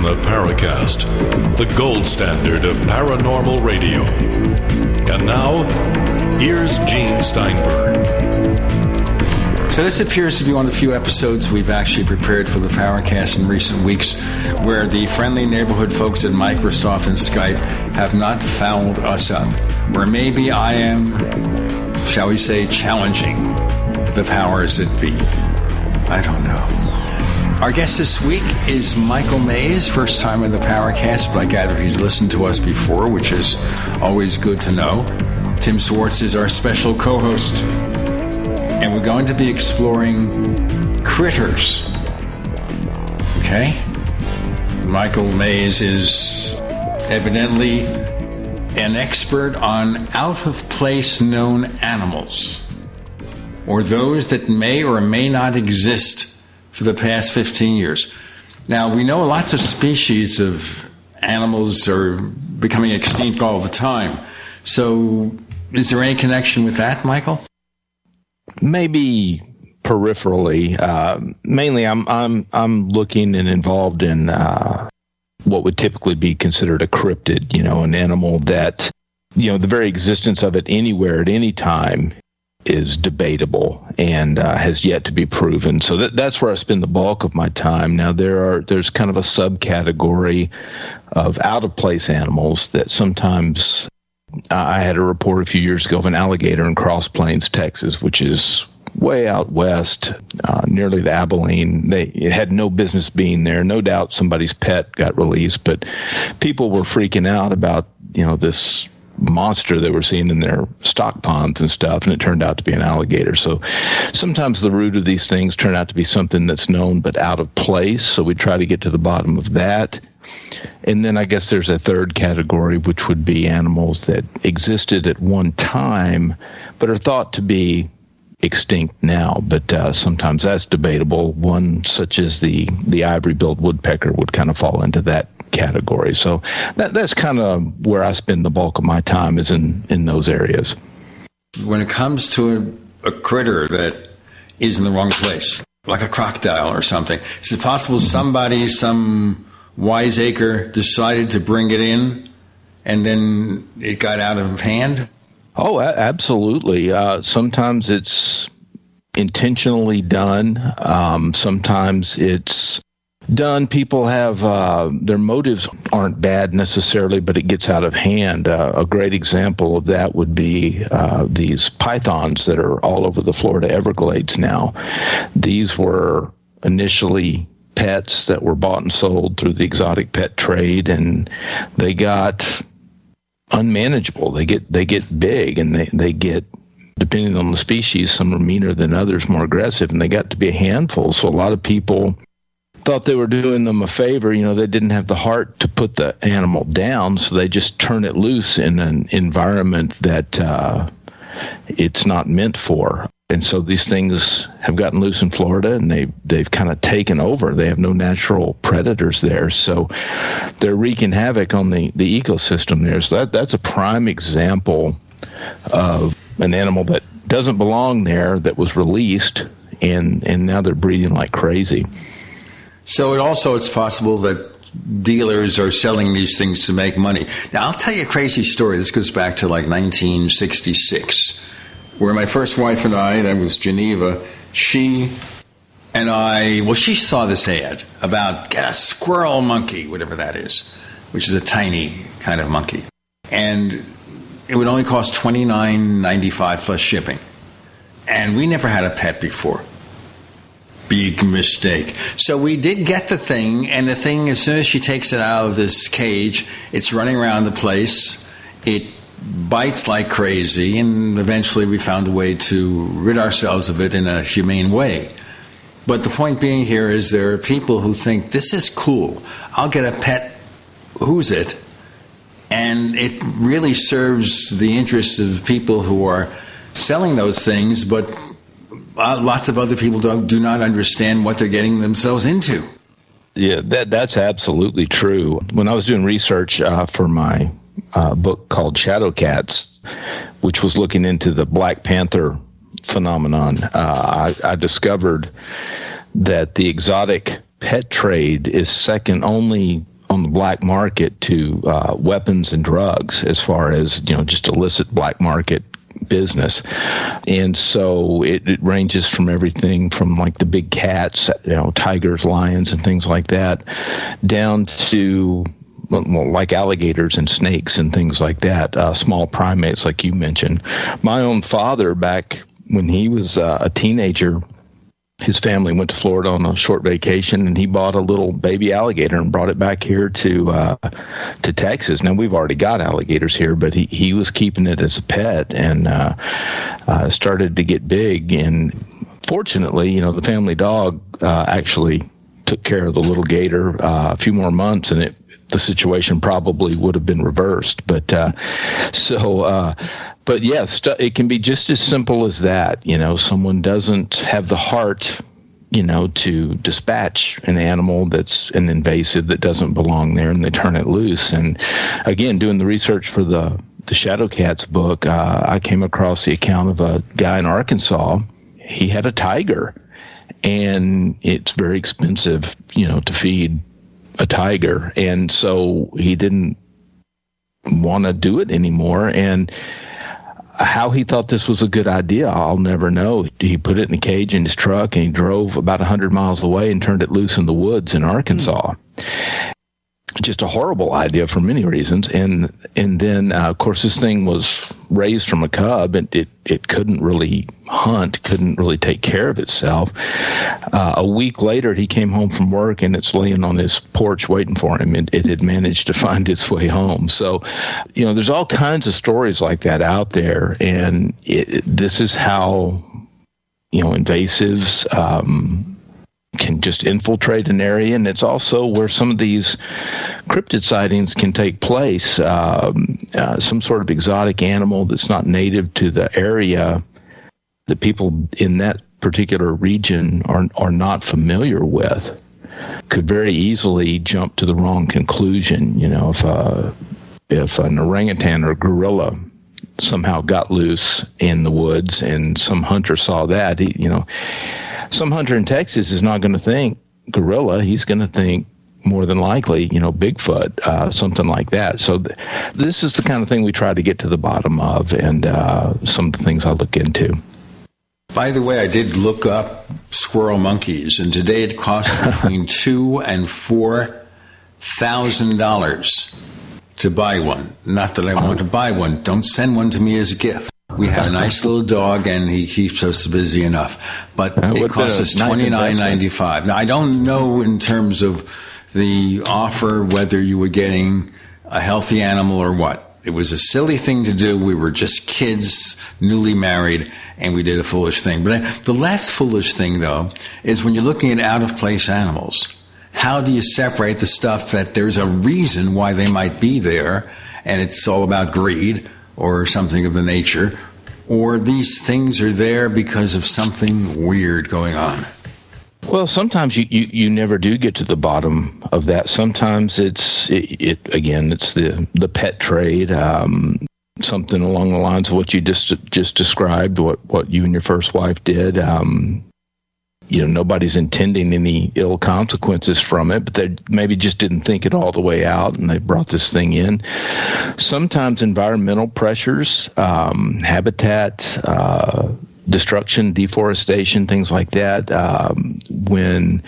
In the Paracast, the gold standard of paranormal radio. And now, here's Gene Steinberg. So this appears to be one of the few episodes we've actually prepared for the Paracast in recent weeks, where the friendly neighborhood folks at Microsoft and Skype have not fouled us up. Where maybe I am, shall we say, challenging the powers that be. I don't know. Our guest this week is Michael Mayes, first time in the Paracast, but I gather he's listened to us before, which is always good to know. Tim Swartz is our special co host and we're going to be exploring critters. Okay? Michael Mayes is evidently an expert on out of place known animals, or those that may or may not exist for the past 15 years. Now, we know lots of species of animals are becoming extinct all the time. So, is there any connection with that, Michael? maybe peripherally. Uh, mainly, I'm I'm I'm looking and involved in uh, what would typically be considered a cryptid. You know, an animal that you know the very existence of it anywhere at any time is debatable and uh, has yet to be proven. So that, that's where I spend the bulk of my time. Now there are there's kind of a subcategory of out of place animals that sometimes I had a report a few years ago of an alligator in Cross Plains, Texas, which is way out west, uh, nearly the Abilene. They had no business being there. No doubt somebody's pet got released, but people were freaking out about you know this monster they were seeing in their stock ponds and stuff, and it turned out to be an alligator. So sometimes the root of these things turn out to be something that's known but out of place. So we try to get to the bottom of that. And then I guess there's a third category, which would be animals that existed at one time, but are thought to be extinct now. But uh, sometimes that's debatable. One such as the the ivory-billed woodpecker would kind of fall into that category. So that, that's kind of where I spend the bulk of my time is in in those areas. When it comes to a, a critter that is in the wrong place, like a crocodile or something, is it possible somebody, some wiseacre decided to bring it in and then it got out of hand? Oh, absolutely. Uh, sometimes it's intentionally done. Um, sometimes it's done. People have uh, their motives aren't bad necessarily, but it gets out of hand. Uh, a great example of that would be uh, these pythons that are all over the Florida Everglades now. These were initially pets that were bought and sold through the exotic pet trade, and they got unmanageable. They get they get big, and they they get depending on the species, some are meaner than others, more aggressive, and they got to be a handful. So a lot of people thought they were doing them a favor. You know, they didn't have the heart to put the animal down, so they just turn it loose in an environment that uh, it's not meant for and so these things have gotten loose in Florida, and they they've kind of taken over. They have no natural predators there, so they're wreaking havoc on the the ecosystem there. So that that's a prime example of an animal that doesn't belong there that was released, and and now they're breeding like crazy. So it also it's possible that dealers are selling these things to make money. Now I'll tell you a crazy story. This goes back to like 1966 where my first wife and I, that was Geneva, she and I, well, she saw this ad about a squirrel monkey, whatever that is, which is a tiny kind of monkey. And it would only cost twenty nine ninety five plus shipping. And we never had a pet before. Big mistake. So we did get the thing, and the thing, as soon as she takes it out of this cage, it's running around the place. It bites like crazy, and eventually we found a way to rid ourselves of it in a humane way. But the point being here is there are people who think this is cool. I'll get a pet. Who's it? And it really serves the interests of people who are selling those things, but uh, lots of other people don't, do not understand what they're getting themselves into. Yeah, that that's absolutely true. When I was doing research uh, for my uh, book called Shadow Cats, which was looking into the Black Panther phenomenon. Uh, I, I, discovered that the exotic pet trade is second only on the black market to uh, weapons and drugs as far as you know just illicit black market business. And so it, it, ranges from everything from like the big cats you know tigers lions and things like that down to well, like alligators and snakes and things like that uh, small primates like you mentioned. My own father back when he was uh, a teenager his family went to Florida on a short vacation, and he bought a little baby alligator and brought it back here to uh, to Texas. Now we've already got alligators here, but he, he was keeping it as a pet and uh, uh, started to get big. And fortunately, you know, the family dog uh, actually took care of the little gator uh, a few more months, and it the situation probably would have been reversed. But uh, so but yes, it can be just as simple as that. You know, someone doesn't have the heart, you know, to dispatch an animal that's an invasive that doesn't belong there, and they turn it loose. And again, doing the research for the the Shadow Cats book, uh, I came across the account of a guy in Arkansas. He had a tiger, and it's very expensive, you know, to feed a tiger, and so he didn't want to do it anymore, and how he thought this was a good idea, I'll never know. He put it in a cage in his truck and he drove about 100 miles away and turned it loose in the woods in Arkansas. Mm just a horrible idea for many reasons. And and then uh, of course this thing was raised from a cub, and it it couldn't really hunt, couldn't really take care of itself. Uh, a week later, he came home from work, and it's laying on his porch waiting for him. And it had managed to find its way home. So, you know, there's all kinds of stories like that out there, and it, this is how you know invasives. Um, can just infiltrate an area, and it's also where some of these cryptid sightings can take place. Um, uh, some sort of exotic animal that's not native to the area that people in that particular region are are not familiar with could very easily jump to the wrong conclusion. You know, if uh, if an orangutan or gorilla somehow got loose in the woods and some hunter saw that, he, you know some hunter in Texas is not going to think gorilla. He's going to think more than likely, you know, Bigfoot, uh, something like that. So th- this is the kind of thing we try to get to the bottom of, and uh, some of the things I look into. By the way, I did look up squirrel monkeys, and today it costs between two and four thousand dollars to buy one. Not that I want to buy one. Don't send one to me as a gift. We have a nice little dog, and he keeps us busy enough. But uh, it costs uh, us twenty nine ninety five. Now I don't know in terms of the offer whether you were getting a healthy animal or what. It was a silly thing to do. We were just kids, newly married, and we did a foolish thing. But the less foolish thing, though, is when you're looking at out of place animals. How do you separate the stuff that there's a reason why they might be there, and it's all about greed? Or something of the nature, or these things are there because of something weird going on? Well, sometimes you, you, you never do get to the bottom of that. Sometimes it's it, it again it's the the pet trade, um, something along the lines of what you just just described, what what you and your first wife did. Um, you know nobody's intending any ill consequences from it but they maybe just didn't think it all the way out and they brought this thing in. Sometimes environmental pressures um, habitat uh, destruction deforestation things like that um, when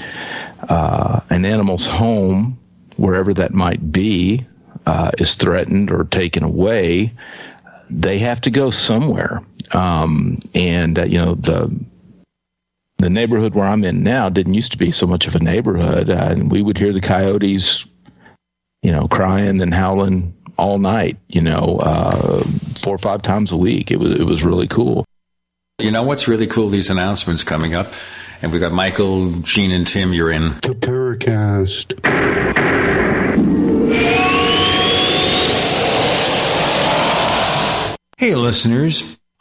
uh, an animal's home wherever that might be uh, is threatened or taken away they have to go somewhere. Um, and uh, you know the the neighborhood where I'm in now didn't used to be so much of a neighborhood, uh, and we would hear the coyotes, you know, crying and howling all night, you know, uh, four or five times a week. It was it was really cool. You know what's really cool? These announcements coming up, and we've got Michael, Gene, and Tim. You're in the Paracast. Hey, listeners.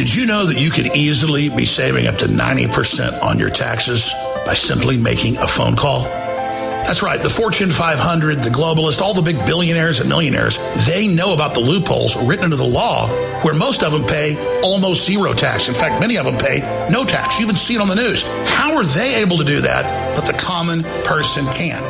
Did you know that you could easily be saving up to 90% on your taxes by simply making a phone call? That's right. The Fortune 500, the globalists, all the big billionaires and millionaires, they know about the loopholes written into the law where most of them pay almost zero tax. In fact, many of them pay no tax. You even see it on the news. How are they able to do that, but the common person can?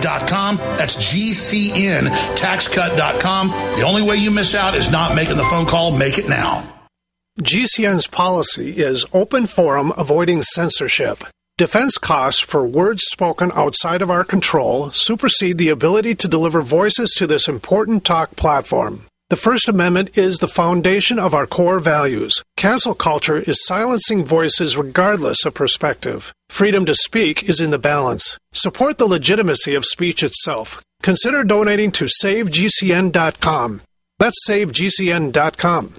GCNtaxcut.com. That's GCNtaxcut.com. The only way you miss out is not making the phone call. Make it now. GCN's policy is open forum avoiding censorship. Defense costs for words spoken outside of our control supersede the ability to deliver voices to this important talk platform. The First Amendment is the foundation of our core values. Cancel culture is silencing voices regardless of perspective. Freedom to speak is in the balance. Support the legitimacy of speech itself. Consider donating to SaveGCN.com. That's SaveGCN.com.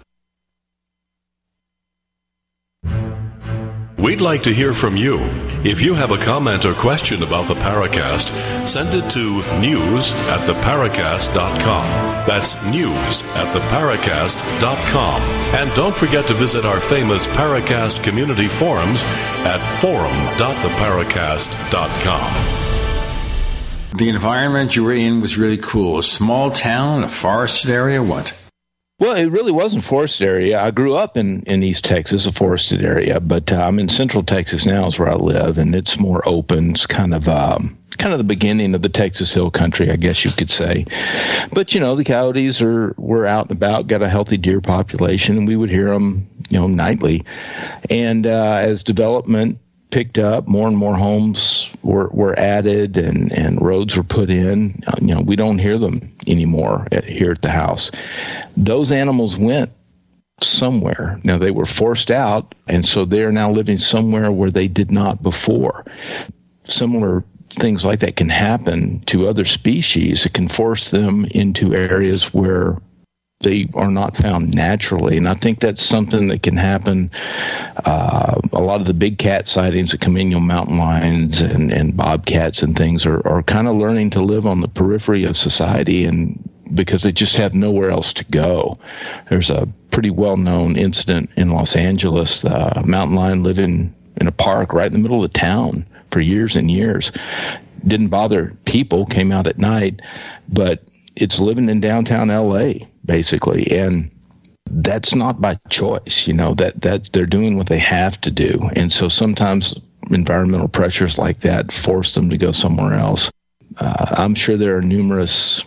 We'd like to hear from you. If you have a comment or question about the Paracast, send it to news at theparacast.com. That's news at theparacast.com. And don't forget to visit our famous Paracast community forums at forum.theparacast.com. The environment you were in was really cool. A small town, a forested area, what? Well, it really wasn't forested area. I grew up in, in East Texas, a forested area, but uh, I'm in Central Texas now, is where I live, and it's more open. It's kind of um, kind of the beginning of the Texas Hill Country, I guess you could say. But you know, the coyotes are were out and about, got a healthy deer population, and we would hear them, you know, nightly. And uh, as development picked up, more and more homes were, were added and, and roads were put in. You know, we don't hear them anymore at, here at the house. Those animals went somewhere. Now they were forced out, and so they are now living somewhere where they did not before. Similar things like that can happen to other species. It can force them into areas where they are not found naturally. And I think that's something that can happen. Uh, a lot of the big cat sightings, the Camino mountain lions and, and bobcats and things are, are kind of learning to live on the periphery of society and because they just have nowhere else to go. There's a pretty well known incident in Los Angeles. The mountain lion living in a park right in the middle of the town for years and years. Didn't bother people, came out at night, but it's living in downtown LA basically. And that's not by choice you know that that they're doing what they have to do. And so sometimes environmental pressures like that force them to go somewhere else. Uh, i'm sure there are numerous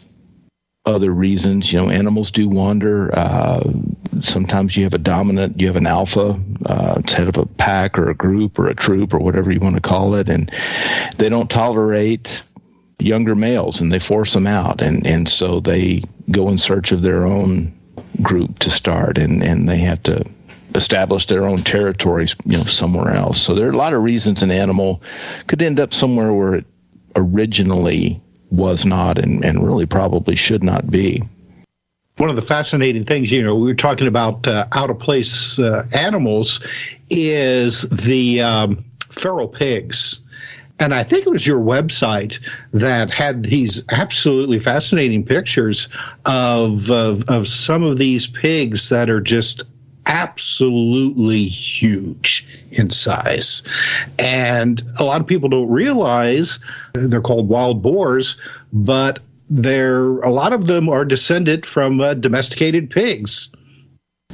other reasons. You know animals do wander. Uh, sometimes you have a dominant you have an alpha uh, head of a pack or a group or a troop or whatever you want to call it. And they don't tolerate younger males and they force them out. And and so they go in search of their own group to start and and they have to establish their own territories you know somewhere else. So there are a lot of reasons an animal could end up somewhere where it originally was not and, and really probably should not be. One of the fascinating things, you know, we were talking about uh, out of place uh, animals, is the um, feral pigs and I think it was your website that had these absolutely fascinating pictures of, of, of some of these pigs that are just absolutely huge in size. And a lot of people don't realize they're called wild boars, but they're a lot of them are descended from uh, domesticated pigs.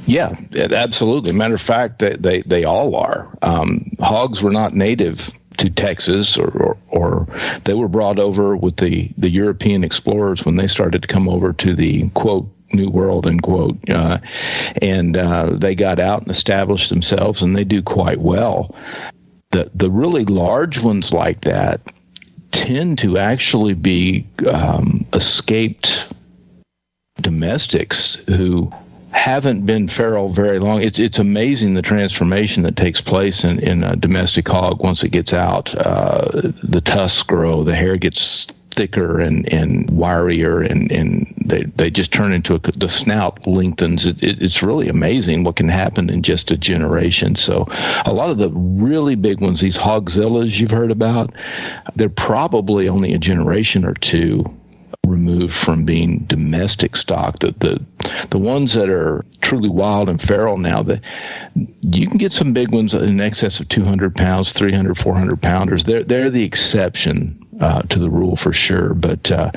Yeah, absolutely. Matter of fact, they, they, they all are. Um, hogs were not native to Texas, or, or, or, they were brought over with the, the European explorers when they started to come over to the quote New World end quote, uh, and uh, they got out and established themselves, and they do quite well. The the really large ones like that tend to actually be um, escaped domestics who haven't been feral very long. It's it's amazing the transformation that takes place in, in a domestic hog once it gets out. Uh, the tusks grow, the hair gets thicker and, and wirier, and, and they, they just turn into a, the snout lengthens. It, it, it's really amazing what can happen in just a generation. So, a lot of the really big ones, these hogzillas you've heard about, they're probably only a generation or two removed from being domestic stock. The the the ones that are truly wild and feral now, that you can get some big ones in excess of 200 pounds, 300, 400 pounders. They're they're the exception uh, to the rule for sure. But uh,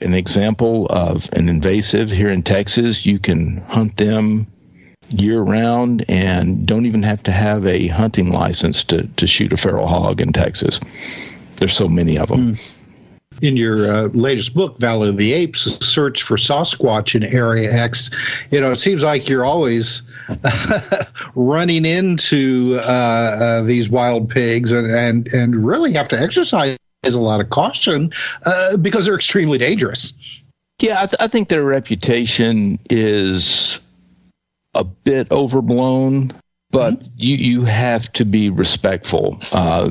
an example of an invasive here in Texas, you can hunt them year round and don't even have to have a hunting license to, to shoot a feral hog in Texas. There's so many of them. Mm in your uh, latest book, Valley of the Apes, Search for Sasquatch in Area X, you know, it seems like you're always running into uh, uh, these wild pigs and, and, and really have to exercise a lot of caution uh, because they're extremely dangerous. Yeah, I, th- I think their reputation is a bit overblown but mm-hmm. you you have to be respectful. Uh,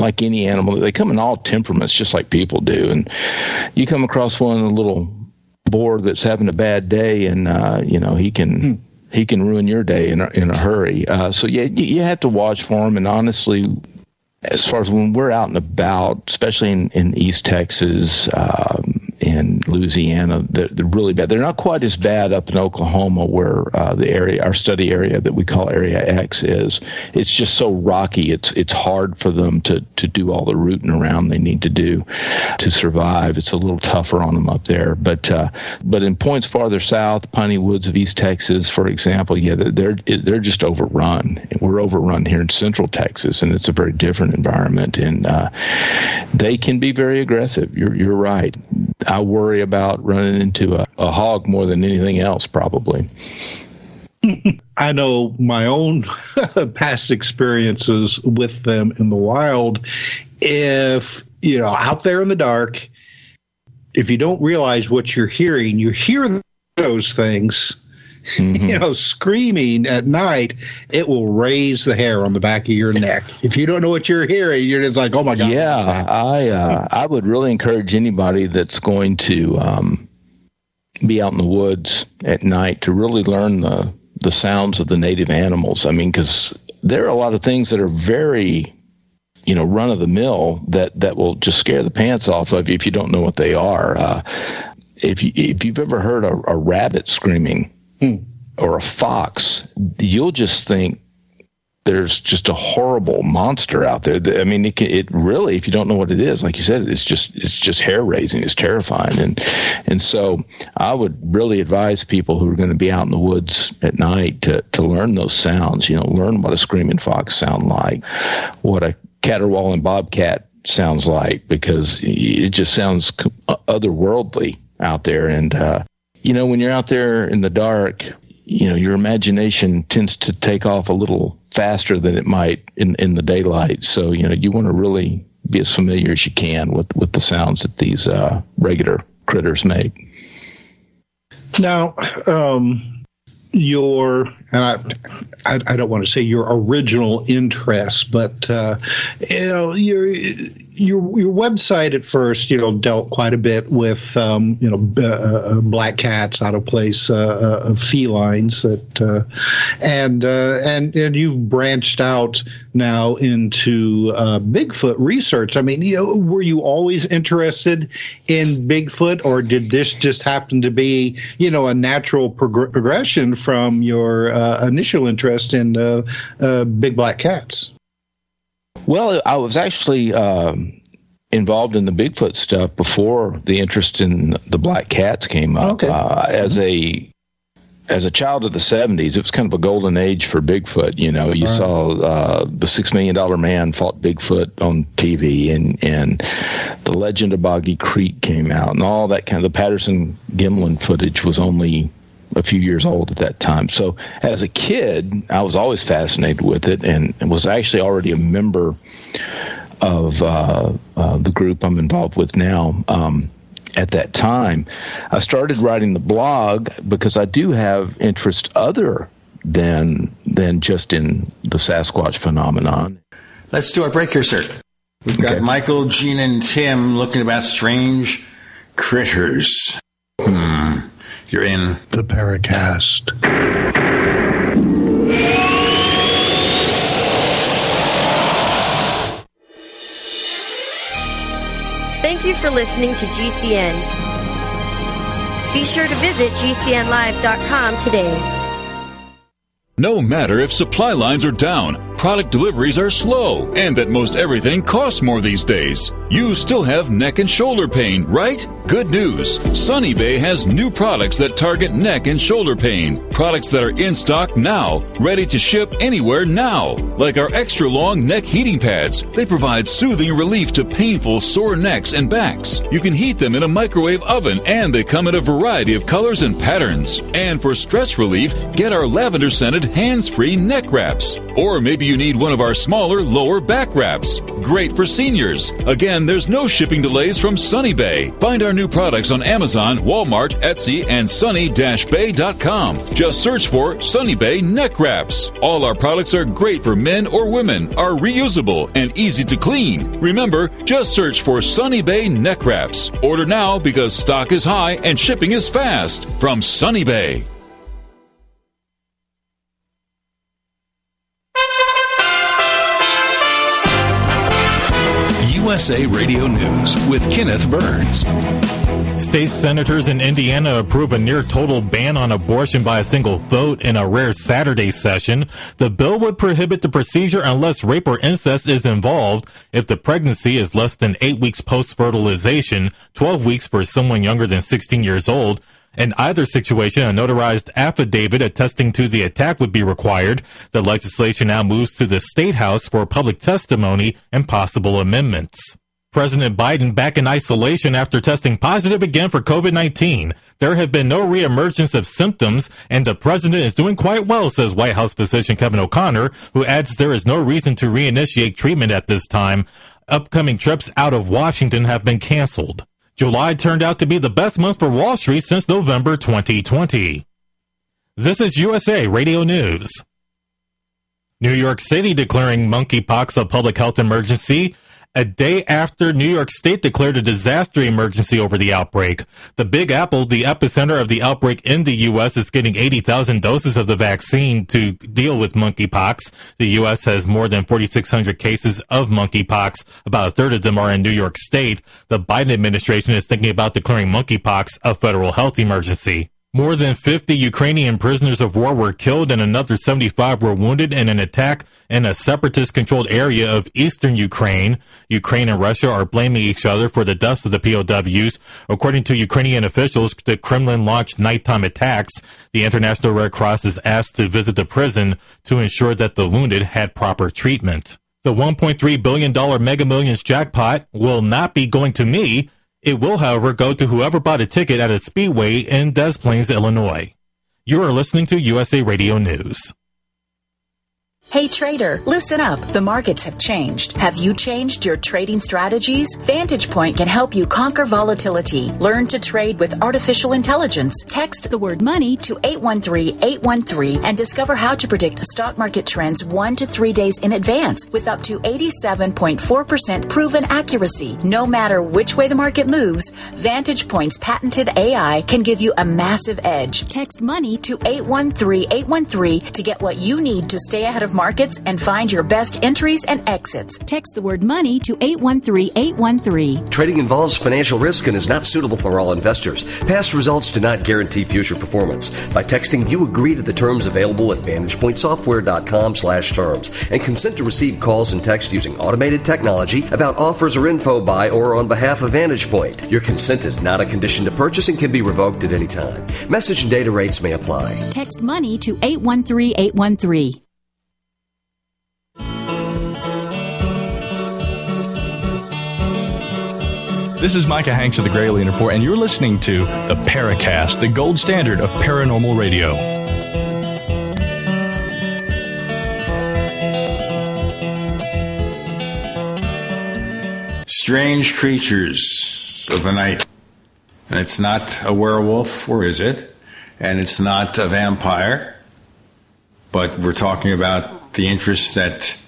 like any animal. They come in all temperaments, just like people do. And you come across one a little boar that's having a bad day, and uh, you know he can. Hmm. He can ruin your day in a, in a hurry. Uh, so yeah, you, you have to watch for him. And honestly, as far as when we're out and about, especially in, in East Texas um, and Louisiana, they're, they're, really bad. They're not quite as bad up in Oklahoma, where uh, the area, our study area that we call Area X is. It's just so rocky. It's it's hard for them to to do all the rooting around they need to do to survive. It's a little tougher on them up there. But uh, but in points farther south, Piney Woods of East Texas, for example, yeah, they're they're just overrun. We're overrun here in Central Texas, and it's a very different environment, and uh, they can be very aggressive. You're you're right. I worry about running into a, a hog more than anything else, probably. I know my own past experiences with them in the wild. If you know, out there in the dark, if you don't realize what you're hearing, you hear those things mm-hmm. you know, screaming at night, it will raise the hair on the back of your neck. If you don't know what you're hearing, you're just like, oh my god. Yeah, I uh, I would really encourage anybody that's going to um, be out in the woods at night to really learn the the sounds of the native animals. I mean, because there are a lot of things that are very you know run of the mill that that will just scare the pants off of you if you don't know what they are. Uh, if you if you've ever heard a, a rabbit screaming hmm. or a fox, you'll just think there's just a horrible monster out there. I mean, it, it really, if you don't know what it is, like you said, it's just it's just hair raising. It's terrifying, and and so I would really advise people who are going to be out in the woods at night to to learn those sounds. You know, learn what a screaming fox sound like, what a caterwauling bobcat sounds like, because it just sounds otherworldly out there. And uh, you know, when you're out there in the dark, you know your imagination tends to take off a little faster than it might in in the daylight. So you know you want to really be as familiar as you can with with the sounds that these uh, regular critters make. Now, um, your and I, I, I don't want to say your original interest, but uh, you know your your your website at first, you know, dealt quite a bit with um, you know uh, uh black cats, out of place uh, uh felines that, uh, and and and you've branched out now into Bigfoot research. I mean, you know, were you always interested in Bigfoot, or did this just happen to be you know a natural prog- progression from your initial interest in big black cats? Well, I was actually um, involved in the Bigfoot stuff before the interest in the black cats came up. Okay. Uh, as a as a child of the 70s, it was kind of a golden age for Bigfoot. You know, you right. saw uh, the Six Million Dollar Man fought Bigfoot on TV, and and the Legend of Boggy Creek came out, and all that kind of the Patterson Gimlin footage was only a few years old at that time. So as a kid, I was always fascinated with it and, was actually already a member of uh, uh, the group I'm involved with now. Um, at that time, I started writing the blog because I do have interest other than than just in the Sasquatch phenomenon. Let's do our break here, sir. We've got okay. Michael, Gene, and Tim looking about strange critters. Hmm. You're in the Paracast. Thank you for listening to GCN. Be sure to visit GCNlive.com today. No matter if supply lines are down, product deliveries are slow, and that most everything costs more these days, you still have neck and shoulder pain, right? Good news. Sunny Bay has new products that target neck and shoulder pain. Products that are in stock now, ready to ship anywhere now. Like our extra long neck heating pads. They provide soothing relief to painful sore necks and backs. You can heat them in a microwave oven and they come in a variety of colors and patterns. And for stress relief, get our lavender scented hands free neck wraps. Or maybe you need one of our smaller lower back wraps. Great for seniors. Again, there's no shipping delays from Sunny Bay. Find our new products on Amazon, Walmart, Etsy, and sunny-bay.com. Just search for Sunny Bay neck wraps. All our products are great for men or women, are reusable and easy to clean. Remember, just search for Sunny Bay neck wraps. Order now because stock is high and shipping is fast from Sunny Bay. USA Radio News with Kenneth Burns. State senators in Indiana approve a near total ban on abortion by a single vote in a rare Saturday session. The bill would prohibit the procedure unless rape or incest is involved if the pregnancy is less than eight weeks post fertilization, 12 weeks for someone younger than 16 years old, in either situation, a notarized affidavit attesting to the attack would be required. The legislation now moves to the State House for public testimony and possible amendments. President Biden back in isolation after testing positive again for COVID-19. There have been no reemergence of symptoms and the president is doing quite well, says White House physician Kevin O'Connor, who adds there is no reason to reinitiate treatment at this time. Upcoming trips out of Washington have been canceled. July turned out to be the best month for Wall Street since November 2020. This is USA Radio News. New York City declaring monkeypox a public health emergency a day after New York State declared a disaster emergency over the outbreak. The Big Apple, the epicenter of the outbreak in the U.S., is getting 80,000 doses of the vaccine to deal with monkeypox. The U.S. has more than 4,600 cases of monkeypox. About a third of them are in New York State. The Biden administration is thinking about declaring monkeypox a federal health emergency. More than 50 Ukrainian prisoners of war were killed and another 75 were wounded in an attack in a separatist controlled area of eastern Ukraine. Ukraine and Russia are blaming each other for the deaths of the POWs. According to Ukrainian officials, the Kremlin launched nighttime attacks. The International Red Cross is asked to visit the prison to ensure that the wounded had proper treatment. The $1.3 billion Mega Millions jackpot will not be going to me it will, however, go to whoever bought a ticket at a speedway in Des Plaines, Illinois. You are listening to USA Radio News. Hey trader, listen up. The markets have changed. Have you changed your trading strategies? Vantage Point can help you conquer volatility. Learn to trade with artificial intelligence. Text the word money to 813-813 and discover how to predict stock market trends 1 to 3 days in advance with up to 87.4% proven accuracy. No matter which way the market moves, Vantage Point's patented AI can give you a massive edge. Text money to 813-813 to get what you need to stay ahead of markets and find your best entries and exits. Text the word money to 813-813. Trading involves financial risk and is not suitable for all investors. Past results do not guarantee future performance. By texting, you agree to the terms available at VantagePointSoftware.com slash terms and consent to receive calls and text using automated technology about offers or info by or on behalf of VantagePoint. Your consent is not a condition to purchase and can be revoked at any time. Message and data rates may apply. Text money to 813-813. This is Micah Hanks of the Gralien Report, and you're listening to the Paracast, the gold standard of paranormal radio. Strange creatures of the night. And it's not a werewolf, or is it? And it's not a vampire. But we're talking about the interest that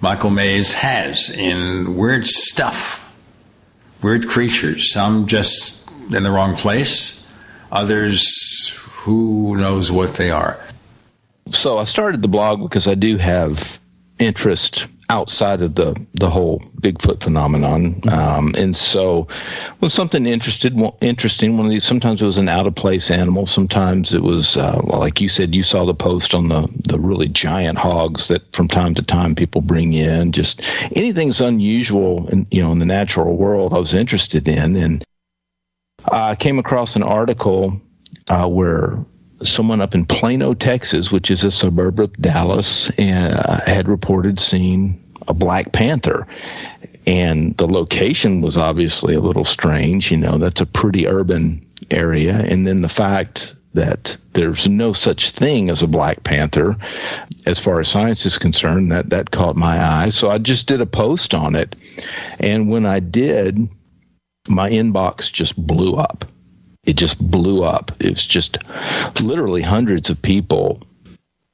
Michael Mayes has in weird stuff weird creatures, some just in the wrong place, others who knows what they are. So I started the blog because I do have interest outside of the the whole Bigfoot phenomenon. Um, and so, was something interested interesting. One of these. Sometimes it was an out of place animal. Sometimes it was uh, like you said. You saw the post on the the really giant hogs that from time to time people bring in. Just anything's unusual, in, you know, in the natural world. I was interested in, and I came across an article uh, where someone up in Plano, Texas, which is a suburb of Dallas, uh, had reported seeing a black panther. And the location was obviously a little strange. You know, that's a pretty urban area. And then the fact that there's no such thing as a black panther as far as science is concerned that that caught my eye so i just did a post on it and when i did my inbox just blew up it just blew up. It's just literally hundreds of people,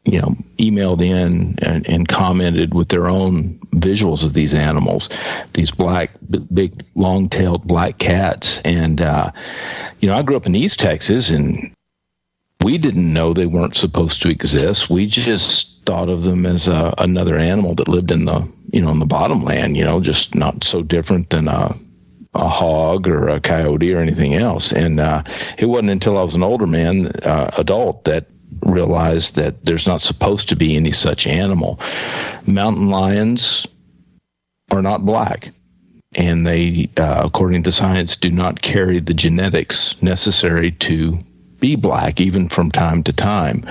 you know, emailed in and, and commented with their own visuals of these animals, these black, big, long-tailed black cats. And, uh, you know, I grew up in East Texas and we didn't know they weren't supposed to exist. We just thought of them as a, another animal that lived in the, you know, in the bottomland, you know, just not so different than a, a hog or a coyote or anything else. And uh, it wasn't until I was an older man, uh, adult, that realized that there's not supposed to be any such animal. Mountain lions are not black. And they, uh, according to science, do not carry the genetics necessary to be black, even from time to time.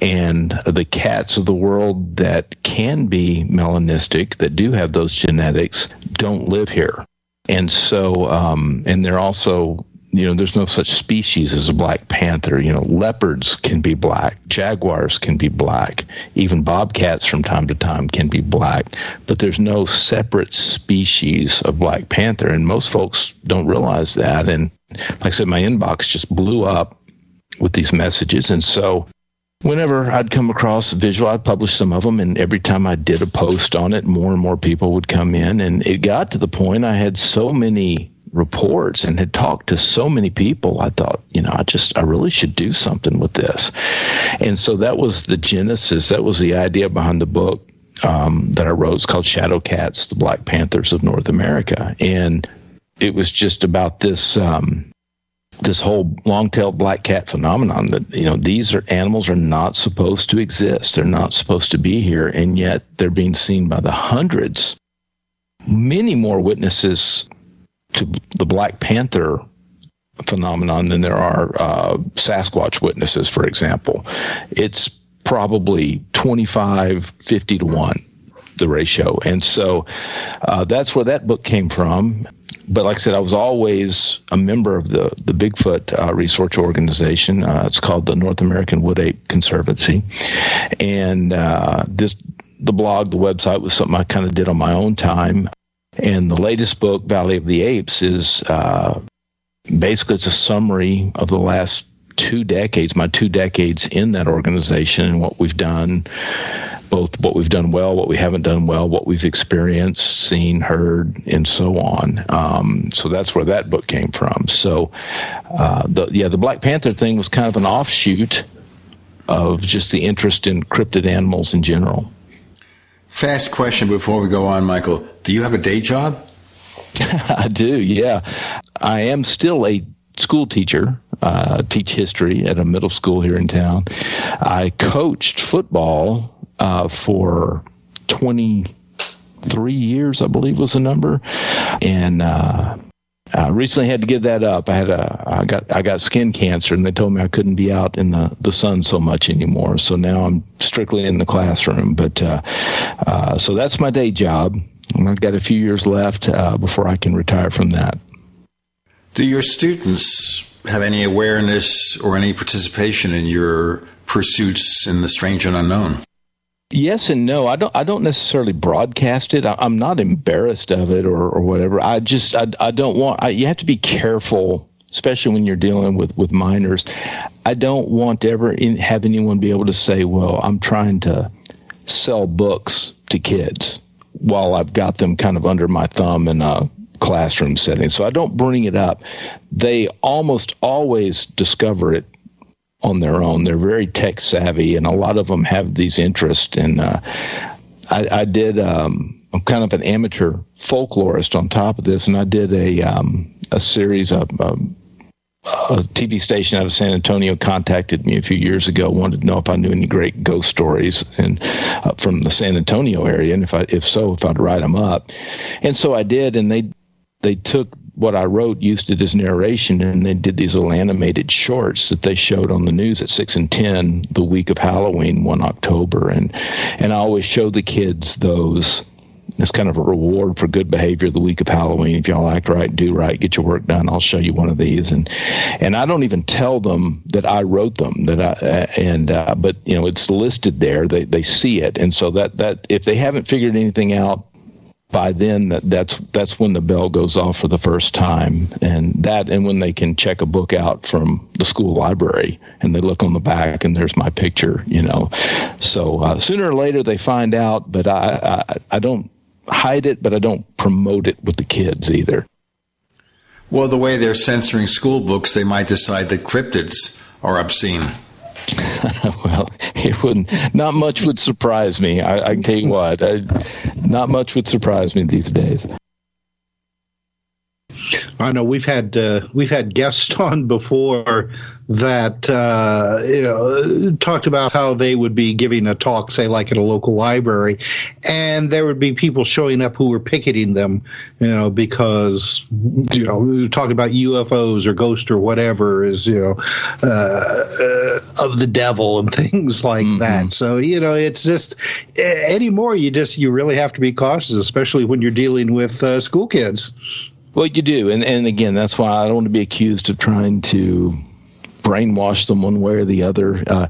And the cats of the world that can be melanistic, that do have those genetics, don't live here. And so, um, and they're also, you know, there's no such species as a black panther. You know, leopards can be black, jaguars can be black, even bobcats from time to time can be black, but there's no separate species of black panther. And most folks don't realize that. And like I said, my inbox just blew up with these messages. And so whenever I'd come across a visual, I'd publish some of them, and every time I did a post on it, more and more people would come in, and it got to the point I had so many reports and had talked to so many people i thought you know i just i really should do something with this. And so that was the genesis that was the idea behind the book um, that i wrote. It's called shadow cats the black panthers of north america. And it was just about this um, this whole long-tailed black cat phenomenon that you know these are animals are not supposed to exist. They're not supposed to be here. And yet they're being seen by the hundreds many more witnesses to the black panther phenomenon than there are uh, sasquatch witnesses for example it's probably 25 50 to 1 the ratio and so uh, that's where that book came from but like I said, I was always a member of the the Bigfoot uh, research organization. Uh, it's called the North American Wood Ape Conservancy, and uh, this the blog, the website was something I kind of did on my own time. And the latest book, Valley of the Apes, is uh, basically it's a summary of the last two decades, my two decades in that organization, and what we've done both what we've done well, what we haven't done well, what we've experienced, seen, heard, and so on. Um, so that's where that book came from. So, uh, the yeah, the Black Panther thing was kind of an offshoot of just the interest in cryptid animals in general. Fast question before we go on, Michael. Do you have a day job? I do. Yeah, I am still a school teacher. Uh, teach history at a middle school here in town. I coached football uh, for 23 years, I believe was the number. And, uh, I recently had to give that up. I had a, I got, I got skin cancer, and they told me I couldn't be out in the, the sun so much anymore. So now I'm strictly in the classroom. But uh, uh, so that's my day job. And I've got a few years left uh, before I can retire from that. Do your students have any awareness or any participation in your pursuits in the strange and unknown? Yes and no. I don't. I don't necessarily broadcast it. I, am not embarrassed of it or, or whatever. I just. I, I don't want. I, you have to be careful, especially when you're dealing with with minors. I don't want to ever in, have anyone be able to say, "Well, I'm trying to sell books to kids," while I've got them kind of under my thumb in a classroom setting. So I don't bring it up. They almost always discover it on their own. They're very tech savvy, and a lot of them have these interests. And uh, I, I, did. Um, I'm kind of an amateur folklorist on top of this, and I did a um, a series of. Um, a TV station out of San Antonio contacted me a few years ago, wanted to know if I knew any great ghost stories and uh, from the San Antonio area, and if I, if so, if I'd write them up. And so I did, and they they took what I wrote, used it as narration, and they did these little animated shorts that they showed on the news at six and ten the week of Halloween, one October, and and I always show the kids those as kind of a reward for good behavior the week of Halloween. If y'all act right, do right, get your work done, I'll show you one of these. And and I don't even tell them that I wrote them. That I uh, and uh, but you know it's listed there. They they see it, and so that that if they haven't figured anything out by then that that's that's when the bell goes off for the first time. And that and when they can check a book out from the school library and they look on the back and there's my picture you know. So uh, sooner or later they find out but I, I i don't hide it but i don't promote it with the kids either. Well the way they're censoring school books they might decide that cryptids are obscene well, it wouldn't. Not much would surprise me. I, I tell you what. I, not much would surprise me these days. I know we've had uh, we've had guests on before that uh, you know, talked about how they would be giving a talk, say like at a local library, and there would be people showing up who were picketing them, you know, because you know talking about UFOs or ghosts or whatever is you know uh, uh, of the devil and things like mm-hmm. that. So you know it's just anymore you just you really have to be cautious, especially when you're dealing with uh, school kids. Well, you do, and and again, that's why I don't want to be accused of trying to brainwash them one way or the other. Uh,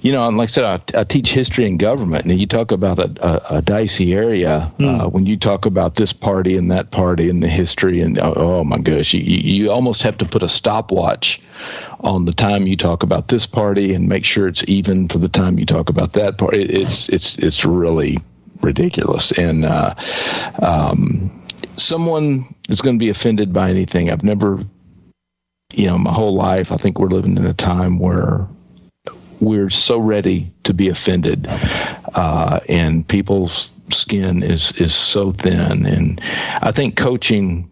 you know, and like I said, I, I, teach history and government, and you talk about a, a, a dicey area mm. uh, when you talk about this party and that party and the history, and oh, oh my gosh, you, you almost have to put a stopwatch on the time you talk about this party and make sure it's even for the time you talk about that party. It's it's it's really ridiculous. And uh, um, someone is going to be offended by anything. I've never, you know, my whole life. I think we're living in a time where we're so ready to be offended, uh, and people's skin is is so thin. And I think coaching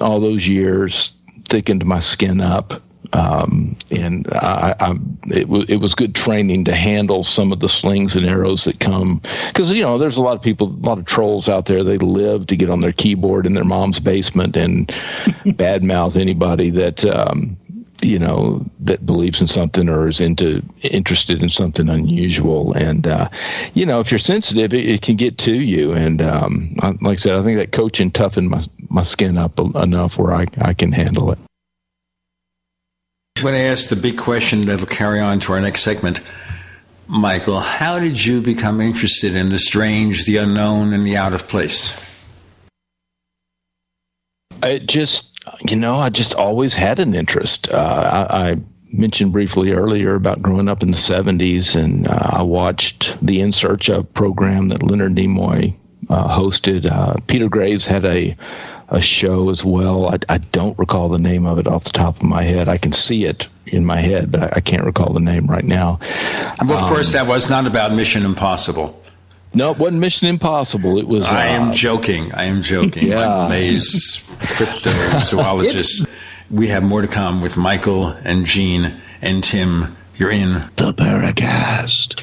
all those years thickened my skin up. Um, and I, I, it, w- it was good training to handle some of the slings and arrows that come. Because you know there's a lot of people, a lot of trolls out there. They live to get on their keyboard in their mom's basement and badmouth anybody that um, you know that believes in something or is into interested in something unusual. And uh, you know if you're sensitive it, it can get to you. And um, like i said i think that coaching toughened my, my skin up enough where I, I can handle it I'm going to ask the big question that'll carry on to our next segment. Michael, how did you become interested in the strange, the unknown, and the out of place? I just, you know, I just always had an interest. Uh, I, I, mentioned briefly earlier about growing up in the 70s, and uh, I watched the In Search of program that Leonard Nimoy uh, hosted. Uh, Peter Graves had a a show as well. I, I, don't recall the name of it off the top of my head. I can see it in my head, but I, I can't recall the name right now. Well, of um, course, that was not about Mission Impossible. No, it wasn't Mission Impossible. It was. I am uh, joking. I am joking. Yeah. Mayes, cryptozoologist. we have more to come with Michael and Gene and Tim. You're in the Paracast.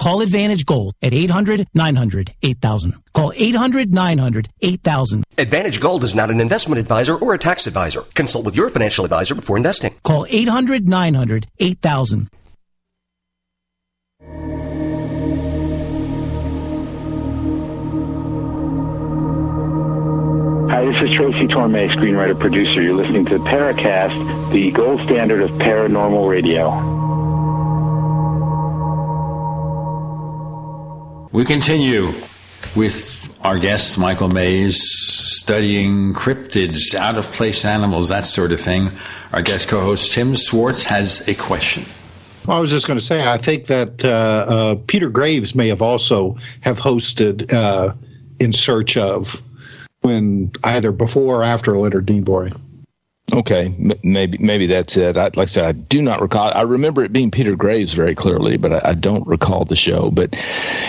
Call Advantage Gold at 800 900 8000. Call 800 900 8000. Advantage Gold is not an investment advisor or a tax advisor. Consult with your financial advisor before investing. Call 800 900 8000. Hi, this is Tracy Torme, screenwriter producer. You're listening to Paracast, the gold standard of paranormal radio. We continue with our guest, Michael Mayes, studying cryptids, out of place animals, that sort of thing. Our guest co host, Tim Swartz, has a question. Well, I was just going to say, I think that uh, uh, Peter Graves may have also have hosted uh, in search of when either before or after Leonard Nimoy. Okay, maybe maybe that's it. I, like I said, I do not recall. I remember it being Peter Graves very clearly, but I, I don't recall the show. But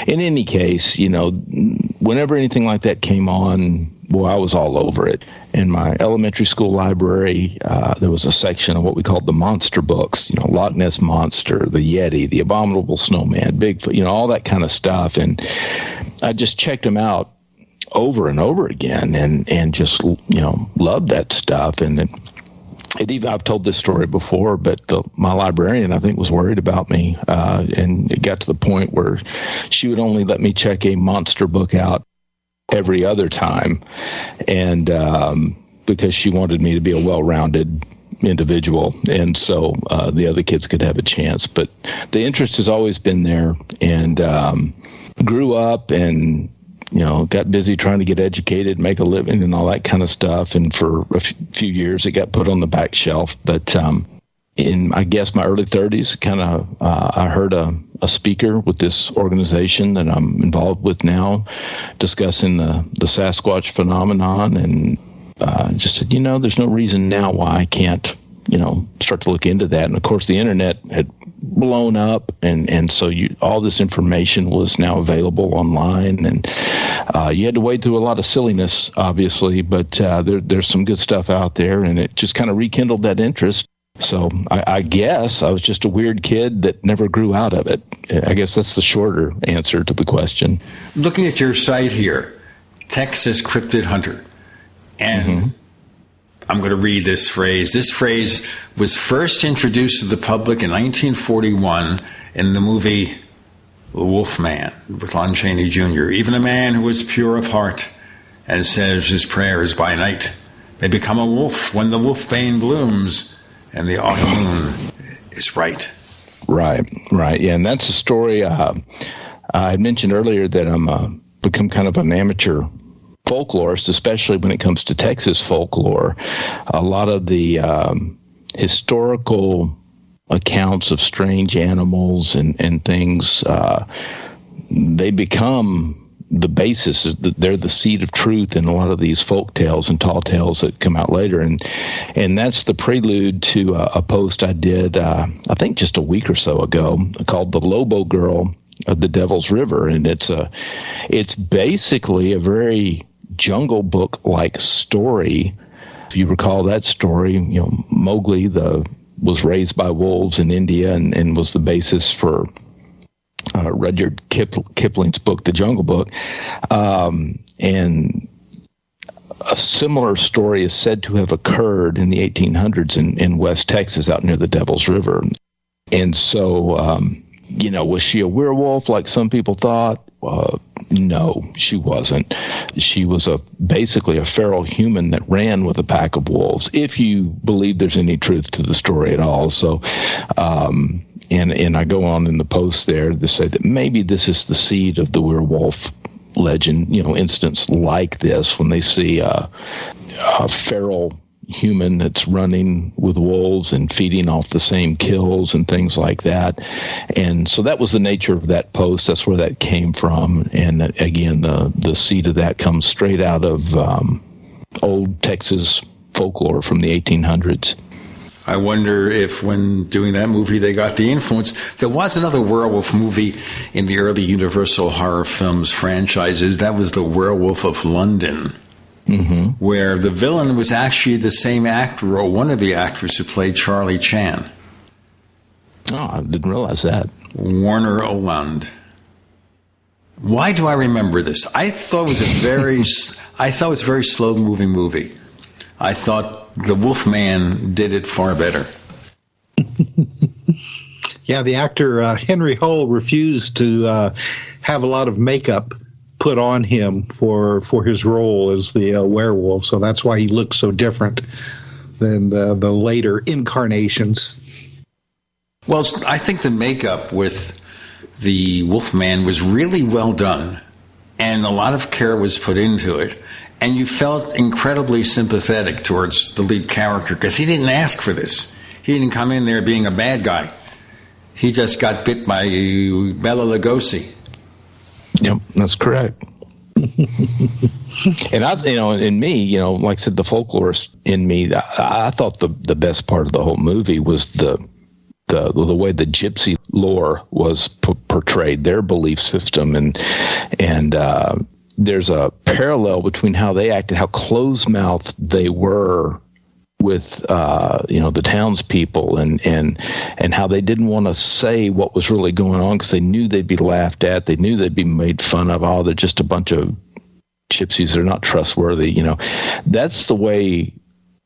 in any case, you know, whenever anything like that came on, well, I was all over it. In my elementary school library, uh, there was a section of what we called the monster books. You know, Loch Ness monster, the Yeti, the abominable snowman, Bigfoot. You know, all that kind of stuff, and I just checked them out over and over again and and just you know loved that stuff. And it, it even I've told this story before, but the, my librarian I think was worried about me, uh, and it got to the point where she would only let me check a monster book out every other time, and um, because she wanted me to be a well-rounded individual, and so uh, the other kids could have a chance. But the interest has always been there, and um, grew up and you know, got busy trying to get educated, make a living, and all that kind of stuff. And for a f- few years, it got put on the back shelf. But um, in, I guess, my early 30s, kind of, uh, I heard a, a speaker with this organization that I'm involved with now discussing the, the Sasquatch phenomenon and uh, just said, you know, there's no reason now why I can't you know start to look into that and of course the internet had blown up and and so you all this information was now available online and uh, you had to wade through a lot of silliness obviously but uh, there, there's some good stuff out there and it just kind of rekindled that interest so I, I, guess I was just a weird kid that never grew out of it. I guess that's the shorter answer to the question. Looking at your site here, Texas Cryptid Hunter, and mm-hmm. I'm going to read this phrase. This phrase was first introduced to the public in 1941 in the movie The Wolf Man with Lon Chaney Jr. Even a man who is pure of heart and says his prayers by night may become a wolf when the wolfbane blooms and the autumn moon is right. Right, right, yeah, and that's a story. Uh, I mentioned earlier that I'm uh, become kind of an amateur folklorist, especially when it comes to Texas folklore. A lot of the um, historical accounts of strange animals and and things uh, they become the basis they're the seed of truth in a lot of these folk tales and tall tales that come out later and and that's the prelude to a, a post I did uh, I think just a week or so ago called the Lobo Girl of the Devil's River and it's a it's basically a very jungle book like story if you recall that story you know Mowgli the was raised by wolves in India and, and was the basis for uh, Rudyard Kip, Kipling's book, The Jungle Book, um, and a similar story is said to have occurred in the 1800s in, in West Texas, out near the Devil's River. And so, um, you know, was she a werewolf like some people thought? Uh, no, she wasn't. She was a basically a feral human that ran with a pack of wolves. If you believe there's any truth to the story at all, so. Um, and and I go on in the post there to say that maybe this is the seed of the werewolf legend. You know, incidents like this when they see a, a feral human that's running with wolves and feeding off the same kills and things like that. And so that was the nature of that post. That's where that came from. And again, the the seed of that comes straight out of um, old Texas folklore from the 1800s. I wonder if when doing that movie they got the influence. There was another werewolf movie in the early Universal horror films franchises. That was The Werewolf of London mm-hmm. where the villain was actually the same actor or one of the actors who played Charlie Chan. Oh, I didn't realize that. Warner Oland. Why do I remember this? I thought it was a very, I thought it was a very slow moving movie. I thought the Wolfman did it far better. yeah, the actor uh, Henry Hull refused to uh, have a lot of makeup put on him for for his role as the uh, werewolf. So that's why he looks so different than the, the later incarnations. Well, I think the makeup with the Wolfman was really well done, and a lot of care was put into it. And you felt incredibly sympathetic towards the lead character because he didn't ask for this. He didn't come in there being a bad guy. He just got bit by Bela Lugosi Yep, that's correct. and I, you know, in me, you know, like I said, the folklorist in me, I, I thought the the best part of the whole movie was the the the way the gypsy lore was p- portrayed, their belief system, and and uh, there's a parallel between how they acted, how close mouthed they were with uh, you know the townspeople and and and how they didn't want to say what was really going on because they knew they'd be laughed at, they knew they'd be made fun of. Oh, they're just a bunch of gypsies; they're not trustworthy. You know, that's the way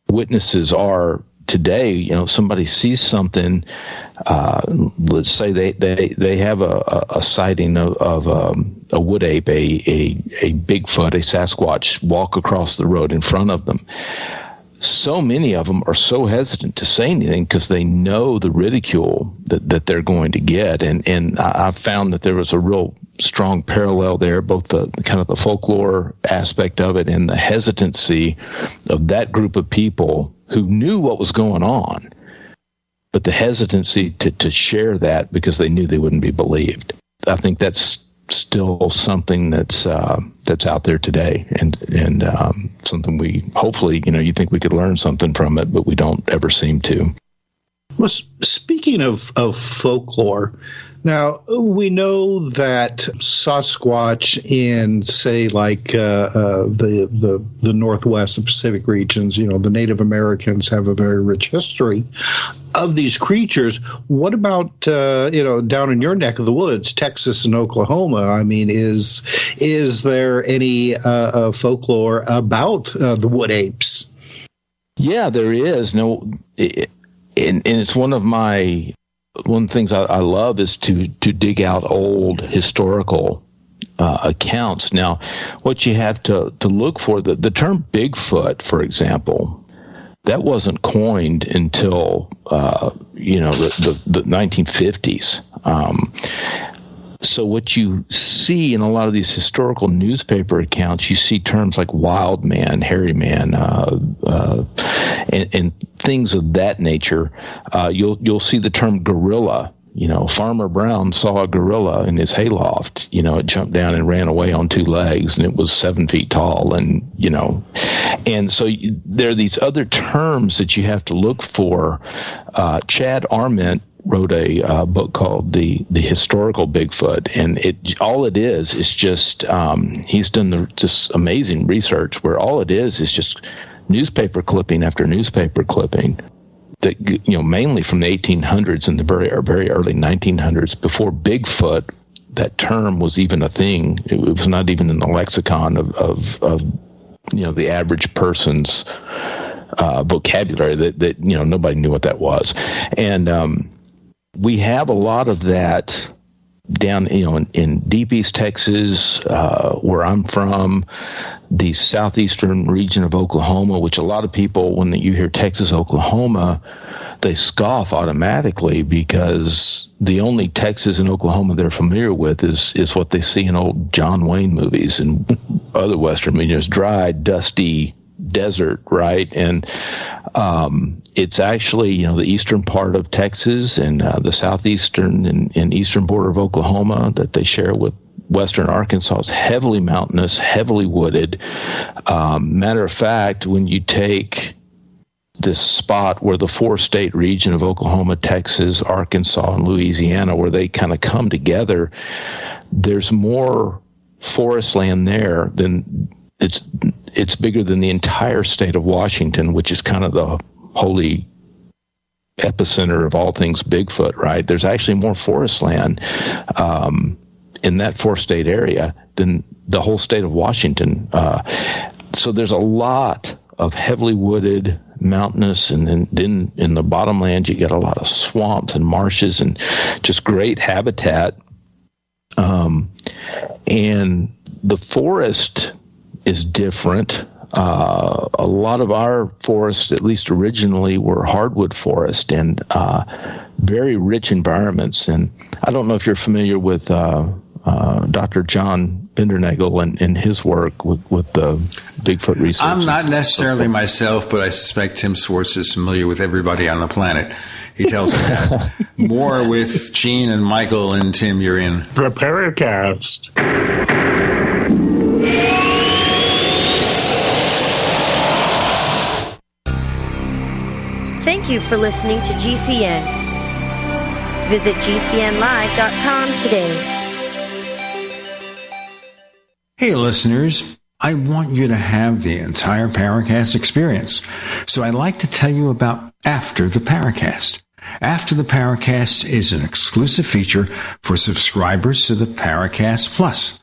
witnesses are today. You know, somebody sees something. Uh, let's say they, they, they have a, a, sighting of, of um, a wood ape, a, a, a Bigfoot, a Sasquatch walk across the road in front of them so many of them are so hesitant to say anything because they know the ridicule that, that they're going to get. And, and I, found that there was a real strong parallel there, both the kind of the folklore aspect of it and the hesitancy of that group of people who knew what was going on, but the hesitancy to, to share that because they knew they wouldn't be believed. I think that's still something that's uh, that's out there today, and and um, something we hopefully you know you think we could learn something from it, but we don't ever seem to. Well, speaking of of folklore, now we know that Sasquatch in, say, like uh, uh, the the the Northwest and Pacific regions, you know, the Native Americans have a very rich history of these creatures. What about uh, you know down in your neck of the woods, Texas and Oklahoma? I mean, is is there any uh, uh, folklore about uh, the wood apes? Yeah, there is. No, it, and, and it's one of my one of the things I, I love is to to dig out old historical uh, accounts. Now, what you have to to look for the the term Bigfoot, for example, that wasn't coined until uh, you know the, the, the 1950s. Um, so what you see in a lot of these historical newspaper accounts, you see terms like wild man, hairy man, uh, uh, and, and, things of that nature. Uh, you'll you'll see the term gorilla. You know, Farmer Brown saw a gorilla in his hayloft. You know, it jumped down and ran away on two legs, and it was seven feet tall. And you know, and so you, there are these other terms that you have to look for. Uh, Chad Arment wrote a uh, book called the the historical Bigfoot, and it all it is is just um, he's done the, this amazing research where all it is is just newspaper clipping after newspaper clipping that you know mainly from the 1800s and the very very early 1900s before Bigfoot that term was even a thing. It was not even in the lexicon of of, of you know the average person's uh, vocabulary that, that you know nobody knew what that was. And um, we have a lot of that down, you know, in, in deep East Texas, uh, where I'm from, the southeastern region of Oklahoma, which a lot of people, when you hear Texas, Oklahoma, they scoff automatically because the only Texas and Oklahoma they're familiar with is is what they see in old John Wayne movies and other Western media. dry, dusty desert, right? And um, it's actually you know the eastern part of Texas and uh, the southeastern and, and, eastern border of Oklahoma that they share with western Arkansas is heavily mountainous, heavily wooded. Um, matter of fact, when you take this spot where the four state region of Oklahoma, Texas, Arkansas, and Louisiana, where they kind of come together, there's more forest land there than it's it's bigger than the entire state of Washington, which is kind of the holy epicenter of all things Bigfoot, right? There's actually more forest land um, in that four state area than the whole state of Washington. Uh, so there's a lot of heavily wooded, mountainous, and then, then in the bottomlands you get a lot of swamps and marshes and just great habitat. Um, and the forest is different. Uh, a lot of our forests, at least originally, were hardwood forest and uh, very rich environments. And I don't know if you're familiar with uh, uh Dr. John Bindernagel and, and, his work with, with the Bigfoot research. I'm not necessarily myself, but I suspect Tim Swartz is familiar with everybody on the planet. He tells me that. More with Gene and Michael and Tim, you're in. The Paracast. Thank you for listening to GCN. Visit GCNlive.com today. Hey, listeners. I want you to have the entire Paracast experience. So I'd like to tell you about After the Paracast. After the Paracast is an exclusive feature for subscribers to the Paracast Plus.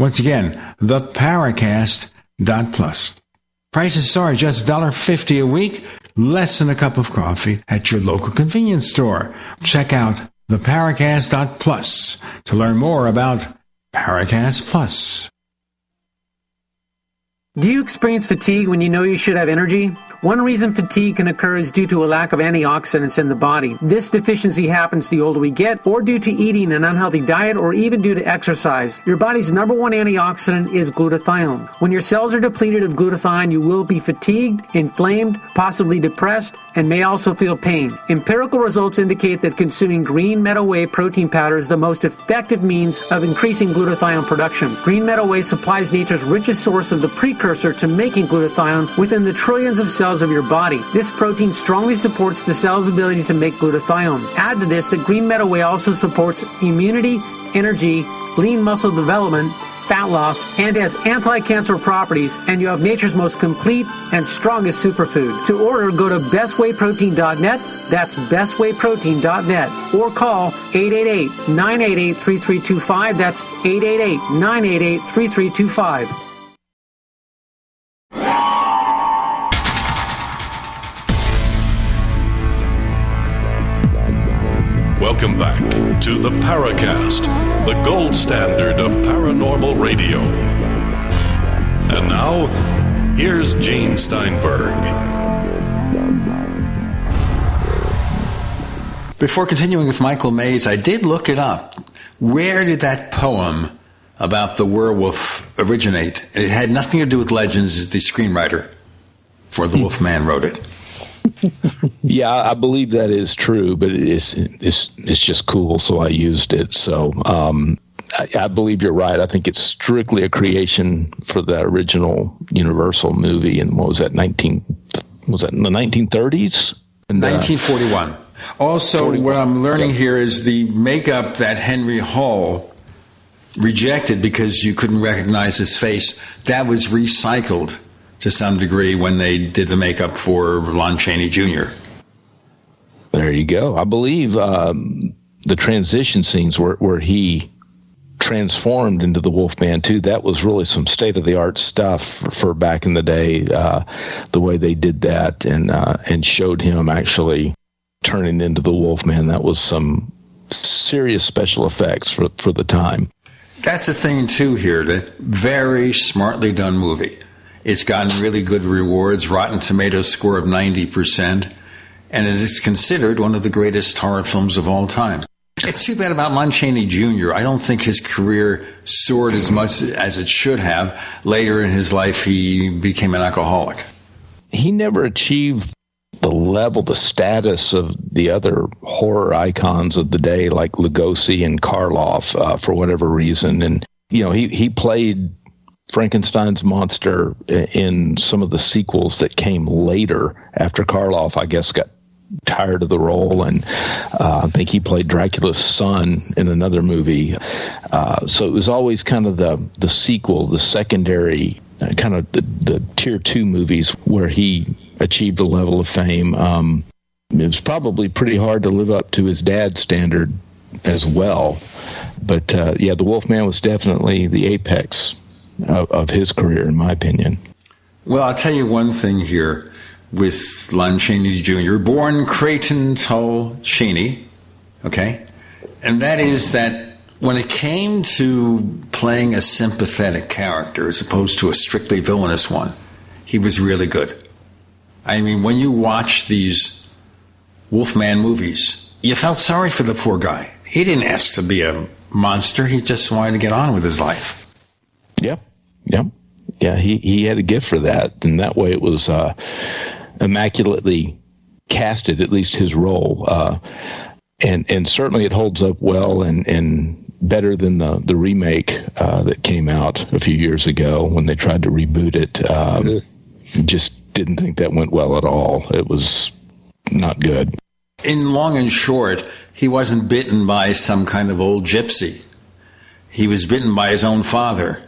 Once again, theparacast.plus. Prices are just $1.50 a week, less than a cup of coffee at your local convenience store. Check out theparacast.plus to learn more about Paracast Plus. Do you experience fatigue when you know you should have energy? One reason fatigue can occur is due to a lack of antioxidants in the body. This deficiency happens the older we get, or due to eating an unhealthy diet, or even due to exercise. Your body's number one antioxidant is glutathione. When your cells are depleted of glutathione, you will be fatigued, inflamed, possibly depressed, and may also feel pain. Empirical results indicate that consuming green meadow whey protein powder is the most effective means of increasing glutathione production. Green meadow whey supplies nature's richest source of the precursor to making glutathione within the trillions of cells of your body. This protein strongly supports the cell's ability to make glutathione. Add to this that green meadow whey also supports immunity, energy, lean muscle development, fat loss, and has anti-cancer properties, and you have nature's most complete and strongest superfood. To order, go to bestwayprotein.net. That's bestwayprotein.net. Or call 888-988-3325. That's 888-988-3325. Welcome back to the Paracast, the gold standard of paranormal radio. And now, here's Gene Steinberg. Before continuing with Michael Mayes, I did look it up. Where did that poem about the werewolf originate? It had nothing to do with legends. The screenwriter for The hmm. Wolf Man wrote it yeah, I believe that is true, but it's it's it's just cool, so I used it. So um, I, I, believe you're right. I think it's strictly a creation for the original Universal movie, and what was that? Nineteen was that in the 1930s? And, 1941. Uh, also, 41. what I'm learning here is the makeup that Henry Hull rejected because you couldn't recognize his face. That was recycled to some degree when they did the makeup for Lon Chaney Jr. There you go. I believe um, the transition scenes where, where he transformed into the Wolf Wolfman too. That was really some state of the art stuff for, for, back in the day. Uh, the way they did that and uh, and showed him actually turning into the Wolfman. That was some serious special effects for for the time. That's the thing too here. That very smartly done movie. It's gotten really good rewards. Rotten Tomatoes score of ninety percent, and it is considered one of the greatest horror films of all time. It's too bad about Lon Chaney Jr. I don't think his career soared as much as it should have. Later in his life, he became an alcoholic. He never achieved the level, the status of the other horror icons of the day, like Lugosi and Karloff, uh, for whatever reason. And you know, he he played Frankenstein's monster in some of the sequels that came later after Karloff, I guess, got tired of the role, and uh, I think he played Dracula's son in another movie. Uh, so it was always kind of the the sequel, the secondary, uh, kind of the, the tier two movies where he achieved a level of fame. Um, it was probably pretty hard to live up to his dad's standard as well. But uh, yeah, The Wolfman was definitely the apex of, of his career, in my opinion. Well, I'll tell you one thing here with Lon Chaney Jr., born Creighton Tull Chaney, okay? And that is that when it came to playing a sympathetic character as opposed to a strictly villainous one, he was really good. I mean, when you watch these Wolfman movies, you felt sorry for the poor guy. He didn't ask to be a monster, he just wanted to get on with his life. Yep. Yep. Yeah, he, he had a gift for that. And that way it was uh, immaculately casted, at least his role. Uh, and and certainly it holds up well and, and better than the the remake uh, that came out a few years ago when they tried to reboot it. Um, just didn't think that went well at all. It was not good. In long and short, he wasn't bitten by some kind of old gypsy. He was bitten by his own father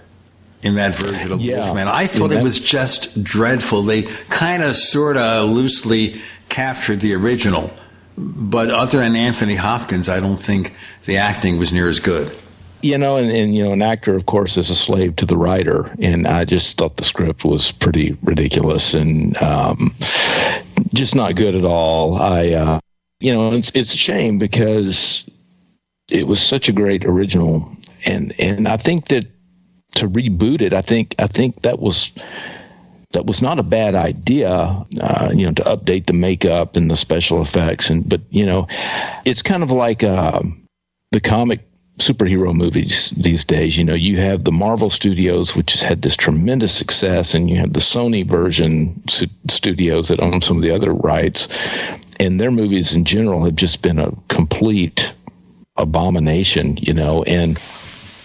in that version of yeah. Wolfman. I thought it was just dreadful. They kind of, sort of loosely captured the original. But other than Anthony Hopkins, I don't think the acting was near as good. You know, and, and you know, an actor, of course, is a slave to the writer, and I just thought the script was pretty ridiculous and um, just not good at all. I, uh, you know, it's it's a shame because it was such a great original, and and I think that to reboot it, I think I think that was that was not a bad idea. Uh, you know, to update the makeup and the special effects, and but you know, it's kind of like uh, the comic superhero movies these days. You know, you have the Marvel Studios, which has had this tremendous success, and you have the Sony version studios that own some of the other rights, and their movies in general have just been a complete abomination. You know, and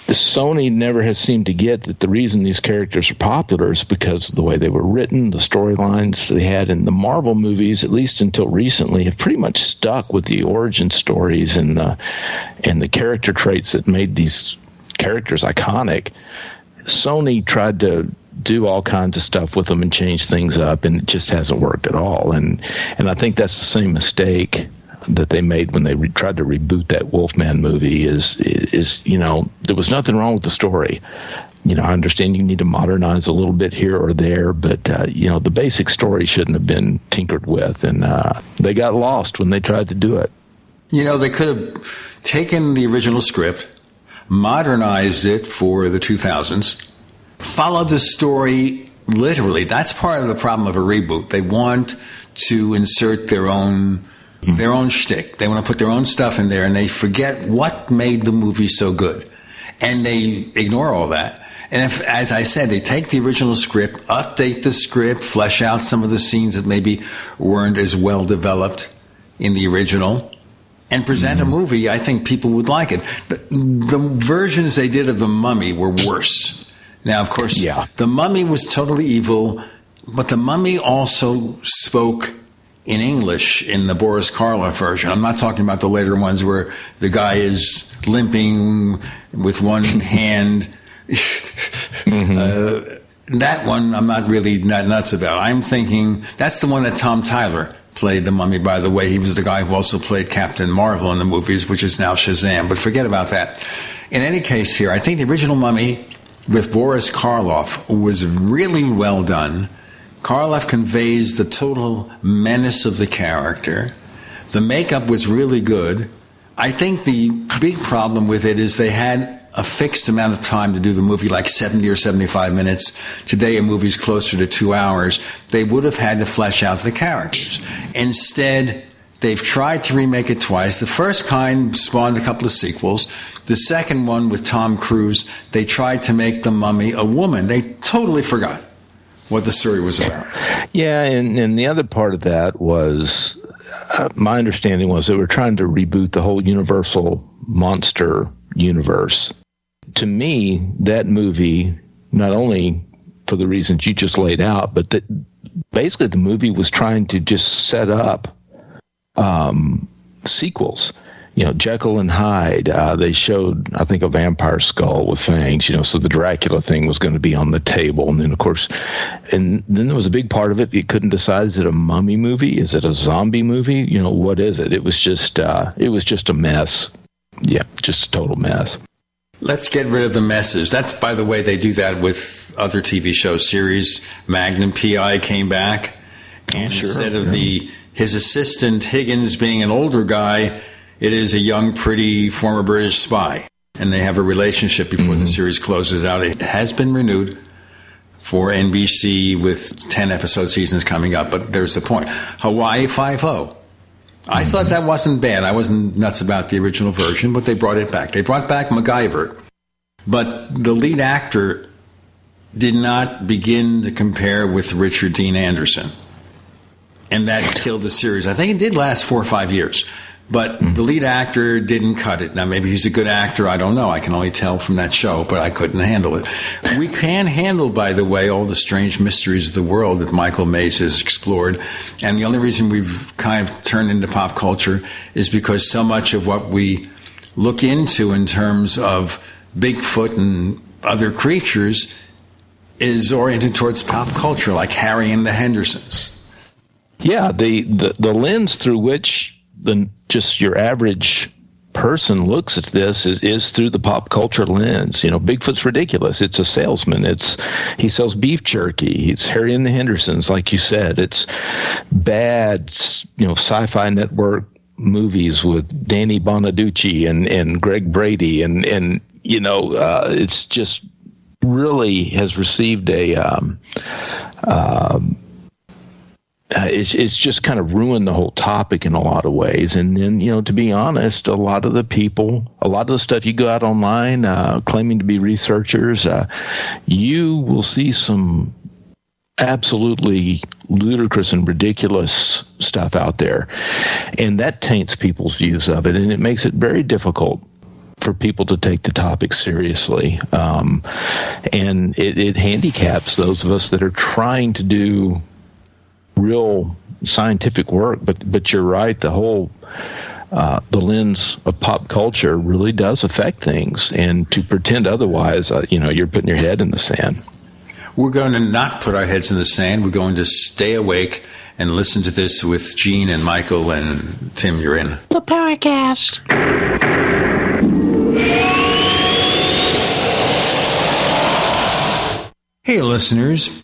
Sony never has seemed to get that the reason these characters are popular is because of the way they were written, the storylines they had in the Marvel movies, at least until recently, have pretty much stuck with the origin stories and the and the character traits that made these characters iconic. Sony tried to do all kinds of stuff with them and change things up, and it just hasn't worked at all. And and I think that's the same mistake that they made when they re- tried to reboot that Wolfman movie is is you know there was nothing wrong with the story. You know, I understand you need to modernize a little bit here or there, but uh, you know the basic story shouldn't have been tinkered with, and uh, they got lost when they tried to do it. You know, they could have taken the original script, modernized it for the 2000s, followed the story literally. That's part of the problem of a reboot. They want to insert their own their own shtick. They want to put their own stuff in there, and they forget what made the movie so good, and they ignore all that. And if, as I said, they take the original script, update the script, flesh out some of the scenes that maybe weren't as well developed in the original, and present mm-hmm. a movie, I think people would like it. The, the versions they did of The Mummy were worse. Now, of course, yeah. The Mummy was totally evil, but The Mummy also spoke in English in the Boris Karloff version. I'm not talking about the later ones where the guy is limping with one hand. Mm-hmm. uh, that one I'm not really not nuts about. I'm thinking that's the one that Tom Tyler played the mummy, by the way. He was the guy who also played Captain Marvel in the movies, which is now Shazam. But forget about that. In any case, here, I think the original mummy with Boris Karloff was really well done. Karloff conveys the total menace of the character. The makeup was really good. I think the big problem with it is they had a fixed amount of time to do the movie, like 70 or 75 minutes. Today, a movie's closer to two hours. They would have had to flesh out the characters. Instead, they've tried to remake it twice. The first kind spawned a couple of sequels. The second one with Tom Cruise, they tried to make the mummy a woman. They totally forgot what the story was about. Yeah, and, and the other part of that was uh, my understanding was they were trying to reboot the whole Universal monster universe. To me, that movie, not only for the reasons you just laid out, but that basically the movie was trying to just set up um, sequels. You know, Jekyll and Hyde. Uh, they showed, I think, a vampire skull with fangs. You know, so the Dracula thing was going to be on the table, and then of course, and then there was a big part of it. You couldn't decide: is it a mummy movie? Is it a zombie movie? You know, what is it? It was just, uh, it was just a mess. Yeah, just a total mess. Let's get rid of the messes. That's, by the way, they do that with other TV show series. Magnum PI came back, and sure, instead of yeah. the his assistant Higgins being an older guy, it is a young, pretty former British spy, and they have a relationship before the mm-hmm. series closes out. It has been renewed for NBC with ten episode seasons coming up, but there's the point. Hawaii Five O. I mm-hmm. thought that wasn't bad. I wasn't nuts about the original version, but they brought it back. They brought back MacGyver, but the lead actor did not begin to compare with Richard Dean Anderson, and that killed the series. I think it did last four or five years, but the lead actor didn't cut it. Now maybe he's a good actor. I don't know. I can only tell from that show, but I couldn't handle it. We can handle, by the way, all the strange mysteries of the world that Michael Mayes has explored, and the only reason we've kind of turned into pop culture is because so much of what we look into in terms of Bigfoot and other creatures is oriented towards pop culture, like Harry and the Hendersons. Yeah, the, the, the lens through which the just your average person looks at this is, is through the pop culture lens. You know, Bigfoot's ridiculous. It's a salesman. It's he sells beef jerky. It's Harry and the Hendersons, like you said. It's bad, you know, sci-fi network movies with Danny Bonaduce and, and Greg Brady and and you know, uh, it's just really has received a um, um, uh, it's, it's just kind of ruined the whole topic in a lot of ways. And then, you know, to be honest, a lot of the people, a lot of the stuff you go out online uh, claiming to be researchers, uh, you will see some absolutely ludicrous and ridiculous stuff out there. And that taints people's views of it. And it makes it very difficult for people to take the topic seriously. Um, and it, it handicaps those of us that are trying to do real scientific work. But but you're right. The whole uh, the lens of pop culture really does affect things, and to pretend otherwise, uh, you know, you're putting your head in the sand. We're going to not put our heads in the sand. We're going to stay awake and listen to this with Gene and Michael and Tim. You're in the Paracast. Hey, listeners.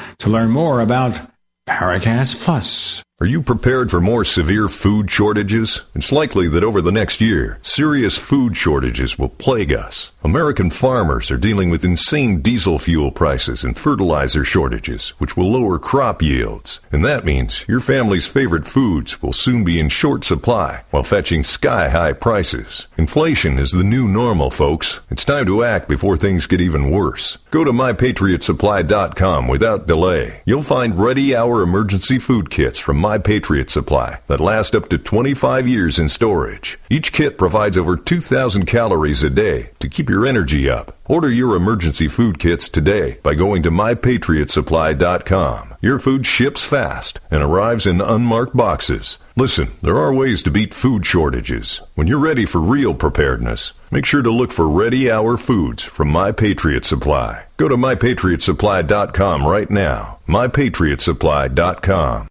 to learn more about Paracast Plus. Are you prepared for more severe food shortages? It's likely that over the next year, serious food shortages will plague us. American farmers are dealing with insane diesel fuel prices and fertilizer shortages, which will lower crop yields. And that means your family's favorite foods will soon be in short supply while fetching sky high prices. Inflation is the new normal, folks. It's time to act before things get even worse. Go to mypatriotsupply.com without delay. You'll find ready hour emergency food kits from My Patriot Supply that last up to 25 years in storage. Each kit provides over 2,000 calories a day to keep your energy up. Order your emergency food kits today by going to mypatriotsupply.com. Your food ships fast and arrives in unmarked boxes. Listen, there are ways to beat food shortages. When you're ready for real preparedness, make sure to look for Ready Hour Foods from My Patriot Supply. Go to mypatriotsupply.com right now. mypatriotsupply.com.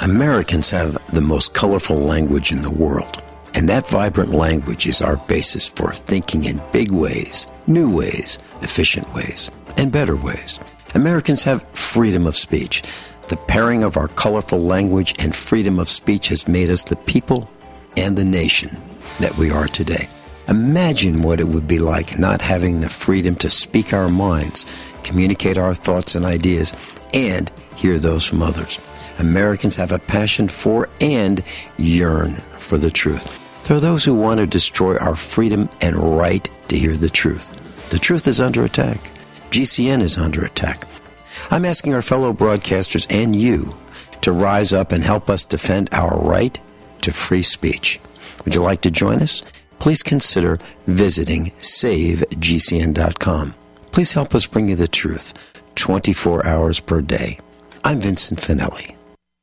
Americans have the most colorful language in the world. And that vibrant language is our basis for thinking in big ways, new ways, efficient ways, and better ways. Americans have freedom of speech. The pairing of our colorful language and freedom of speech has made us the people and the nation that we are today. Imagine what it would be like not having the freedom to speak our minds, communicate our thoughts and ideas, and hear those from others. Americans have a passion for and yearn for the truth. There are those who want to destroy our freedom and right to hear the truth. The truth is under attack. GCN is under attack. I'm asking our fellow broadcasters and you to rise up and help us defend our right to free speech. Would you like to join us? Please consider visiting savegcn.com. Please help us bring you the truth 24 hours per day. I'm Vincent Finelli.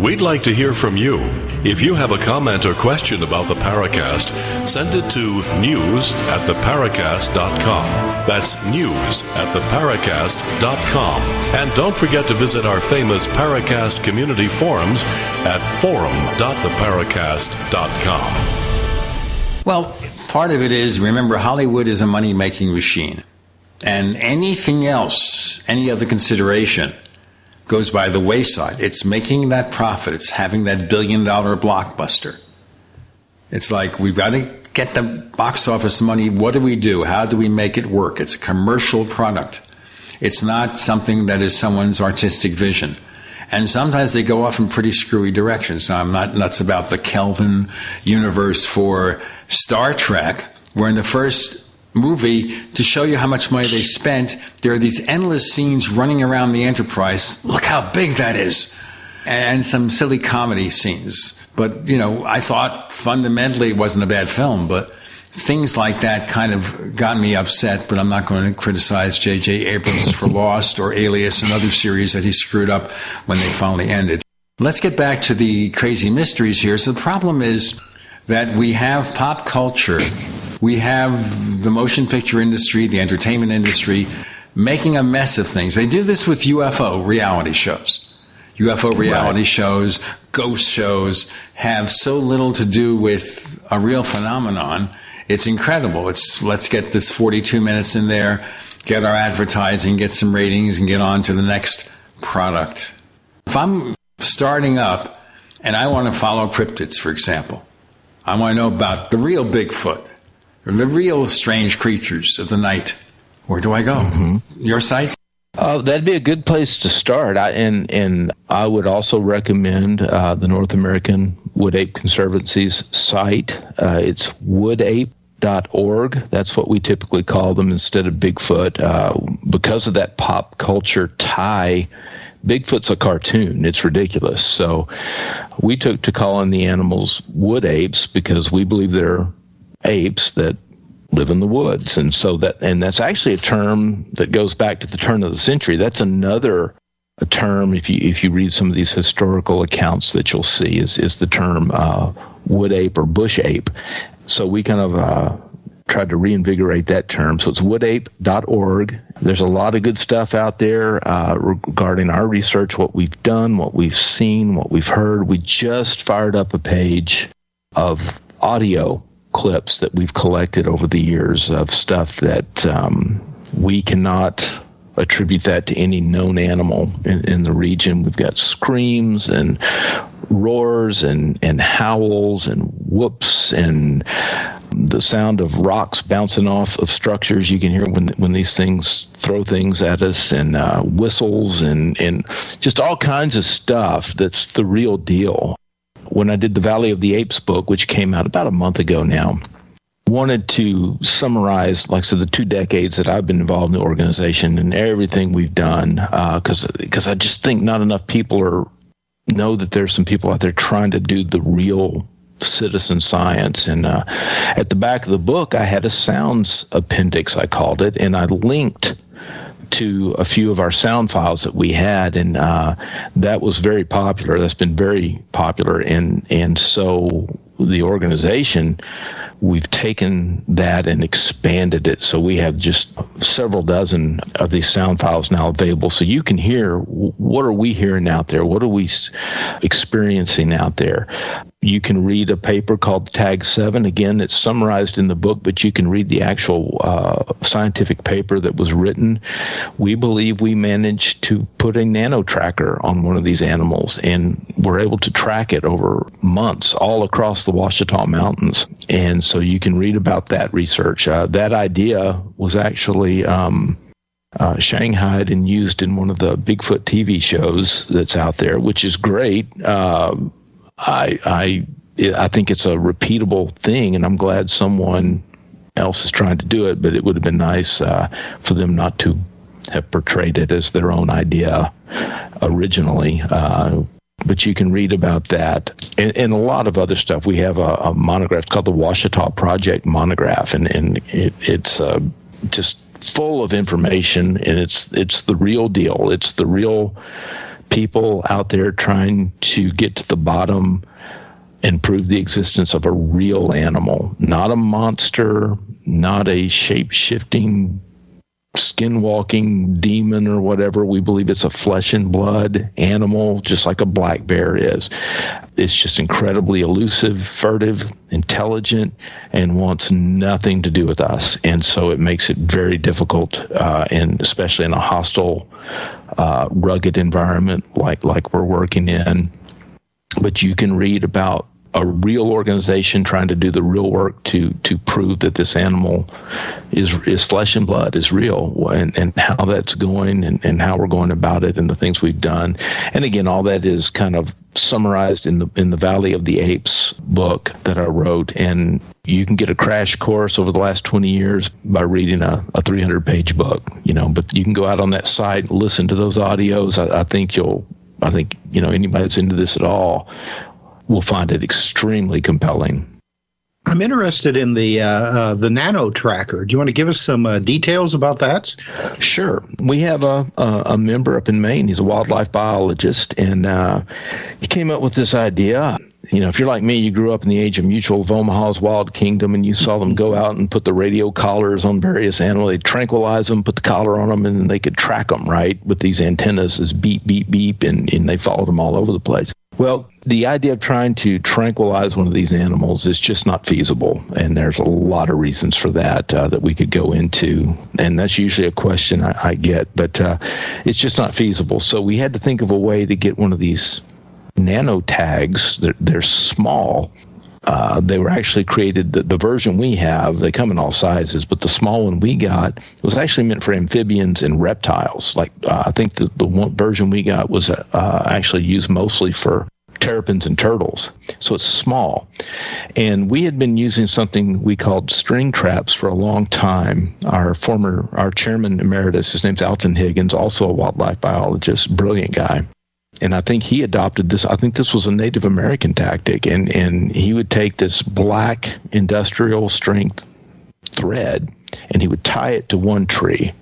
We'd like to hear from you. If you have a comment or question about the Paracast, send it to news at theparacast.com. That's news at theparacast.com. And don't forget to visit our famous Paracast community forums at forum.theparacast.com. Well, part of it is remember, Hollywood is a money making machine. And anything else, any other consideration, goes by the wayside. It's making that profit, it's having that billion dollar blockbuster. It's like we've got to get the box office money. What do we do? How do we make it work? It's a commercial product. It's not something that is someone's artistic vision. And sometimes they go off in pretty screwy directions. Now, I'm not nuts about the Kelvin universe for Star Trek, where in the first movie to show you how much money they spent. There are these endless scenes running around the Enterprise. Look how big that is. And some silly comedy scenes. But, you know, I thought fundamentally it wasn't a bad film, but things like that kind of got me upset. But I'm not going to criticize J.J. Abrams for Lost or Alias and other series that he screwed up when they finally ended. Let's get back to the crazy mysteries here. So the problem is that we have pop culture we have the motion picture industry, the entertainment industry, making a mess of things. They do this with UFO reality shows. UFO reality right. shows, ghost shows have so little to do with a real phenomenon. It's incredible. It's let's get this 42 minutes in there, get our advertising, get some ratings, and get on to the next product. If I'm starting up and I want to follow cryptids, for example, I want to know about the real Bigfoot the real strange creatures of the night, where do I go? Mm-hmm. Your site? Uh, that'd be a good place to start. I, and and I would also recommend uh, the North American Wood Ape Conservancy's site. Uh, it's woodape.org. That's what we typically call them instead of Bigfoot. Uh, because of that pop culture tie, Bigfoot's a cartoon. It's ridiculous. So we took to calling the animals wood apes because we believe they're apes that live in the woods. And so that, and that's actually a term that goes back to the turn of the century. That's another a term if you if you read some of these historical accounts that you'll see is is the term uh, wood ape or bush ape. So we kind of uh, tried to reinvigorate that term. So it's woodape.org. There's a lot of good stuff out there uh, regarding our research, what we've done, what we've seen, what we've heard. We just fired up a page of audio clips that we've collected over the years of stuff that um, we cannot attribute that to any known animal in, in, the region. We've got screams and roars and, and howls and whoops and the sound of rocks bouncing off of structures you can hear when when these things throw things at us and uh, whistles and and just all kinds of stuff that's the real deal when I did the Valley of the Apes book, which came out about a month ago now, wanted to summarize, like I said, the two decades that I've been involved in the organization and everything we've done, because uh, because I just think not enough people are know that there's some people out there trying to do the real citizen science. And uh, at the back of the book, I had a sounds appendix, I called it, and I linked to a few of our sound files that we had, and uh, that was very popular. That's been very popular, and and so the organization we've taken that and expanded it so we have just several dozen of these sound files now available so you can hear what are we hearing out there what are we experiencing out there you can read a paper called Tag 7. Again, it's summarized in the book, but you can read the actual uh, scientific paper that was written. We believe we managed to put a nano tracker on one of these animals, and we're able to track it over months all across the Ouachita Mountains. And so you can read about that research. Uh, that idea was actually. Um, uh, shanghaied and used in one of the Bigfoot TV shows that's out there, which is great. Uh, I I I think it's a repeatable thing, and I'm glad someone else is trying to do it. But it would have been nice uh, for them not to have portrayed it as their own idea originally. Uh, but you can read about that and, and, a lot of other stuff. We have a, a monograph called the Ouachita Project Monograph, and, and it, it's uh, just full of information, and it's it's the real deal. It's the real people out there trying to get to the bottom and prove the existence of a real animal, not a monster, not a shape shifting, skin walking demon or whatever. We believe it's a flesh and blood animal, just like a black bear is. It's just incredibly elusive, furtive, intelligent, and wants nothing to do with us. And so it makes it very difficult, uh, and especially in a hostile uh, rugged environment like like we're working in. But you can read about a real organization trying to do the real work to to prove that this animal is is flesh and blood is real and, and how that's going and, and how we're going about it and the things we've done. And again all that is kind of summarized in the in the Valley of the Apes book that I wrote. And you can get a crash course over the last 20 years by reading a, a 300 page book you know but you can go out on that site and listen to those audios. I, I think you'll I think you know anybody that's into this at all will find it extremely compelling. I'm interested in the uh, uh, the nano tracker. Do you want to give us some uh, details about that? Sure. We have a, a, a member up in Maine. He's a wildlife biologist, and uh, he came up with this idea. You know, if you're like me, you grew up in the age of Mutual of Omaha's Wild Kingdom, and you saw them go out and put the radio collars on various animals. They tranquilize them, put the collar on them, and then they could track them right with these antennas as beep, beep, beep, and, and they followed them all over the place. Well, the idea of trying to tranquilize one of these animals is just not feasible, and there's a lot of reasons for that uh, that we could go into, and that's usually a question I, I get, but uh, it's just not feasible. So we had to think of a way to get one of these nano tags. They're, they're small, uh, they were actually created. The, the, version we have, they come in all sizes, but the small one we got was actually meant for amphibians and reptiles. Like uh, I think the the one version we got was uh, actually used mostly for terrapins and turtles. So it's small. And we had been using something we called string traps for a long time. Our former, our chairman emeritus, his name's Alton Higgins, also a wildlife biologist, brilliant guy. And I think he adopted this. I think this was a Native American tactic. And, and he would take this black industrial strength thread and he would tie it to one tree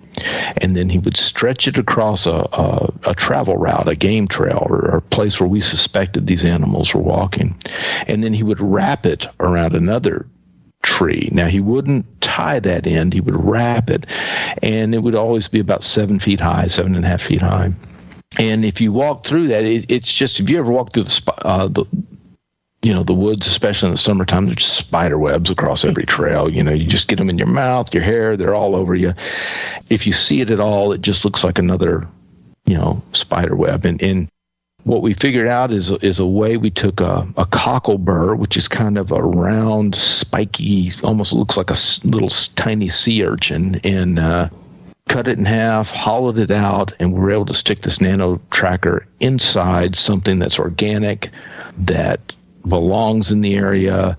and then he would stretch it across a, a, a travel route, a game trail, or, or, a place where we suspected these animals were walking. And then he would wrap it around another tree. Now, he wouldn't tie that end, he would wrap it, and it would always be about seven feet high, seven and a half feet high. And if you walk through that, it, it's just if you ever walk through the, uh, the you know the woods, especially in the summertime, there's just spider webs across every trail. You know, you just get them in your mouth, your hair, they're all over you. If you see it at all, it just looks like another, you know, spider web. And, and what we figured out is is a way we took a, a cockle burr, which is kind of a round, spiky, almost looks like a little tiny sea urchin, and uh, cut it in half, hollowed it out, and we were able to stick this nano tracker inside something that's organic, that belongs in the area,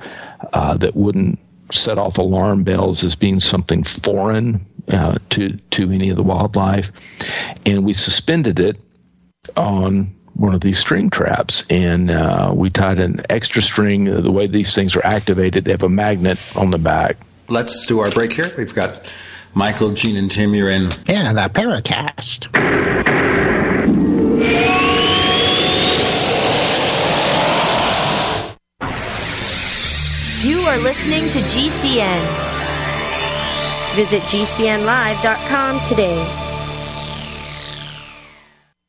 uh, that wouldn't set off alarm bells as being something foreign uh, to to any of the wildlife, and we suspended it on one of these string traps, and uh, we tied an extra string. The way these things are activated, they have a magnet on the back. Let's do our break here. We've got Michael, Gene, and Tim. You're in. Yeah, the Paracast. You are listening to GCN. Visit GCNlive.com today.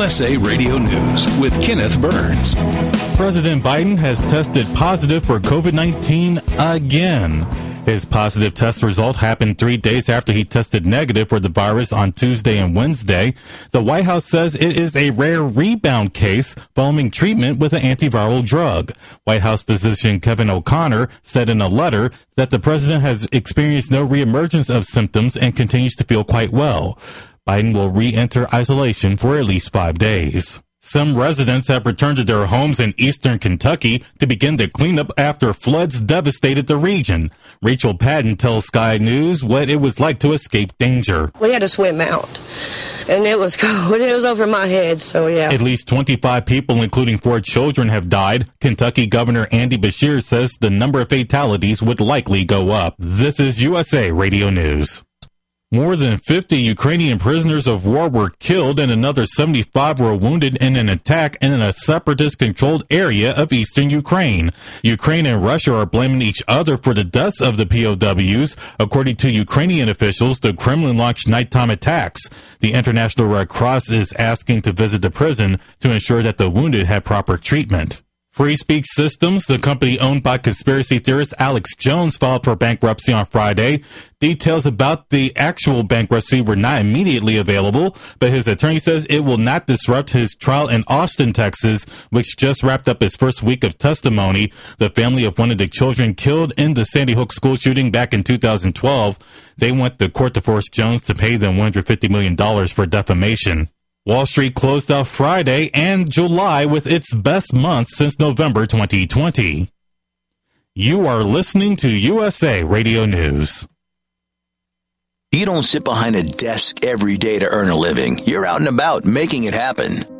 USA Radio News with Kenneth Burns. President Biden has tested positive for COVID 19 again. His positive test result happened three days after he tested negative for the virus on Tuesday and Wednesday. The White House says it is a rare rebound case following treatment with an antiviral drug. White House physician Kevin O'Connor said in a letter that the president has experienced no reemergence of symptoms and continues to feel quite well. Biden will re-enter isolation for at least five days. Some residents have returned to their homes in eastern Kentucky to begin the cleanup after floods devastated the region. Rachel Patton tells Sky News what it was like to escape danger. We had to swim out, and it was cold. It was over my head, so yeah. At least 25 people, including four children, have died. Kentucky Governor Andy Beshear says the number of fatalities would likely go up. This is USA Radio News. More than 50 Ukrainian prisoners of war were killed and another 75 were wounded in an attack in a separatist controlled area of eastern Ukraine. Ukraine and Russia are blaming each other for the deaths of the POWs. According to Ukrainian officials, the Kremlin launched nighttime attacks. The International Red Cross is asking to visit the prison to ensure that the wounded had proper treatment. Free Speech Systems, the company owned by conspiracy theorist Alex Jones, filed for bankruptcy on Friday. Details about the actual bankruptcy were not immediately available, but his attorney says it will not disrupt his trial in Austin, Texas, which just wrapped up its first week of testimony. The family of one of the children killed in the Sandy Hook school shooting back in 2012, they want the court to force Jones to pay them $150 million for defamation. Wall Street closed out Friday and July with its best month since November 2020. You are listening to USA Radio News. You don't sit behind a desk every day to earn a living. You're out and about making it happen.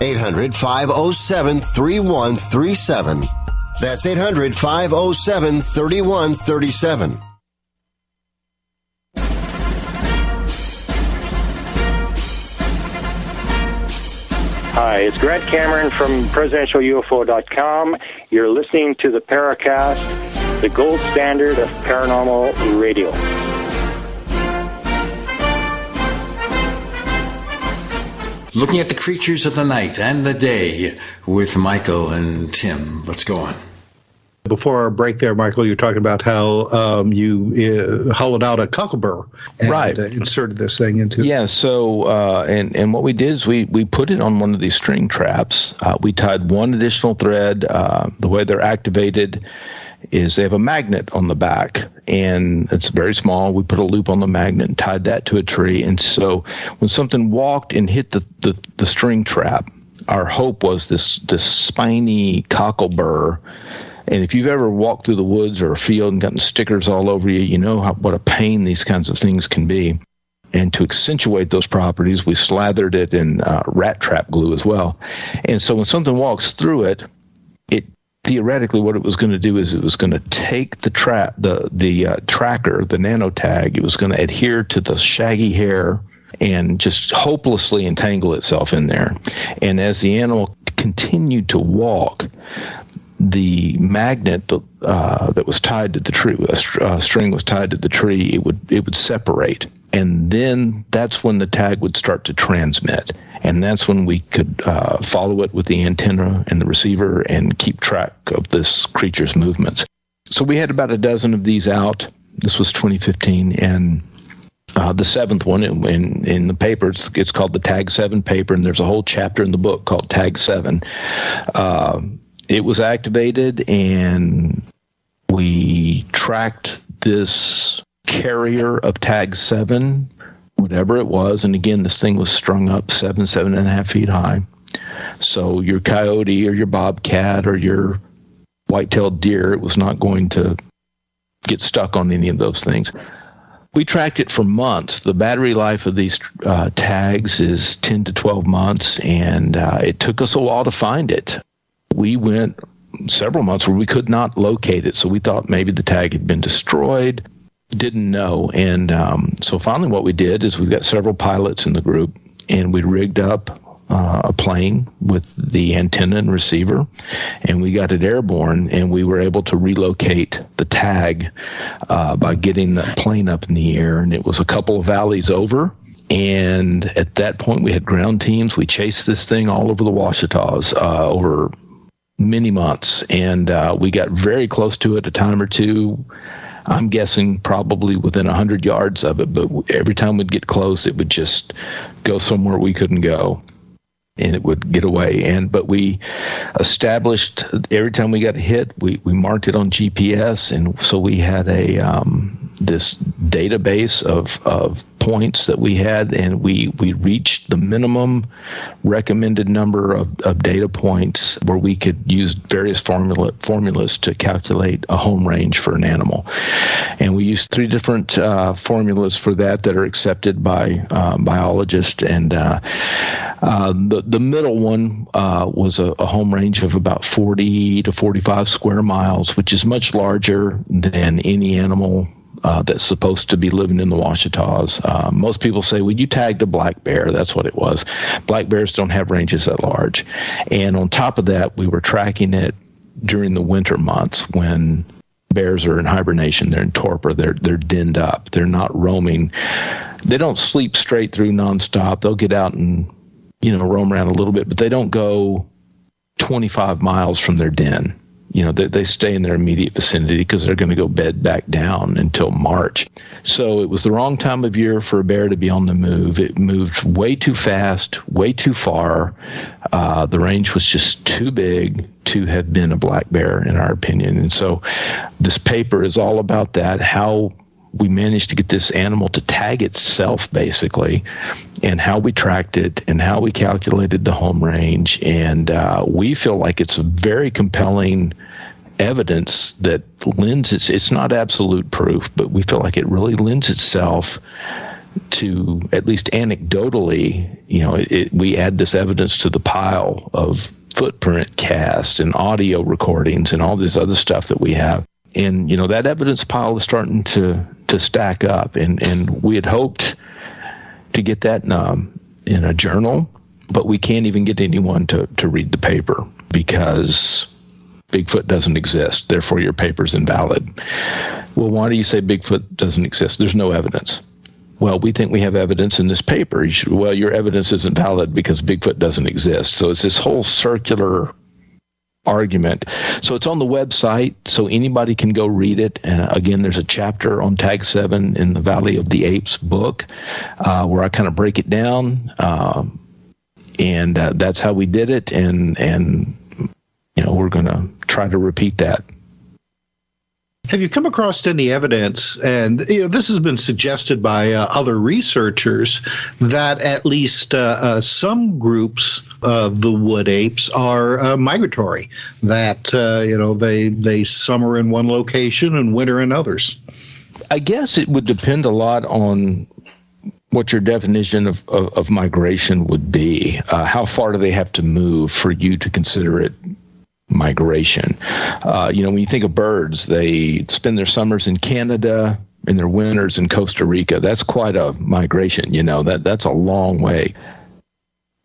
800 507 3137. That's 800 507 3137. Hi, it's Grant Cameron from presidentialufo.com. You're listening to the Paracast, the gold standard of paranormal radio. Looking at the creatures of the night and the day with Michael and Tim. Let's go on. Before our break there, Michael, you're talking about how um, you uh, hollowed out a cocklebur and Right. uh, inserted this thing into it. Yeah. So, uh, and and what we did is we we put it on one of these string traps. Uh, we tied one additional thread. Uh, the way they're activated is they have a magnet on the back, and it's very small. We put a loop on the magnet and tied that to a tree. And so, when something walked and hit the the, the string trap, our hope was this this spiny cocklebur. And if you've ever walked through the woods or a field and gotten stickers all over you, you know how, what a pain these kinds of things can be. And to accentuate those properties, we slathered it in uh, rat trap glue as well. And so when something walks through it, it theoretically what it was going to do is it was going to take the trap, the the uh, tracker, the nano tag. It was going to adhere to the shaggy hair and just hopelessly entangle itself in there. And as the animal continued to walk, the magnet that, uh, that was tied to the tree, a str- uh, string was tied to the tree, it would it would separate, and then that's when the tag would start to transmit, and that's when we could uh, follow it with the antenna and the receiver and keep track of this creature's movements. So we had about a dozen of these out. This was 2015, and uh, the seventh one in, in, the paper, it's, it's called the Tag 7 paper, and there's a whole chapter in the book called Tag 7. Uh, it was activated, and we tracked this carrier of Tag 7, whatever it was. And again, this thing was strung up seven, seven and a half feet high. So your coyote or your bobcat or your white-tailed deer, it was not going to get stuck on any of those things. We tracked it for months. The battery life of these uh, tags is 10 to 12 months, and uh, it took us a while to find it. We went several months where we could not locate it, so we thought maybe the tag had been destroyed. Didn't know, and um, so finally, what we did is we've got several pilots in the group, and we rigged up uh, a plane with the antenna and receiver, and we got it airborne, and we were able to relocate the tag uh, by getting the plane up in the air, and it was a couple of valleys over. And at that point, we had ground teams. We chased this thing all over the Ouachitas uh, over many months, and uh, we got very close to it a time or two. I'm guessing probably within 100 yards of it, but every time we'd get close, it would just go somewhere we couldn't go and it would get away. And but we established every time we got hit, we, we marked it on GPS, and so we had a um, this database of, of points that we had, and we we reached the minimum recommended number of, of data points where we could use various formula formulas to calculate a home range for an animal, and we used three different uh, formulas for that that are accepted by uh, biologists and. Uh, uh, the the middle one uh, was a, a, home range of about 40 to 45 square miles, which is much larger than any animal uh, that's supposed to be living in the Ouachitas. Uh, most people say, well, you tagged a black bear. That's what it was. Black bears don't have ranges that large. And on top of that, we were tracking it during the winter months when bears are in hibernation. They're in torpor. They're they're denned up. They're not roaming. They don't sleep straight through nonstop. They'll get out and you know roam around a little bit, but they don't go 25 miles from their den you know, they, they stay in their immediate vicinity because they're going to go bed back down until March. So it was the wrong time of year for a bear to be on the move. It moved way too fast, way too far. Uh, the range was just too big to have been a black bear, in our opinion. And so this paper is all about that how we managed to get this animal to tag itself basically and how we tracked it and how we calculated the home range. And uh, we feel like it's a very compelling evidence that lends its it's not absolute proof but we feel like it really lends itself to at least anecdotally you know it, it, we add this evidence to the pile of footprint cast and audio recordings and all this other stuff that we have. And you know that evidence pile is starting to to stack up, and and we had hoped to get that in a, um, in a journal, but we can't even get anyone to to read the paper because Bigfoot doesn't exist. Therefore, your paper's invalid. Well, why do you say Bigfoot doesn't exist? There's no evidence. Well, we think we have evidence in this paper. You should, well, your evidence isn't valid because Bigfoot doesn't exist. So it's this whole circular argument. So it's on the website, so anybody can go read it. And again, there's a chapter on Tag 7 in the Valley of the Apes book uh, where I kind of break it down. Uh, and uh, that's how we did it. And, and you know, we're going to try to repeat that have you come across any evidence, and you know this has been suggested by uh, other researchers, that at least uh, uh, some groups of the wood apes are uh, migratory? That uh, you know they they summer in one location and winter in others. I guess it would depend a lot on what your definition of, of, of migration would be. Uh, how far do they have to move for you to consider it migration. Uh, you know, when you think of birds, they spend their summers in Canada and their winters in Costa Rica. That's quite a migration. You know that that's a long way.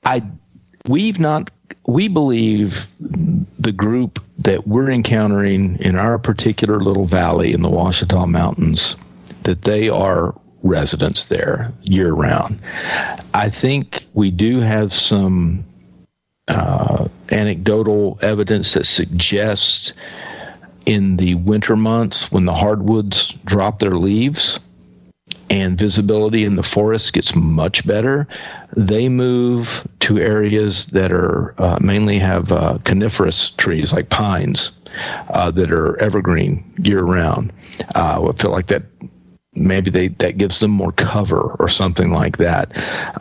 I we've not we believe the group that we're encountering in our particular little valley in the Ouachita Mountains that they are residents there year round. I think we do have some uh, anecdotal evidence that suggests in the winter months when the hardwoods drop their leaves and visibility in the forest gets much better, they move to areas that are uh, mainly have uh, coniferous trees like pines uh, that are evergreen year round. Uh, I feel like that maybe they that gives them more cover or something like that.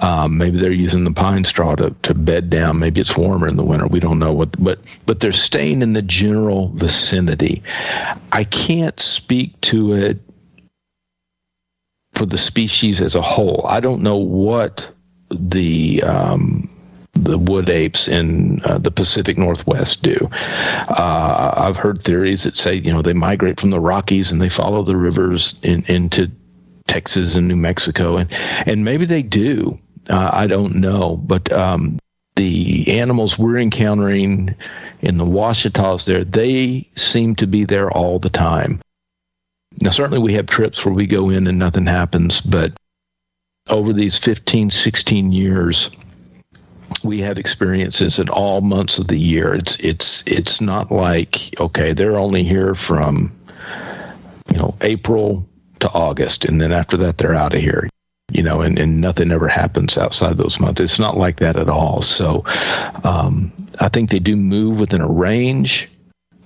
Um, maybe they're using the pine straw to, to bed down. Maybe it's warmer in the winter. We don't know what, but but they're staying in the general vicinity. I can't speak to it for the species as a whole. I don't know what the um, the wood apes in uh, the Pacific Northwest do. Uh, I've heard theories that say, you know, they migrate from the Rockies and they follow the rivers in, into Texas and New Mexico, and and maybe they do. Uh, I don't know, but um, the animals we're encountering in the Ouachitas there, they seem to be there all the time. Now, certainly we have trips where we go in and nothing happens, but over these 15, 16 years, we have experiences in all months of the year. It's it's it's not like okay, they're only here from you know April to August, and then after that they're out of here. You know, and, and nothing ever happens outside those months. It's not like that at all. So, um, I think they do move within a range.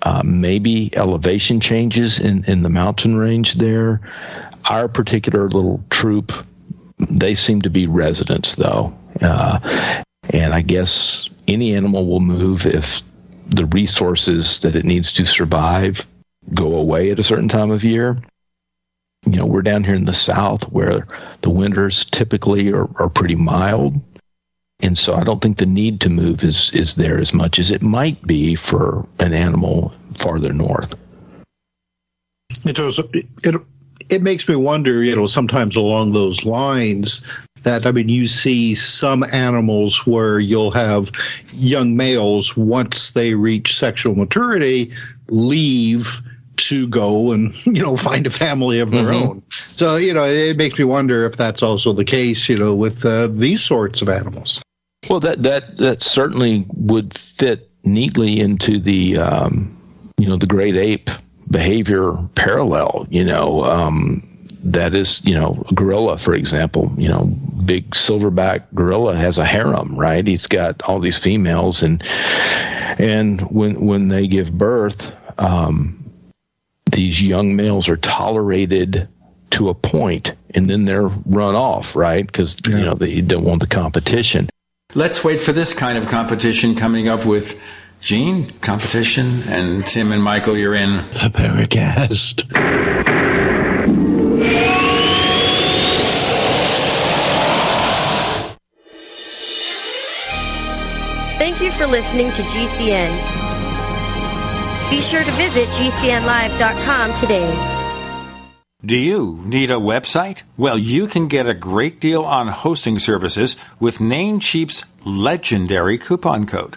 Uh, maybe elevation changes in, in the mountain range there. Our particular little troop, they seem to be residents though. Uh, and I guess any animal will move if the resources that it needs to survive go away at a certain time of year. You know, we're down here in the south where the winters typically are, are pretty mild. And so I don't think the need to move is, is there as much as it might be for an animal farther north. It was, it, it makes me wonder, you know, sometimes along those lines that I mean, you see some animals where you'll have young males once they reach sexual maturity leave to go and you know find a family of their mm-hmm. own. So you know, it makes me wonder if that's also the case, you know, with uh, these sorts of animals. Well, that that that certainly would fit neatly into the um, you know the great ape behavior parallel. You know, um, that is you know a gorilla, for example. You know, big silverback gorilla has a harem, right? He's got all these females, and and when when they give birth. Um, these young males are tolerated to a point and then they're run off, right? Because yeah. you know they don't want the competition. Let's wait for this kind of competition coming up with Gene competition and Tim and Michael. You're in the Paracast. Thank you for listening to GCN. Be sure to visit GCNlive.com today. Do you need a website? Well, you can get a great deal on hosting services with Namecheap's legendary coupon code.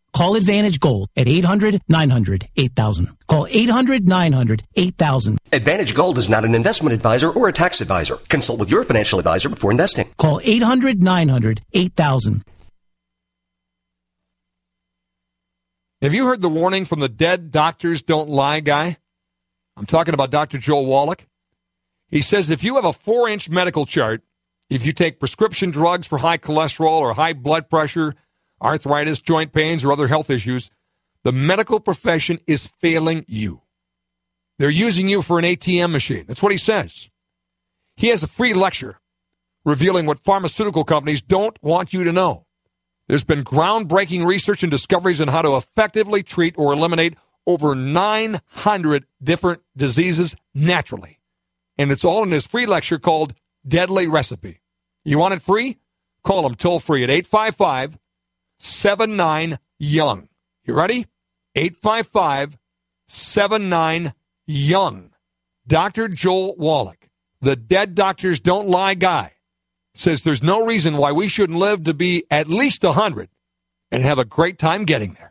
Call Advantage Gold at 800 900 8000. Call 800 900 8000. Advantage Gold is not an investment advisor or a tax advisor. Consult with your financial advisor before investing. Call 800 900 8000. Have you heard the warning from the dead doctors don't lie guy? I'm talking about Dr. Joel Wallach. He says if you have a four inch medical chart, if you take prescription drugs for high cholesterol or high blood pressure, arthritis, joint pains, or other health issues, the medical profession is failing you. They're using you for an ATM machine. That's what he says. He has a free lecture revealing what pharmaceutical companies don't want you to know. There's been groundbreaking research and discoveries on how to effectively treat or eliminate over 900 different diseases naturally. And it's all in his free lecture called Deadly Recipe. You want it free? Call him toll free at 855 79 Young. You ready? 855 79 Young. Dr. Joel Wallach, the dead doctors don't lie guy, says there's no reason why we shouldn't live to be at least 100 and have a great time getting there.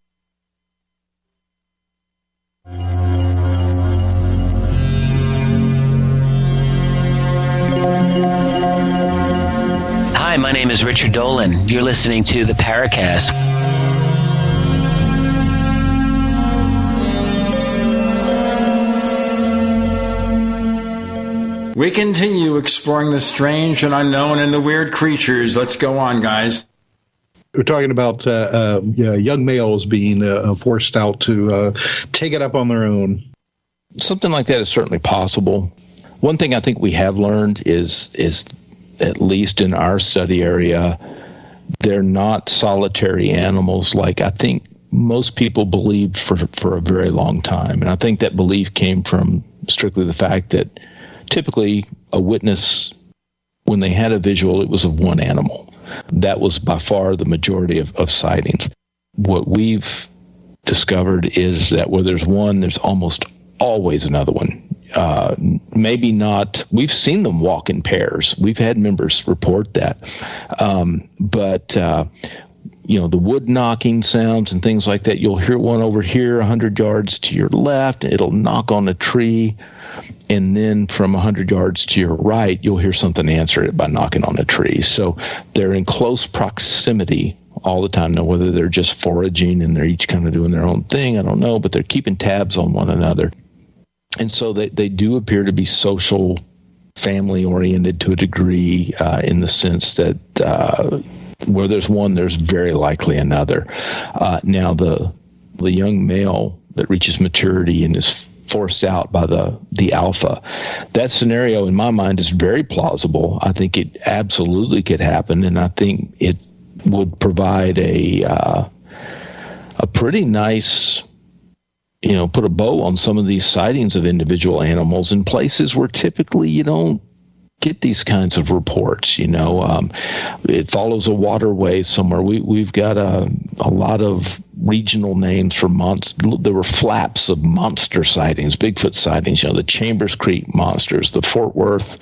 My name is Richard Dolan. You're listening to the Paracast. We continue exploring the strange and unknown and the weird creatures. Let's go on, guys. We're talking about uh, uh, young males being uh, forced out to uh, take it up on their own. Something like that is certainly possible. One thing I think we have learned is is at least in our study area, they're not solitary animals like I think most people believed for for a very long time, and I think that belief came from strictly the fact that typically a witness when they had a visual, it was of one animal. That was by far the majority of, of sightings. What we've discovered is that where there's one, there's almost always another one. Uh, maybe not. We've seen them walk in pairs. We've had members report that, um, but uh, you know the wood knocking sounds and things like that. You'll hear one over here, hundred yards to your left. It'll knock on a tree, and then from hundred yards to your right, you'll hear something answer it by knocking on a tree. So they're in close proximity all the time. Now, whether they're just foraging and they're each kind of doing their own thing, I don't know, but they're keeping tabs on one another and so they, they do appear to be social family oriented to a degree uh, in the sense that uh, where there's one there's very likely another. Uh, now the the young male that reaches maturity and is forced out by the the alpha that scenario in my mind is very plausible. I think it absolutely could happen and i think it would provide a uh, a pretty nice you know, put a bow on some of these sightings of individual animals in places where typically you don't get these kinds of reports. You know, um, it follows a waterway somewhere. We we've got a a lot of regional names for monsters. There were flaps of monster sightings, Bigfoot sightings. You know, the Chambers Creek monsters, the Fort Worth,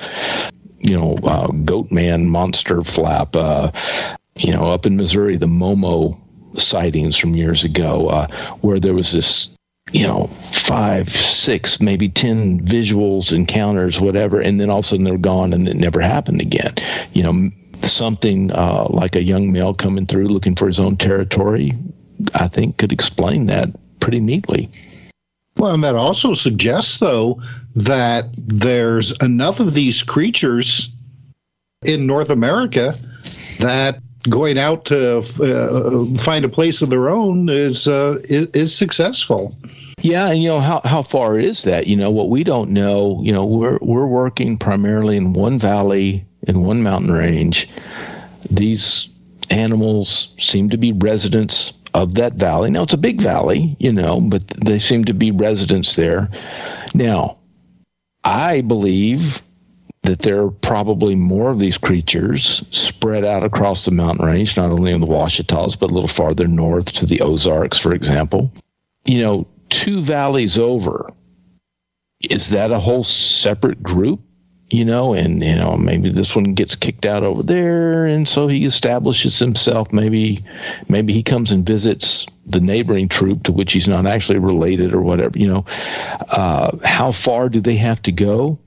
you know, uh, Goatman monster flap. Uh, you know, up in Missouri, the Momo sightings from years ago, uh, where there was this you know, five, six, maybe 10 visuals, encounters, whatever, and then all of a sudden they're gone and it never happened again. You know, something uh, like a young male coming through looking for his own territory, I think could explain that pretty neatly. Well, and that also suggests, though, that there's enough of these creatures in North America that going out to uh, find a place of their own is, uh, is, is successful. Yeah, and you know how how far is that? You know what we don't know. You know we're we're working primarily in one valley in one mountain range. These animals seem to be residents of that valley. Now it's a big valley, you know, but they seem to be residents there. Now, I believe that there are probably more of these creatures spread out across the mountain range, not only in the Ouachitas, but a little farther north to the Ozarks, for example. You know, two valleys over, is that a whole separate group? You know, and you know maybe this one gets kicked out over there, and so he establishes himself. Maybe, maybe he comes and visits the neighboring troop to which he's not actually related or whatever. You know, uh, how far do they have to go?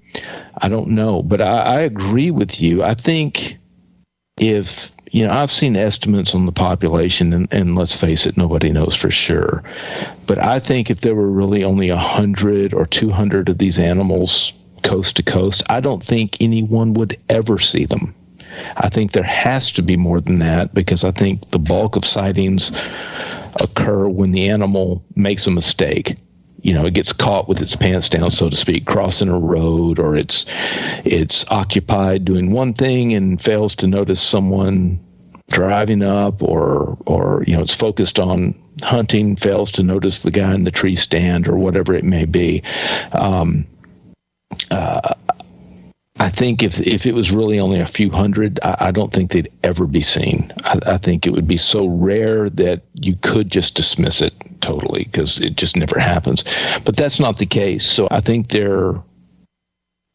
I don't know, but I, I agree with you. I think if you know, I've seen estimates on the population, and, and, let's face it, nobody knows for sure. But I think if there were really only a hundred or two hundred of these animals coast to coast, I don't think anyone would ever see them. I think there has to be more than that because I think the bulk of sightings occur when the animal makes a mistake you know, it gets caught with its pants down, so to speak, crossing a road, or it's it's occupied doing one thing and fails to notice someone driving up, or or you know, it's focused on hunting fails to notice the guy in the tree stand or whatever it may be. Um, uh, I think if if it was really only a few hundred, I, I don't think they'd ever be seen. I, I, think it would be so rare that you could just dismiss it totally because it just never happens. But that's not the case. So I think they're,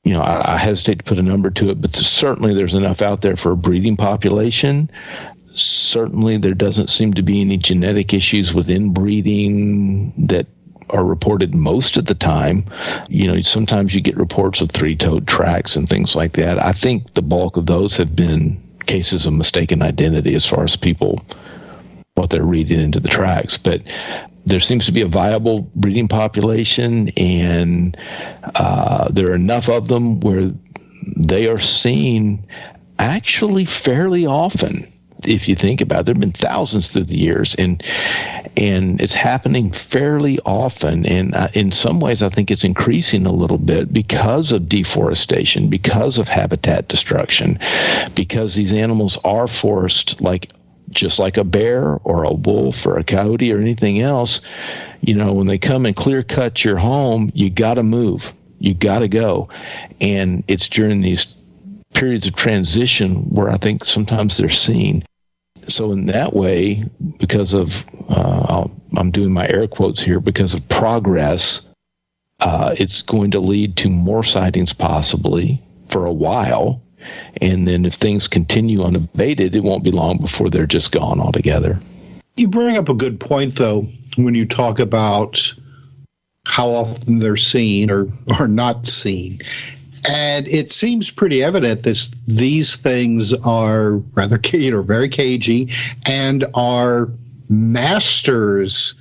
you know, I, I hesitate to put a number to it, but certainly there's enough out there for a breeding population. Certainly, there doesn't seem to be any genetic issues with inbreeding that are reported most of the time. You know, sometimes you get reports of three toed tracks and things like that. I think the bulk of those have been cases of mistaken identity as far as people what they're reading into the tracks. But there seems to be a viable breeding population, and uh, there are enough of them where they are seen actually fairly often if you think about it, there have been thousands through the years, and and it's happening fairly often. And uh, in some ways, I think it's increasing a little bit because of deforestation, because of habitat destruction, because these animals are forced, like just like a bear or a wolf or a coyote or anything else. You know, when they come and clear cut your home, you got to move. You got to go. And it's during these periods of transition where I think sometimes they're seen. So in that way, because of uh, I'm doing my air quotes here, because of progress, uh, it's going to lead to more sightings possibly for a while. And then if things continue unabated, it won't be long before they're just gone altogether. You bring up a good point, though, when you talk about how often they're seen or, or not seen. And it seems pretty evident that these things are rather you know, very cagey and are masters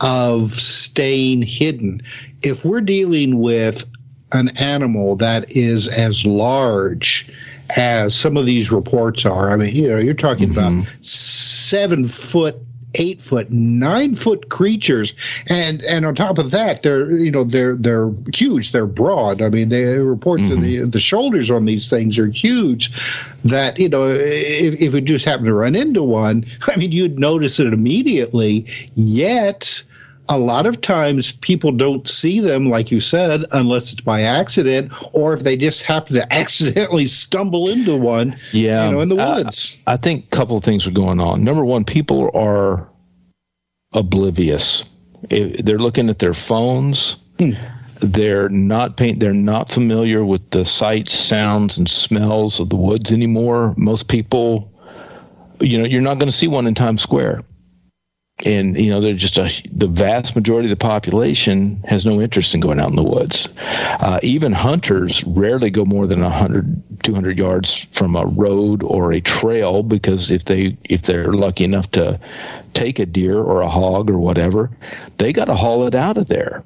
of staying hidden. If we're dealing with an animal that is as large as some of these reports are, I mean, you know, you're talking mm-hmm. about seven foot eight foot, nine foot creatures, and and on top of that, they're you know they're they're huge. They're broad. I mean, they report mm-hmm. the the shoulders on these things are huge. That you know, if if you just happen to run into one, I mean, you'd notice it immediately. Yet a lot of times people don't see them, like you said, unless it's by accident or if they just happen to accidentally stumble into one. Yeah, you know, in the woods. I, I think a couple of things are going on. Number one, people are oblivious. They're looking at their phones. Hmm. They're not paint. They're not familiar with the sights, sounds, and smells of the woods anymore. Most people, you know, you're not going to see one in Times Square and you know they're just a, the vast majority of the population has no interest in going out in the woods uh, even hunters rarely go more than 100 200 yards from a road or a trail because if they if they're lucky enough to take a deer or a hog or whatever they got to haul it out of there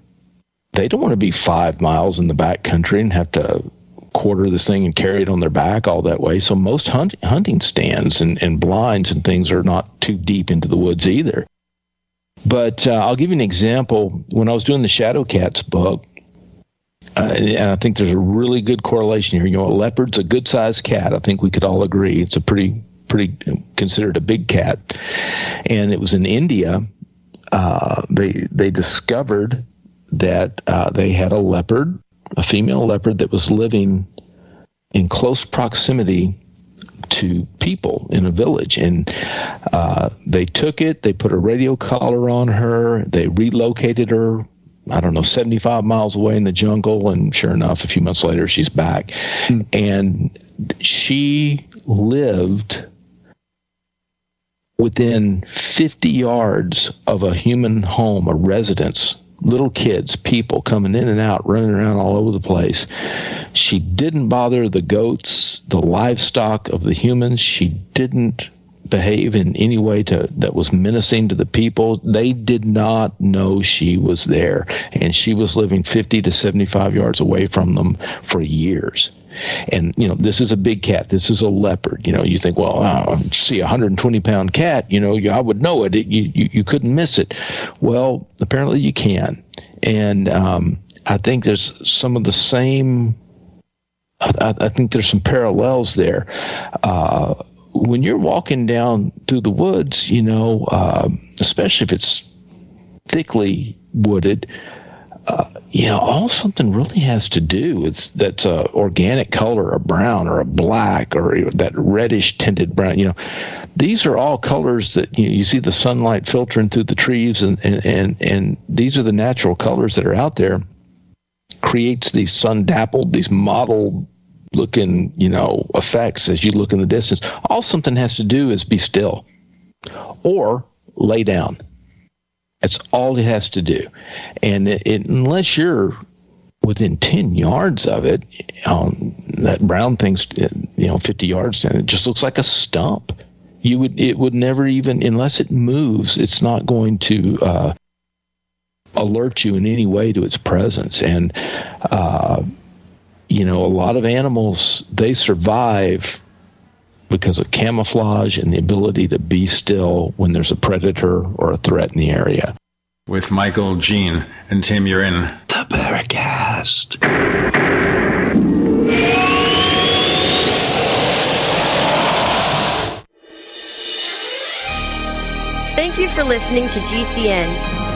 they don't want to be five miles in the back country and have to quarter this thing and carry it on their back all that way. So most hunt, hunting stands and, and blinds and things are not too deep into the woods either. But uh, I'll give you an example. When I was doing the Shadow Cats book, uh, and I think there's a really good correlation here. You know, a leopard's a good sized cat. I think we could all agree it's a pretty, pretty considered a big cat. And it was in India. Uh, they they discovered that uh, they had a leopard, a female leopard that was living in close proximity to people in a village. And uh, they took it, they put a radio collar on her, they relocated her. I don't know, 75 miles away in the jungle. And sure enough, a few months later, she's back. Mm. And she lived within 50 yards of a human home, a residence little kids, people coming in and out, running around all over the place. She didn't bother the goats, the livestock of the humans. She didn't behave in any way to that was menacing to the people. They did not know she was there, and she was living 50 to 75 yards away from them for years. And you know, this is a big cat. This is a leopard. You know, you think, well, oh, see a 120 pound cat. You know, I would know it. it you, you, you couldn't miss it. Well, apparently you can. And um, I think there's some of the same. I, I think there's some parallels there. Uh, when you're walking down through the woods, you know, uh, especially if it's thickly wooded. Uh, you know, all something really has to do with that's a organic color, a brown or a black or that reddish tinted brown. You know, these are all colors that you, know, you see the sunlight filtering through the trees, and, and and and these are the natural colors that are out there. Creates these sun dappled, these mottled looking, you know, effects as you look in the distance. All something has to do is be still or lay down. That's all it has to do. And it, it, unless you're within 10 yards of it, um, that brown thing's, you know, 50 yards, and it just looks like a stump. You would, it would never even, unless it moves, it's not going to, uh, alert you in any way to its presence. And, uh, you know, a lot of animals, they survive because of camouflage and the ability to be still when there's a predator or a threat in the area. With Michael, Gene, and Tim, you're in the Paracast. Thank you for listening to GCN.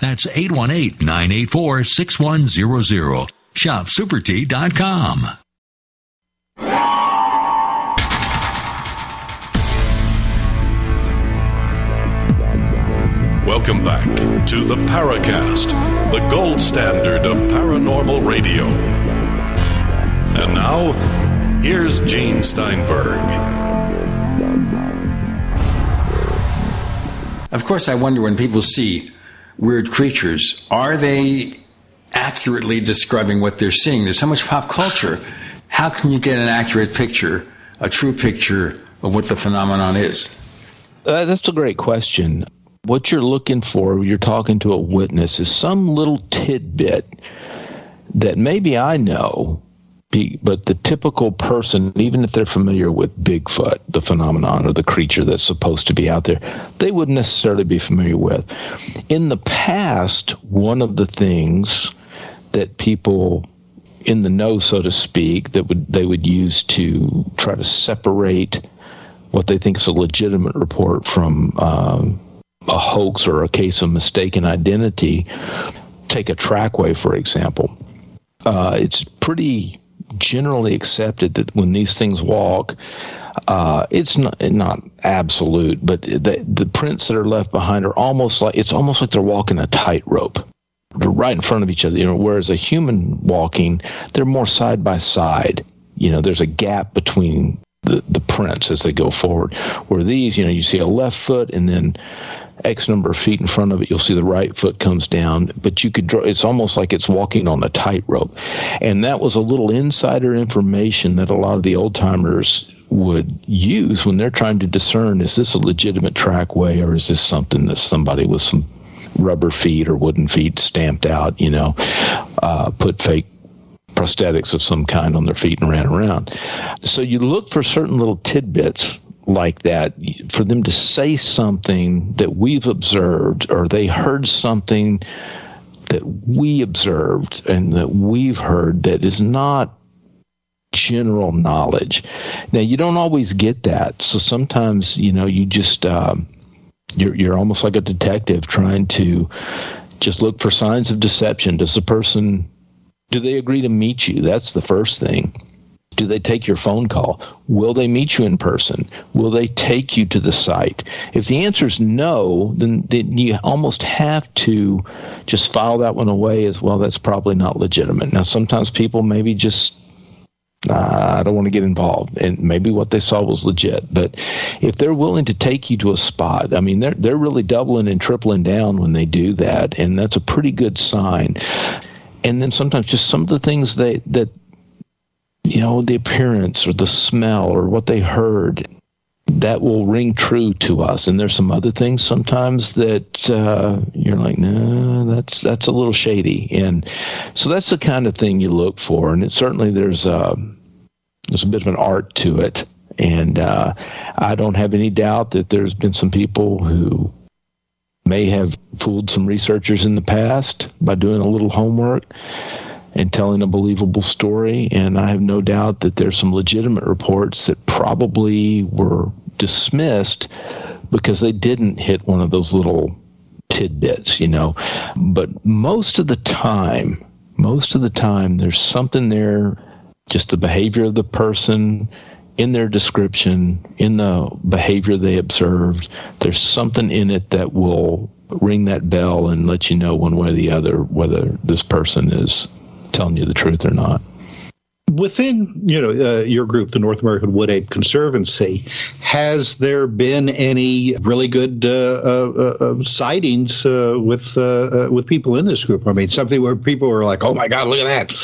That's 818-984-6100. ShopSuperTea.com. Welcome back to the Paracast, the gold standard of paranormal radio. And now, here's Gene Steinberg. Of course, I wonder when people see weird creatures, are they accurately describing what they're seeing? There's so much pop culture. How can you get an accurate picture, a true picture of what the phenomenon is? Uh, that's a great question. What you're looking for, you're talking to a witness, is some little tidbit that maybe I know, but the typical person, even if they're familiar with Bigfoot, the phenomenon or the creature that's supposed to be out there, they wouldn't necessarily be familiar with. In the past, one of the things that people in the know, so to speak, that would they would use to try to separate what they think is a legitimate report from um, a hoax or a case of mistaken identity. Take a trackway, for example. Uh, it's pretty generally accepted that when these things walk, uh, it's not not absolute, but the the prints that are left behind are almost like it's almost like they're walking a tightrope. Right in front of each other. You know, whereas a human walking, they're more side by side. You know, there's a gap between the, the prints as they go forward. Where these, you know, you see a left foot and then X number of feet in front of it, you'll see the right foot comes down. But you could draw, it's almost like it's walking on a tightrope. And that was a little insider information that a lot of the old timers would use when they're trying to discern is this a legitimate trackway or is this something that somebody with some rubber feet or wooden feet stamped out, you know, uh, put fake prosthetics of some kind on their feet and ran around. So you look for certain little tidbits like that for them to say something that we've observed or they heard something that we observed and that we've heard that is not general knowledge. Now you don't always get that, so sometimes you know you just um, you're you're almost like a detective trying to just look for signs of deception. Does the person do they agree to meet you? That's the first thing. Do they take your phone call? Will they meet you in person? Will they take you to the site? If the answer is no, then, then you almost have to just file that one away as well. That's probably not legitimate. Now, sometimes people maybe just I don't want to get involved. And maybe what they saw was legit. But if they're willing to take you to a spot, I mean, they're they're really doubling and tripling down when they do that, and that's a pretty good sign. And then sometimes just some of the things they that you know, the appearance or the smell or what they heard, that will ring true to us. And there's some other things sometimes that uh, you're like, no, that's that's a little shady. And so that's the kind of thing you look for. And it, certainly there's a uh, there's a bit of an art to it. And uh, I don't have any doubt that there's been some people who may have fooled some researchers in the past by doing a little homework and telling a believable story. And I have no doubt that there's some legitimate reports that probably were dismissed because they didn't hit one of those little tidbits, you know. But most of the time, most of the time, there's something there, just the behavior of the person in their description, in the behavior they observed. There's something in it that will ring that bell and let you know one way or the other whether this person is telling you the truth or not. Within you know uh, your group, the North American Wood Ape Conservancy, has there been any really good uh, uh, uh sightings uh, with uh, with people in this group? I mean, something where people are like, "Oh my God, look at that!"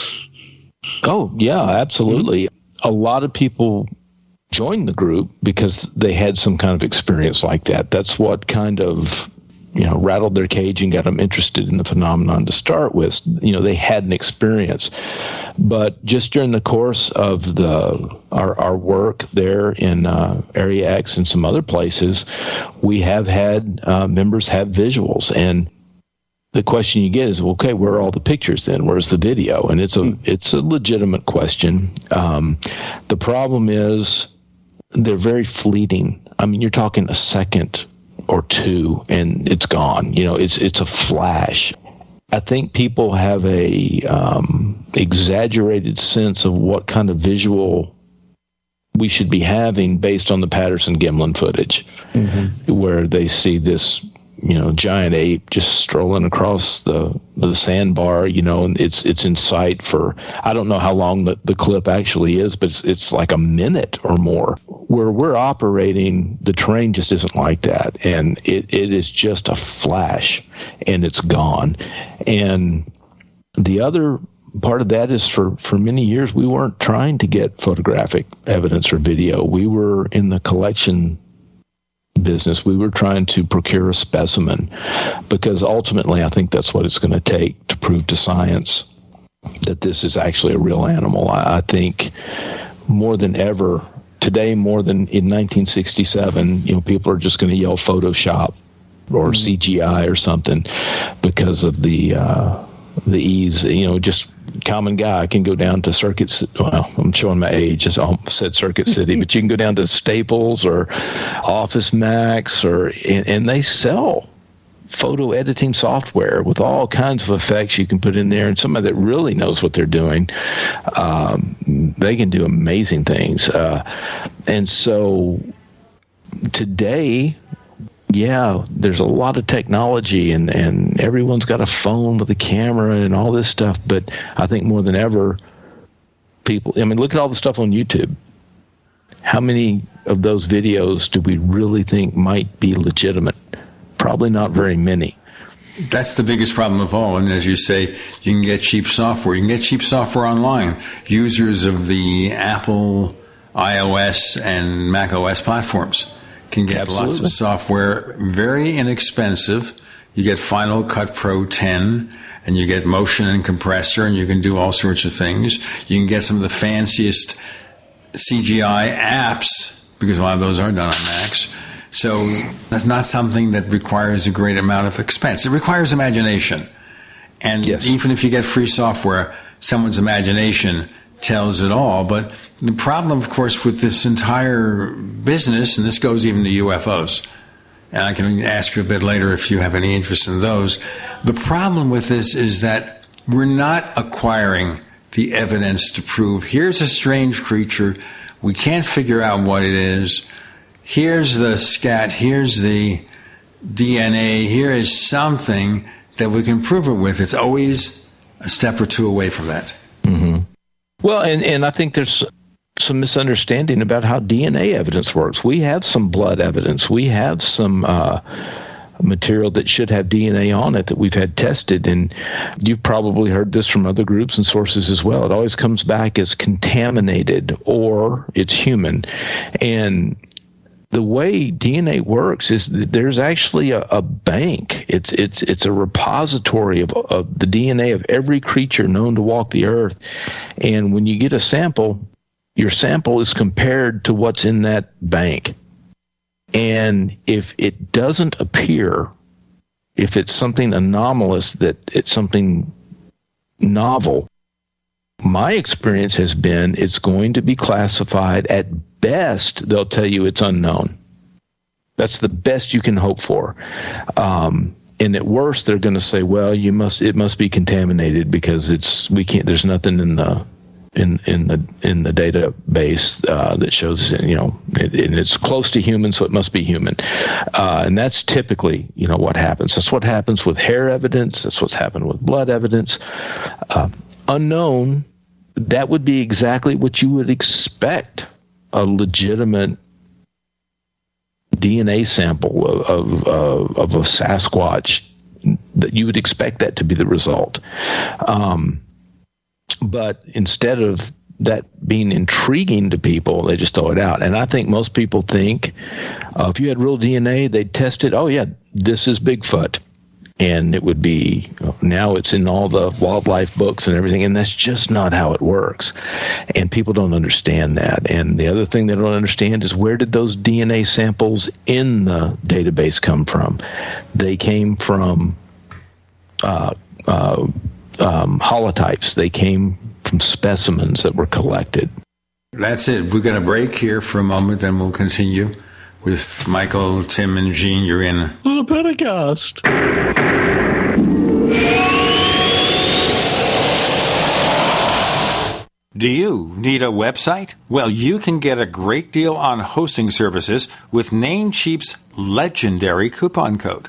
Oh yeah, absolutely. Mm-hmm. A lot of people joined the group because they had some kind of experience like that. That's what kind of you know rattled their cage and got them interested in the phenomenon to start with. You know they had an experience. But just during the course of the our, our work there in uh, area x and some other places we have had uh, members have visuals. And the question you get is well, okay where are all the pictures then? Where's the video? And it's a it's a legitimate question. Um, the problem is they're very fleeting. I mean you're talking a second or two and it's gone. You know, it's it's a flash. I think people have a um, exaggerated sense of what kind of visual we should be having based on the Patterson Gimlin footage, mm-hmm. where they see this you know giant ape just strolling across the the sandbar you know and it's it's in sight for i don't know how long the, the clip actually is but it's, it's like a minute or more where we're operating. The terrain just isn't like that. And it, it is just a flash and it's gone. And the other part of that is for for many years we weren't trying to get photographic evidence or video. We were in the collection business. We were trying to procure a specimen because ultimately I think that's what it's going to take to prove to science that this is actually a real animal. I, I think more than ever today, more than in 1967, you know, people are just going to yell Photoshop or mm. CGI or something because of the uh, the ease. You know, just common guy can go down to Circuit. Well, I'm showing my age. As I said Circuit City, but you can go down to Staples or Office Max, or and, and they sell photo editing software with all kinds of effects you can put in there, and somebody that really knows what they're doing, um, they can do amazing things. Uh, and so today yeah, there's a lot of technology and, and everyone's got a phone with a camera and all this stuff. But I think more than ever, people, I mean, look at all the stuff on YouTube. how many of those videos do we really think might be legitimate? Probably not very many. That's the biggest problem of all. And as you say, you can get cheap software. You can get cheap software online. Users of the Apple, iOS, and Mac OS platforms can get Absolutely. lots of software very inexpensive. You get Final Cut Pro 10 and you get motion and compressor and you can do all sorts of things. You can get some of the fanciest CGI apps because a lot of those are done on Macs. So that's not something that requires a great amount of expense. It requires imagination. And even if you get free software, someone's imagination tells it all. But the problem, of course, with this entire business, and this goes even to UFOs, and I can ask you a bit later if you have any interest in those. The problem with this is that we're not acquiring the evidence to prove here's a strange creature, we can't figure out what it is. Here's the scat, here's the DNA, here is something that we can prove it with. It's always a step or two away from that. hmm Well, and, and I think there's some misunderstanding about how DNA evidence works. We have some blood evidence. We have some uh, material that should have DNA on it that we've had tested. And you've probably heard this from other groups and sources as well. It always comes back as contaminated or it's human. And the way DNA works is there's actually a, a bank. It's it's it's a repository of, of the DNA of every creature known to walk the earth. And when you get a sample, your sample is compared to what's in that bank. And if it doesn't appear, if it's something anomalous, that it's something novel, my experience has been it's going to be classified at best, they'll tell you it's unknown. That's the best you can hope for. Um, and at worst, they're going to say, "Well, you must it must be contaminated because it's we can't. There's nothing in the in in the in the database uh, that shows you know it, and it's close to human, so it must be human." Uh, and that's typically you know what happens. That's what happens with hair evidence. That's what's happened with blood evidence. Uh, unknown. That would be exactly what you would expect a legitimate DNA sample of of, of, a Sasquatch. That you would expect that to be the result. Um, but instead of that being intriguing to people, they just throw it out. And I think most people think uh, if you had real DNA, they'd test it. Oh, yeah, this is Bigfoot. And it would be now it's in all the wildlife books and everything. And that's just not how it works. And people don't understand that. And the other thing they don't understand is where did those DNA samples in the database come from? They came from uh, uh, um, holotypes. They came from specimens that were collected. That's it. We're going to break here for a moment, then we'll continue with Michael, Tim, and Gene. You're in the Paracast. Do you need a website? Well, you can get a great deal on hosting services with Namecheap's legendary coupon code.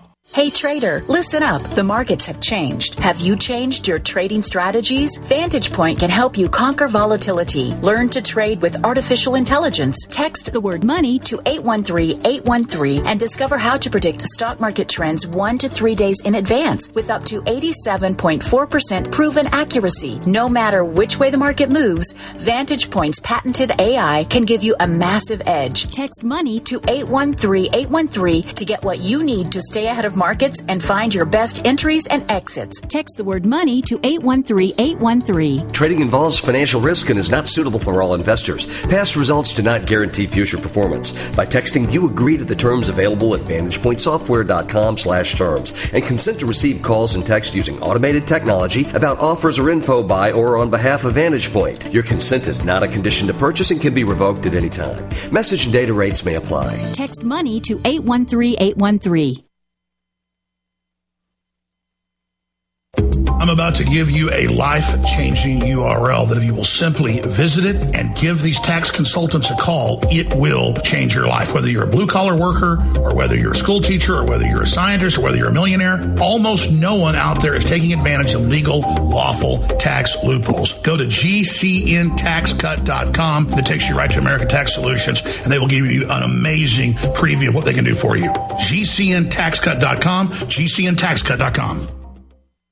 Hey trader, listen up. The markets have changed. Have you changed your trading strategies? Vantage Point can help you conquer volatility. Learn to trade with artificial intelligence. Text the word money to 813-813 and discover how to predict stock market trends 1 to 3 days in advance with up to 87.4% proven accuracy. No matter which way the market moves, Vantage Point's patented AI can give you a massive edge. Text money to 813-813 to get what you need to stay ahead of markets and find your best entries and exits. Text the word money to 813 813. Trading involves financial risk and is not suitable for all investors. Past results do not guarantee future performance. By texting, you agree to the terms available at VantagePointSoftware.com slash terms and consent to receive calls and text using automated technology about offers or info by or on behalf of VantagePoint. Your consent is not a condition to purchase and can be revoked at any time. Message and data rates may apply. Text money to 813 813. I'm about to give you a life changing URL that if you will simply visit it and give these tax consultants a call, it will change your life. Whether you're a blue collar worker or whether you're a school teacher or whether you're a scientist or whether you're a millionaire, almost no one out there is taking advantage of legal, lawful tax loopholes. Go to gcntaxcut.com. That takes you right to American Tax Solutions and they will give you an amazing preview of what they can do for you. gcntaxcut.com, gcntaxcut.com.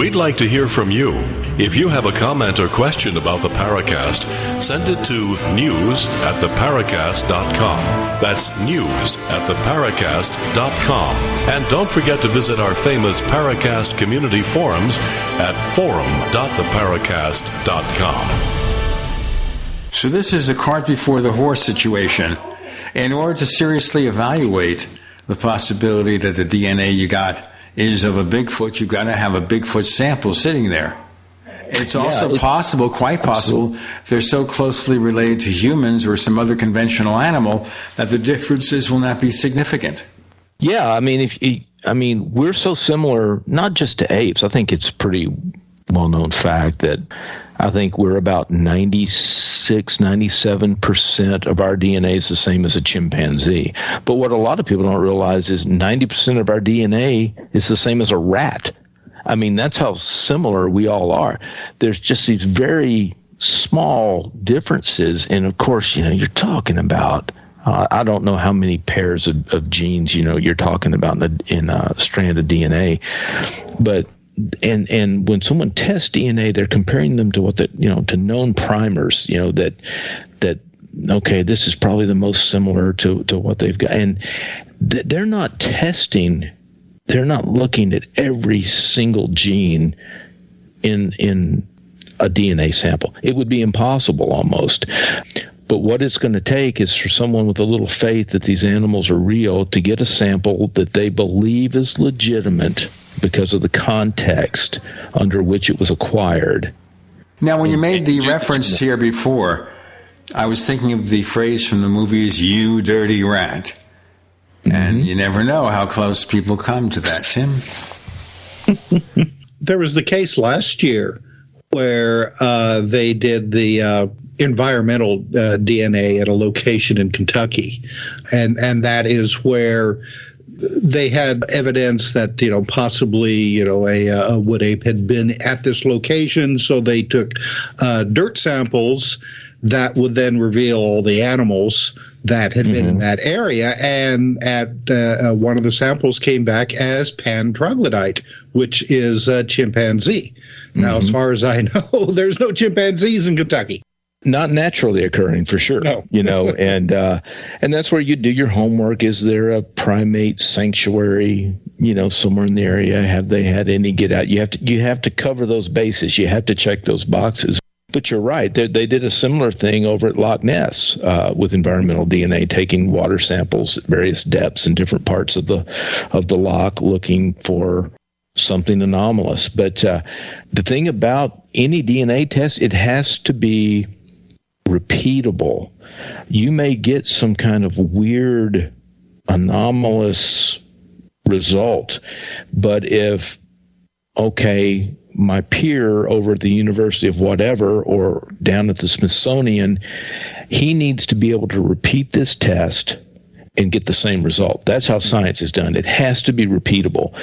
We'd like to hear from you. If you have a comment or question about the Paracast, send it to news at theparacast.com. That's news at theparacast.com. And don't forget to visit our famous Paracast community forums at forum.theparacast.com. So this is a cart before the horse situation. In order to seriously evaluate the possibility that the DNA you got is of a Bigfoot, you've got to have a Bigfoot sample sitting there. It's also yeah, it, possible, quite possible, they're so closely related to humans or some other conventional animal that the differences will not be significant. Yeah, I mean, if I mean, we're so similar, not just to apes. I think it's pretty well known fact that I think we're about 96, 97% of our DNA is the same as a chimpanzee. But what a lot of people don't realize is 90% of our DNA is the same as a rat. I mean, that's how similar we all are. There's just these very small differences. And of course, you know, you're talking about uh, I don't know how many pairs of, of, genes you know you're talking about in a, in a strand of DNA, but and and when someone tests DNA, they're comparing them to what the you know to known primers, you know that that okay, this is probably the most similar to to what they've got, and they're not testing, they're not looking at every single gene in in a DNA sample. It would be impossible almost. But what it's going to take is for someone with a little faith that these animals are real to get a sample that they believe is legitimate because of the context under which it was acquired. Now, when you made the reference here before, I was thinking of the phrase from the movies, you dirty rat. Mm-hmm. And you never know how close people come to that, Tim. there was the case last year where uh, they did the uh, environmental uh, DNA at a location in Kentucky, and and that is where they had evidence that you know possibly you know a, a wood ape had been at this location, so they took uh, dirt samples that would then reveal all the animals that had mm-hmm. been in mm-hmm. that area, and at uh, uh, one of the samples came back as pan troglodyte, which is a chimpanzee. Mm-hmm. Now, as mm-hmm. far as I know, there's no chimpanzees in Kentucky not naturally occurring for sure no. you know and uh and that's where you do your homework. Is there a primate sanctuary you know somewhere in the area? Have they had any get out? You have to you have to cover those bases. You have to check those boxes. But you're right. They, they did a similar thing over at loch ness uh, with environmental dna taking water samples at various depths in different parts of the of the loch looking for something anomalous. But uh, the thing about any dna test it has to be repeatable, you may get some kind of weird, anomalous result. But if, okay, my peer over at the University of whatever or down at the Smithsonian, he needs to be able to repeat this test and get the same result. That's how science is done. It has to be repeatable.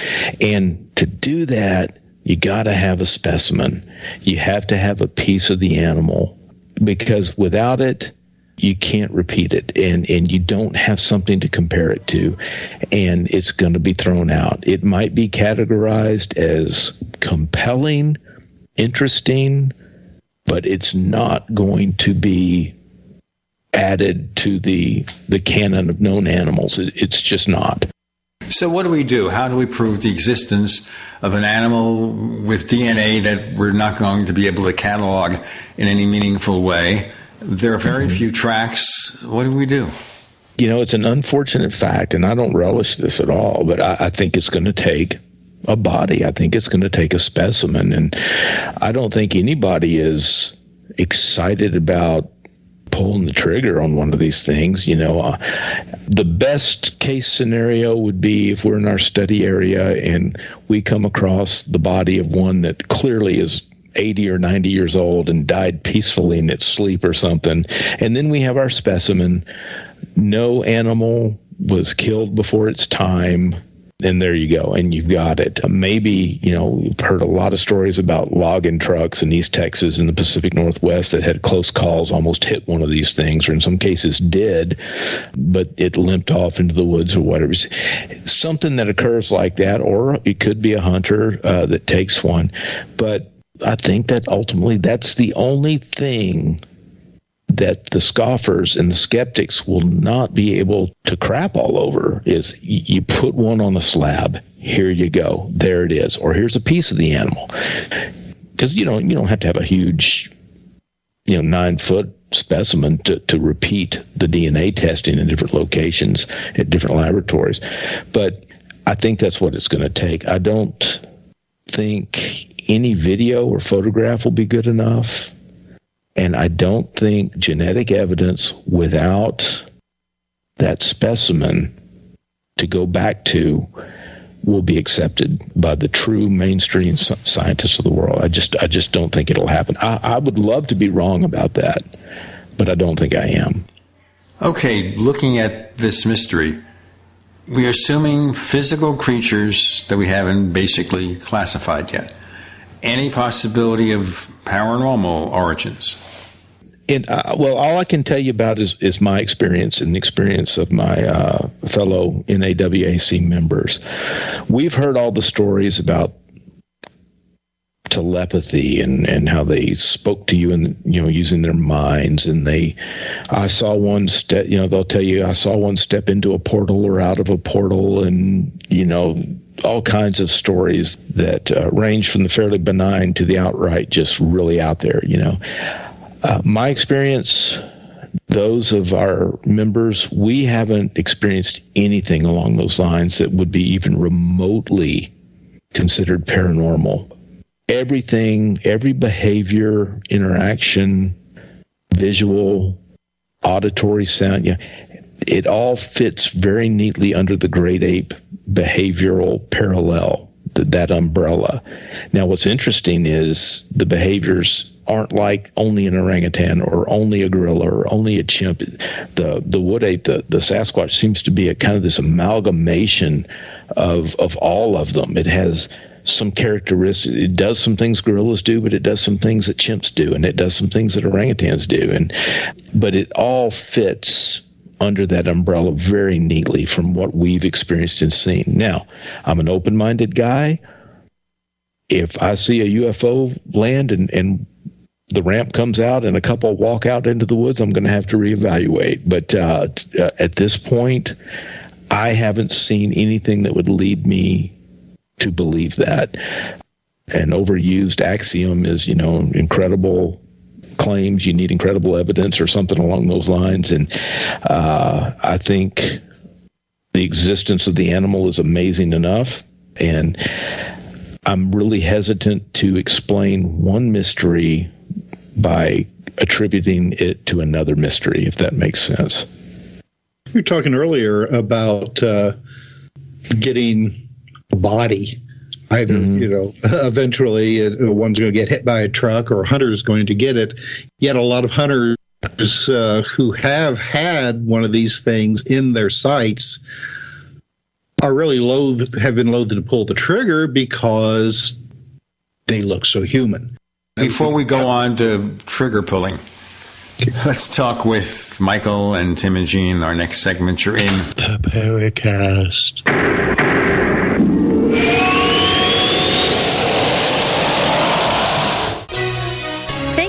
And to do that, you got to have a specimen. You have to have a piece of the animal because without it, you can't repeat it and, and you don't have something to compare it to and it's going to be thrown out. It might be categorized as compelling, interesting, but it's not going to be added to the the canon of known animals. It, it's just not. So, what do we do? How do we prove the existence of an animal with DNA that we're not going to be able to catalog in any meaningful way? There are very mm-hmm. few tracks. What do we do? You know, it's an unfortunate fact, and I don't relish this at all, but I, I think it's going to take a body. I think it's going to take a specimen. And I don't think anybody is excited about pulling the trigger on one of these things. You know, uh, the best case scenario would be if we're in our study area and we come across the body of one that clearly is 80 or 90 years old and died peacefully in its sleep or something. And then we have our specimen. No animal was killed before its time and there you go and you've got it. Maybe you know we've heard a lot of stories about logging trucks in east texas and the pacific northwest that had close calls almost hit one of these things or in some cases did but it limped off into the woods or whatever. Something that occurs like that or it could be a hunter uh, that takes one. But i think that ultimately that's the only thing that the scoffers and the skeptics will not be able to crap all over is you put one on a slab here you go there it is. Or here's a piece of the animal. Because you know you don't have to have a huge you know nine foot specimen to, to repeat the dna testing in different locations at different laboratories. But i think that's what it's going to take. I don't think any video or photograph will be good enough and I don't think genetic evidence without that specimen to go back to will be accepted by the true mainstream scientists of the world. I just I just don't think it'll happen. I, I would love to be wrong about that, but I don't think I am. Okay, looking at this mystery, we are assuming physical creatures that we haven't basically classified yet. Any possibility of paranormal origins? And uh, well, all I can tell you about is, is my experience and the experience of my uh, fellow NAWAC members. We've heard all the stories about telepathy and, and how they spoke to you and you know using their minds and they I saw one step you know they'll tell you I saw one step into a portal or out of a portal and you know all kinds of stories that uh, range from the fairly benign to the outright just really out there you know uh, my experience, those of our members, we haven't experienced anything along those lines that would be even remotely considered paranormal. Everything, every behavior, interaction, visual, auditory sound, yeah, it all fits very neatly under the great ape behavioral parallel, that umbrella. Now, what's interesting is the behaviors aren't like only an orangutan or only a gorilla or only a chimp. The the wood ape, the, the Sasquatch seems to be a kind of this amalgamation of of all of them. It has some characteristics. It does some things gorillas do, but it does some things that chimps do, and it does some things that orangutans do. And but it all fits under that umbrella very neatly from what we've experienced and seen. Now, I'm an open minded guy. If I see a UFO land and, and the ramp comes out and a couple walk out into the woods, I'm going to have to reevaluate. But uh, t- uh, at this point, I haven't seen anything that would lead me to believe that. An overused axiom is, you know, incredible claims, you need incredible evidence or something along those lines. And uh, I think the existence of the animal is amazing enough. And I'm really hesitant to explain one mystery by attributing it to another mystery, if that makes sense. You were talking earlier about uh, getting a body. Either mm-hmm. you know, eventually uh, one's going to get hit by a truck, or a hunter is going to get it. Yet a lot of hunters uh, who have had one of these things in their sights are really loath, have been loath to pull the trigger because they look so human. Before we go on to trigger pulling, let's talk with Michael and Tim and Gene. Our next segment, you're in the Paracast.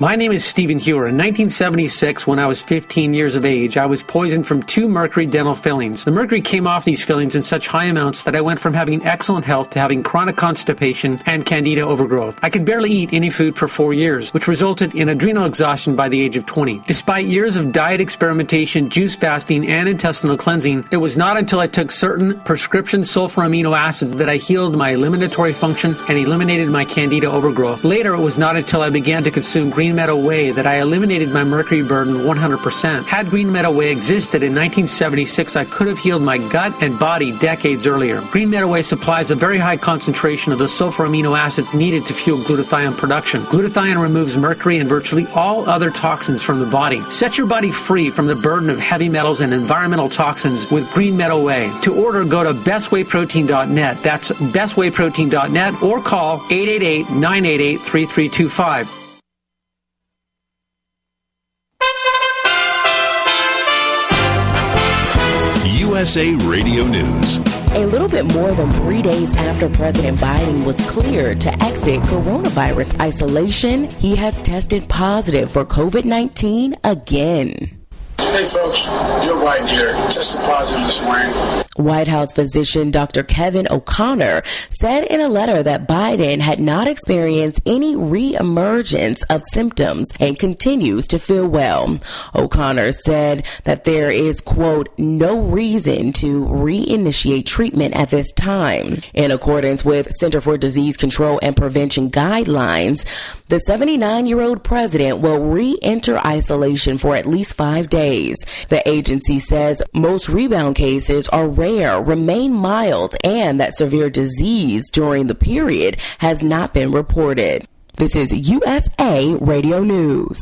My name is Stephen Hewer. In 1976, when I was 15 years of age, I was poisoned from two mercury dental fillings. The mercury came off these fillings in such high amounts that I went from having excellent health to having chronic constipation and candida overgrowth. I could barely eat any food for four years, which resulted in adrenal exhaustion by the age of 20. Despite years of diet experimentation, juice fasting, and intestinal cleansing, it was not until I took certain prescription sulfur amino acids that I healed my eliminatory function and eliminated my candida overgrowth. Later, it was not until I began to consume green Green Meadow Whey that I eliminated my mercury burden 100%. Had Green Meadow Whey existed in 1976, I could have healed my gut and body decades earlier. Green Meadow Whey supplies a very high concentration of the sulfur amino acids needed to fuel glutathione production. Glutathione removes mercury and virtually all other toxins from the body. Set your body free from the burden of heavy metals and environmental toxins with Green Meadow Whey. To order, go to bestwayprotein.net. That's bestwayprotein.net or call 888 988 3325. USA Radio News. A little bit more than three days after President Biden was cleared to exit coronavirus isolation, he has tested positive for COVID 19 again. Hey folks, Joe Biden here. Tested positive this morning. White House physician Dr. Kevin O'Connor said in a letter that Biden had not experienced any reemergence of symptoms and continues to feel well. O'Connor said that there is, quote, no reason to reinitiate treatment at this time. In accordance with Center for Disease Control and Prevention guidelines, the 79 year old president will re enter isolation for at least five days. The agency says most rebound cases are rare, remain mild, and that severe disease during the period has not been reported. This is USA Radio News.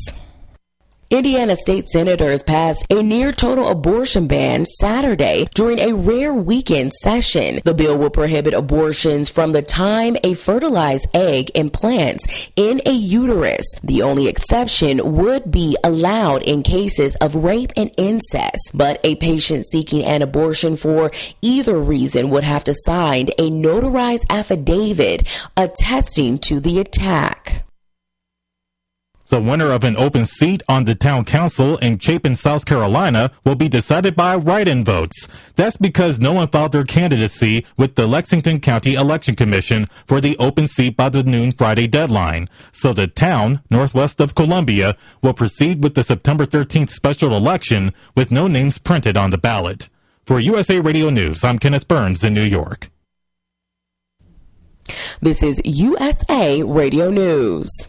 Indiana state senators passed a near total abortion ban Saturday during a rare weekend session. The bill will prohibit abortions from the time a fertilized egg implants in a uterus. The only exception would be allowed in cases of rape and incest, but a patient seeking an abortion for either reason would have to sign a notarized affidavit attesting to the attack. The winner of an open seat on the town council in Chapin, South Carolina will be decided by write-in votes. That's because no one filed their candidacy with the Lexington County Election Commission for the open seat by the noon Friday deadline. So the town, northwest of Columbia, will proceed with the September 13th special election with no names printed on the ballot. For USA Radio News, I'm Kenneth Burns in New York. This is USA Radio News.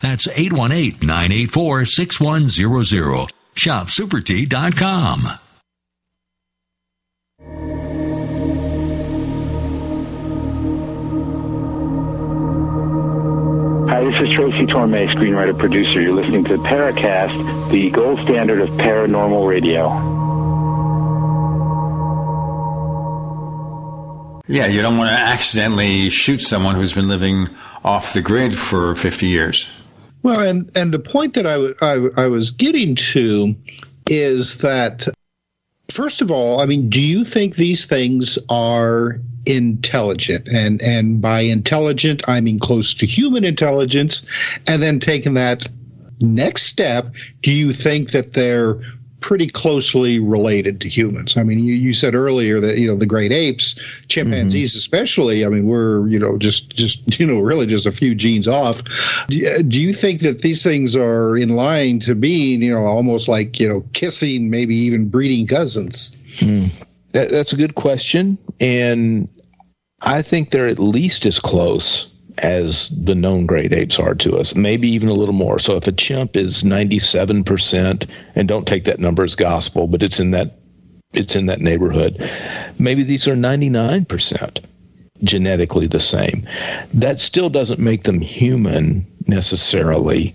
That's 818-984-6100. ShopSuperTea.com. Hi, this is Tracy Torme, screenwriter producer. You're listening to Paracast, the gold standard of paranormal radio. Yeah, you don't want to accidentally shoot someone who's been living off the grid for 50 years. Well, and and the point that I, I, I was getting to is that first of all, I mean, do you think these things are intelligent? And and by intelligent, I mean close to human intelligence. And then taking that next step, do you think that they're pretty closely related to humans. I mean, you, you said earlier that you know the great apes, chimpanzees mm-hmm. especially. I mean, we're you know just just you know really just a few genes off. Do you think that these things are in line to be you know almost like you know kissing, maybe even breeding cousins? Mm. That, that's a good question, and I think they're at least as close as the known great apes are to us, maybe even a little more. So if a chimp is 97%, and don't take that number as gospel, but it's in that it's in that neighborhood, maybe these are 99% genetically the same. That still doesn't make them human necessarily.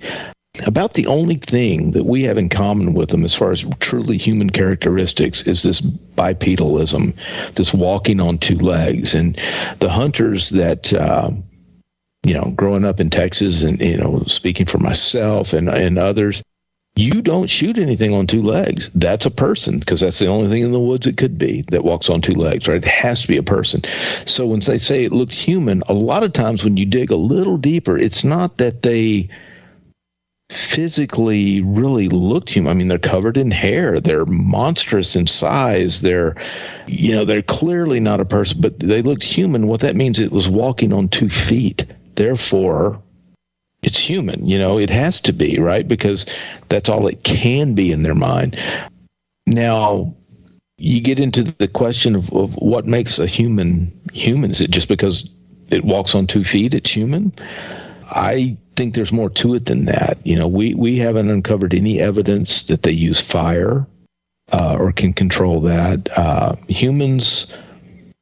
About the only thing that we have in common with them as far as truly human characteristics is this bipedalism, this walking on two legs. And the hunters that uh, you know, growing up in Texas and, you know, speaking for myself and, and others, you don't shoot anything on two legs. That's a person because that's the only thing in the woods it could be that walks on two legs, right? It has to be a person. So when they say it looks human, a lot of times when you dig a little deeper, it's not that they physically really looked human. I mean, they're covered in hair. They're monstrous in size. They're, you know, they're clearly not a person, but they looked human. What that means, it was walking on two feet therefore it's human you know it has to be right? Because that's all it can be in their mind. Now you get into the question of, of what makes a human human. Is it just because it walks on two feet it's human? I think there's more to it than that. You know we we haven't uncovered any evidence that they use fire uh, or can control that. Uh, humans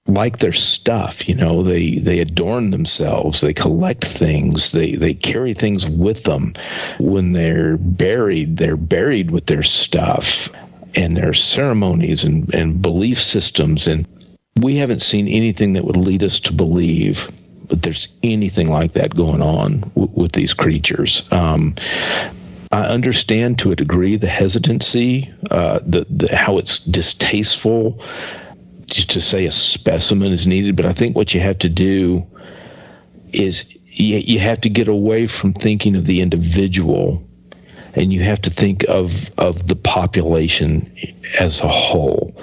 like their stuff you know they they adorn themselves they collect things they they carry things with them when they're buried they're buried with their stuff and their ceremonies and, and belief systems. And we haven't seen anything that would lead us to believe that there's anything like that going on w- with these creatures. Um, I understand to a degree the hesitancy, uh, the, the how it's distasteful to say a specimen is needed, but I think what you have to do is you, you have to get away from thinking of the individual and you have to think of of the population as a whole.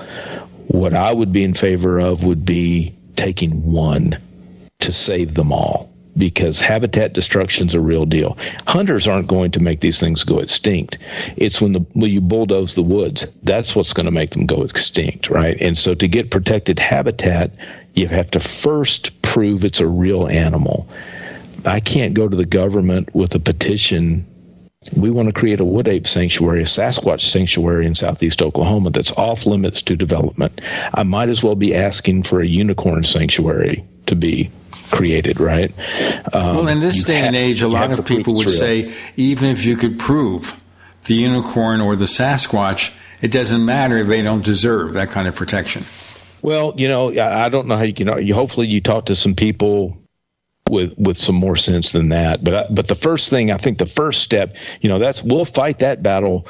What I would be in favor of would be taking one to save them all because habitat destruction is a real deal. Hunters aren't going to make these things go extinct. It's when the when you bulldoze the woods that's what's going to make them go extinct, right? And so to get protected habitat, you have to first prove it's a real animal. I can't go to the government with a petition we want to create a wood ape sanctuary, a Sasquatch sanctuary in southeast Oklahoma that's off limits to development. I might as well be asking for a unicorn sanctuary to be created, right? Um, well, in this day have, and age, a lot of people would real. say even if you could prove the unicorn or the Sasquatch, it doesn't matter if they don't deserve that kind of protection. Well, you know, I don't know how you can. You hopefully you talk to some people with with some more sense than that. But but the first thing I think the first step, you know, that's we'll fight that battle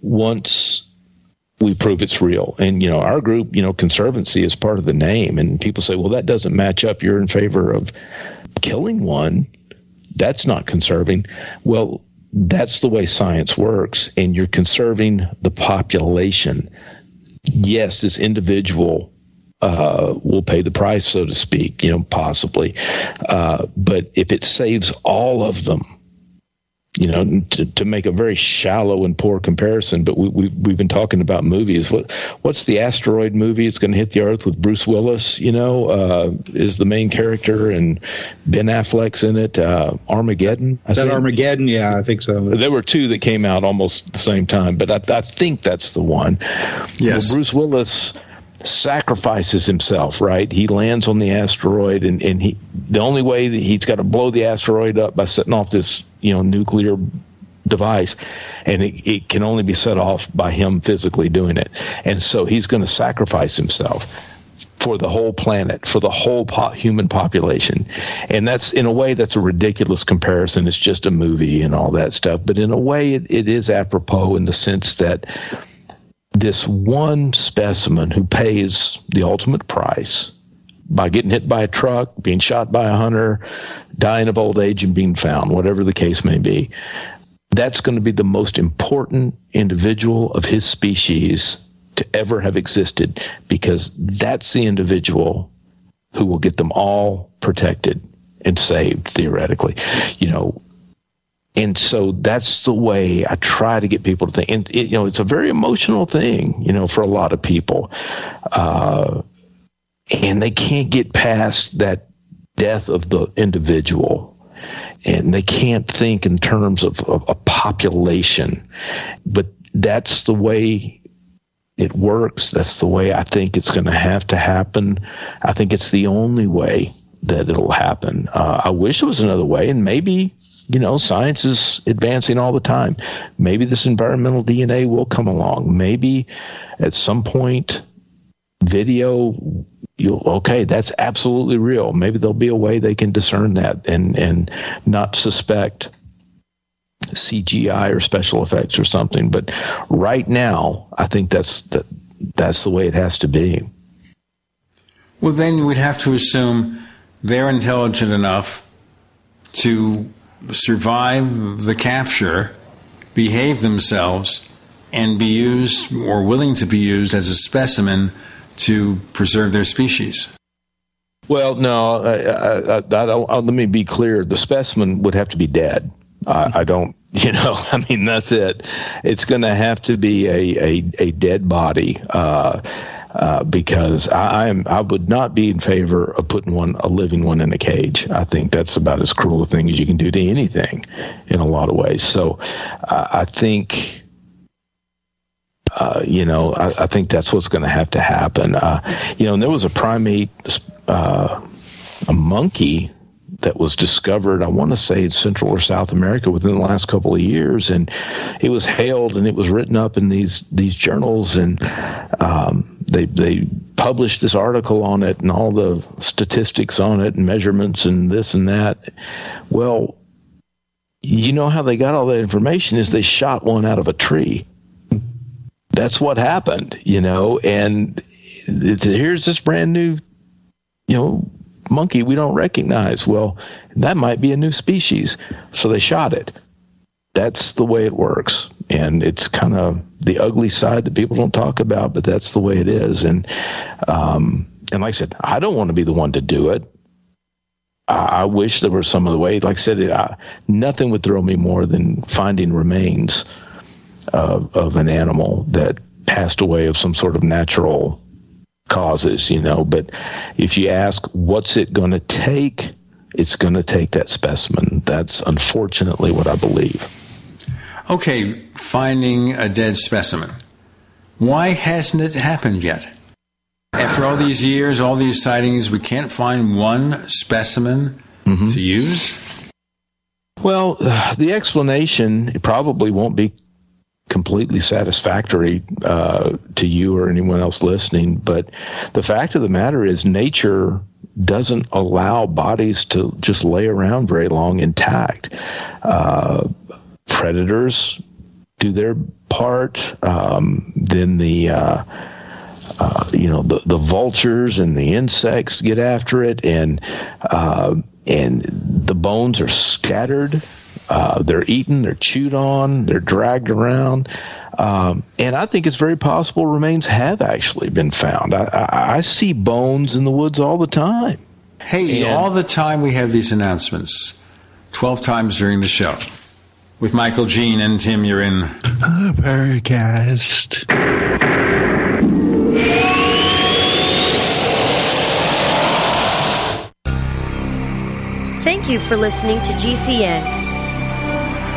once we prove it's real. And you know, our group, you know, conservancy is part of the name. And people say, well, that doesn't match up. You're in favor of killing one. That's not conserving. Well, that's the way science works, and you're conserving the population. Yes, this individual uh, will pay the price, so to speak, you know, possibly. Uh, but if it saves all of them, you know, to, to make a very shallow and poor comparison, but we, we, we've been talking about movies. What, what's the asteroid movie? It's going to hit the Earth with Bruce Willis, you know, uh, is the main character, and Ben Affleck's in it. Uh, Armageddon. I is that think. Armageddon? Yeah, I think so. There were two that came out almost the same time, but I, I think that's the one. Yes. Well, Bruce Willis sacrifices himself, right? He lands on the asteroid, and, and he the only way that he's got to blow the asteroid up by setting off this you know nuclear device, and it, it can only be set off by him physically doing it, and so he's going to sacrifice himself for the whole planet, for the whole po- human population. And that's, in a way, that's a ridiculous comparison. It's just a movie and all that stuff. But in a way, it, it is apropos in the sense that this one specimen who pays the ultimate price by getting hit by a truck, being shot by a hunter, dying of old age and being found, whatever the case may be, that's going to be the most important individual of his species to ever have existed because that's the individual who will get them all protected and saved theoretically. You know, and so that's the way I try to get people to think. And it, you know, it's a very emotional thing, you know, for a lot of people, uh, and they can't get past that death of the individual, and they can't think in terms of, of a population. But that's the way it works. That's the way I think it's going to have to happen. I think it's the only way that it'll happen. Uh, I wish it was another way, and maybe you know, science is advancing all the time. Maybe this environmental DNA will come along. Maybe at some point, video, you'll, okay, that's absolutely real. Maybe there'll be a way they can discern that and, and not suspect CGI or special effects or something. But right now, I think that's the, that's the way it has to be. Well, then we'd have to assume they're intelligent enough to survive the capture, behave themselves, and be used or willing to be used as a specimen to preserve their species. Well, no, I, I, I, let me be clear. The specimen would have to be dead. I don't, you know, I mean, that's it. It's going to have to be a, a, a dead body. Uh, uh, because I, am I would not be in favor of putting one a living one in a cage. I think that's about as cruel a thing as you can do to anything, in a lot of ways. So uh, I think. Uh, you know, I, I, think that's what's going to have to happen. Uh, you know, and there was a primate, uh, a monkey that was discovered, I want to say in Central or South America within the last couple of years, and it was hailed and it was written up in these these journals, and um, they they published this article on it and all the statistics on it and measurements and this and that. Well, you know how they got all that information is they shot one out of a tree. That's what happened, you know, and here's this brand new, you know, monkey we don't recognize. Well, that might be a new species. So they shot it. That's the way it works and it's kind of the ugly side that people don't talk about, but that's the way it is. And um, and like I said, I don't want to be the one to do it. I, I wish there were some other way. Like I said, I, nothing would throw me more than finding remains of, of an animal that passed away of some sort of natural causes, you know. But if you ask, what's it going to take? It's going to take that specimen. That's unfortunately what I believe. Okay, finding a dead specimen. Why hasn't it happened yet? After all these years, all these sightings, we can't find one specimen mm-hmm. to use? Well, the explanation probably won't be completely satisfactory uh, to you or anyone else listening. But the fact of the matter is, nature doesn't allow bodies to just lay around very long intact. Uh, predators do their part. Um, then the uh, uh, you know the the vultures and the insects get after it, and uh, and the bones are scattered. Uh, they're eaten, they're chewed on, they're dragged around, um, and I think it's very possible remains have actually been found. I, I, I see bones in the woods all the time. Hey, and, all the time we have these announcements, twelve times during the show with Michael Gene and Tim. You're in the Paracast. Thank you for listening to GCN.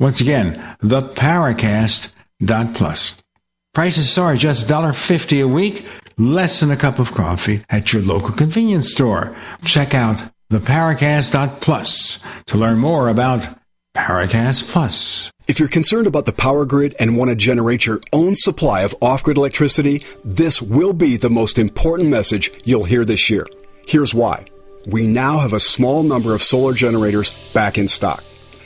Once again, theparacast.plus. Prices are just $1.50 a week, less than a cup of coffee at your local convenience store. Check out theparacast.plus to learn more about Paracast Plus. If you're concerned about the power grid and want to generate your own supply of off grid electricity, this will be the most important message you'll hear this year. Here's why. We now have a small number of solar generators back in stock.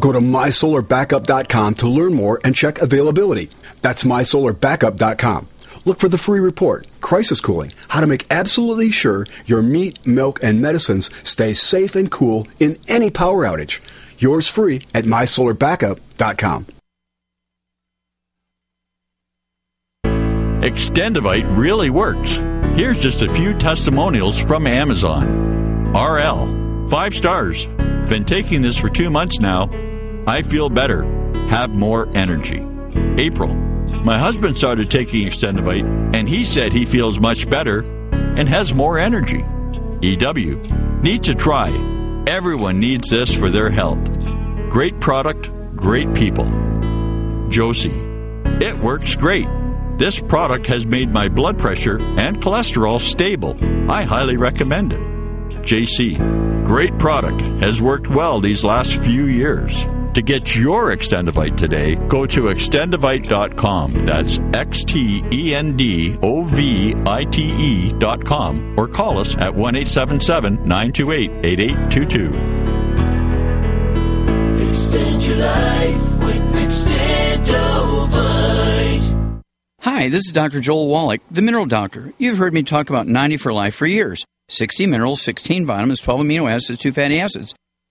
Go to mysolarbackup.com to learn more and check availability. That's mysolarbackup.com. Look for the free report, Crisis Cooling, how to make absolutely sure your meat, milk, and medicines stay safe and cool in any power outage. Yours free at mysolarbackup.com. Extendovite really works. Here's just a few testimonials from Amazon. RL, five stars. Been taking this for two months now. I feel better, have more energy. April, my husband started taking Extendovite and he said he feels much better and has more energy. EW, need to try Everyone needs this for their health. Great product, great people. Josie. It works great. This product has made my blood pressure and cholesterol stable. I highly recommend it. JC. Great product. Has worked well these last few years. To get your Extendovite today, go to extendovite.com. That's X T E N D O V I T E.com or call us at 1 877 928 8822. Extend your life with Extendovite. Hi, this is Dr. Joel Wallach, the Mineral Doctor. You've heard me talk about 90 for life for years 60 minerals, 16 vitamins, 12 amino acids, 2 fatty acids.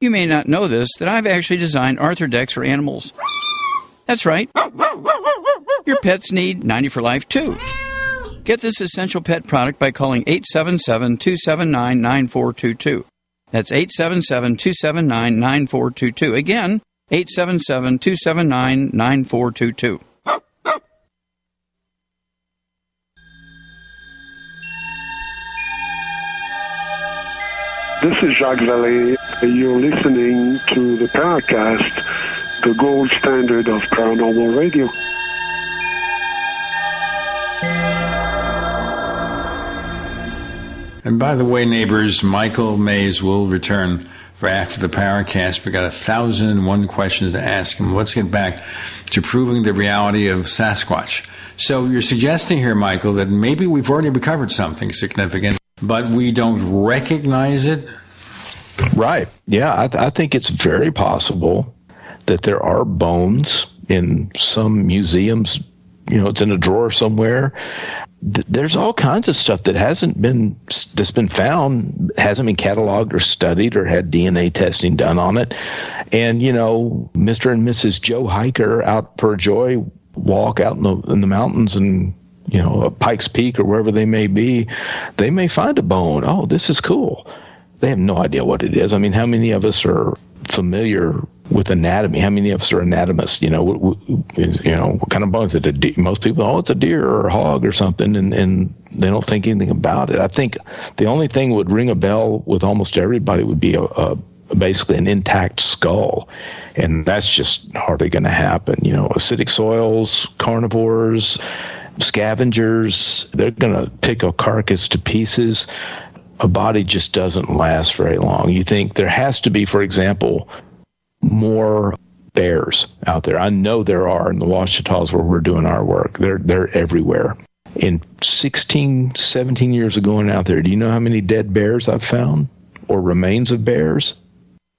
You may not know this, that I've actually designed Arthrodex for animals. That's right. Your pets need 90 for life too. Get this essential pet product by calling 877 279 9422. That's 877 279 9422. Again, 877 279 9422. This is Jacques Vallée. You're listening to the Paracast, the gold standard of paranormal radio. And by the way, neighbors, Michael Mayes will return for after the Paracast. We got a thousand and one questions to ask him. Let's get back to proving the reality of Sasquatch. So you're suggesting here, Michael, that maybe we've already recovered something significant, but we don't recognize it. Right. Yeah, I, th- I think it's very possible that there are bones in some museums. You know, it's in a drawer somewhere there's all kinds of stuff that hasn't been that's been found hasn't been cataloged or studied or had DNA testing done on it. And you know, Mr. and Mrs. Joe Hiker out for a joy walk out in the in the mountains and you know, Pikes Peak or wherever they may be, they may find a bone. Oh, this is cool. They have no idea what it is. I mean, how many of us are familiar with anatomy. How many of us are anatomists? You know, is, you know, what kind of bones? Is it a deer? Most people, oh, it's a deer or a hog or something, and, and they don't think anything about it. I think the only thing would ring a bell with almost everybody would be a, a basically an intact skull, and that's just hardly going to happen. You know, acidic soils, carnivores, scavengers, they're going to pick a carcass to pieces a body just doesn't last very long. You think there has to be, for example, more bears out there. I know there are in the Ouachitas where we're doing our work. They're they're everywhere. In 16, 17 years of going out there, do you know how many dead bears I've found or remains of bears?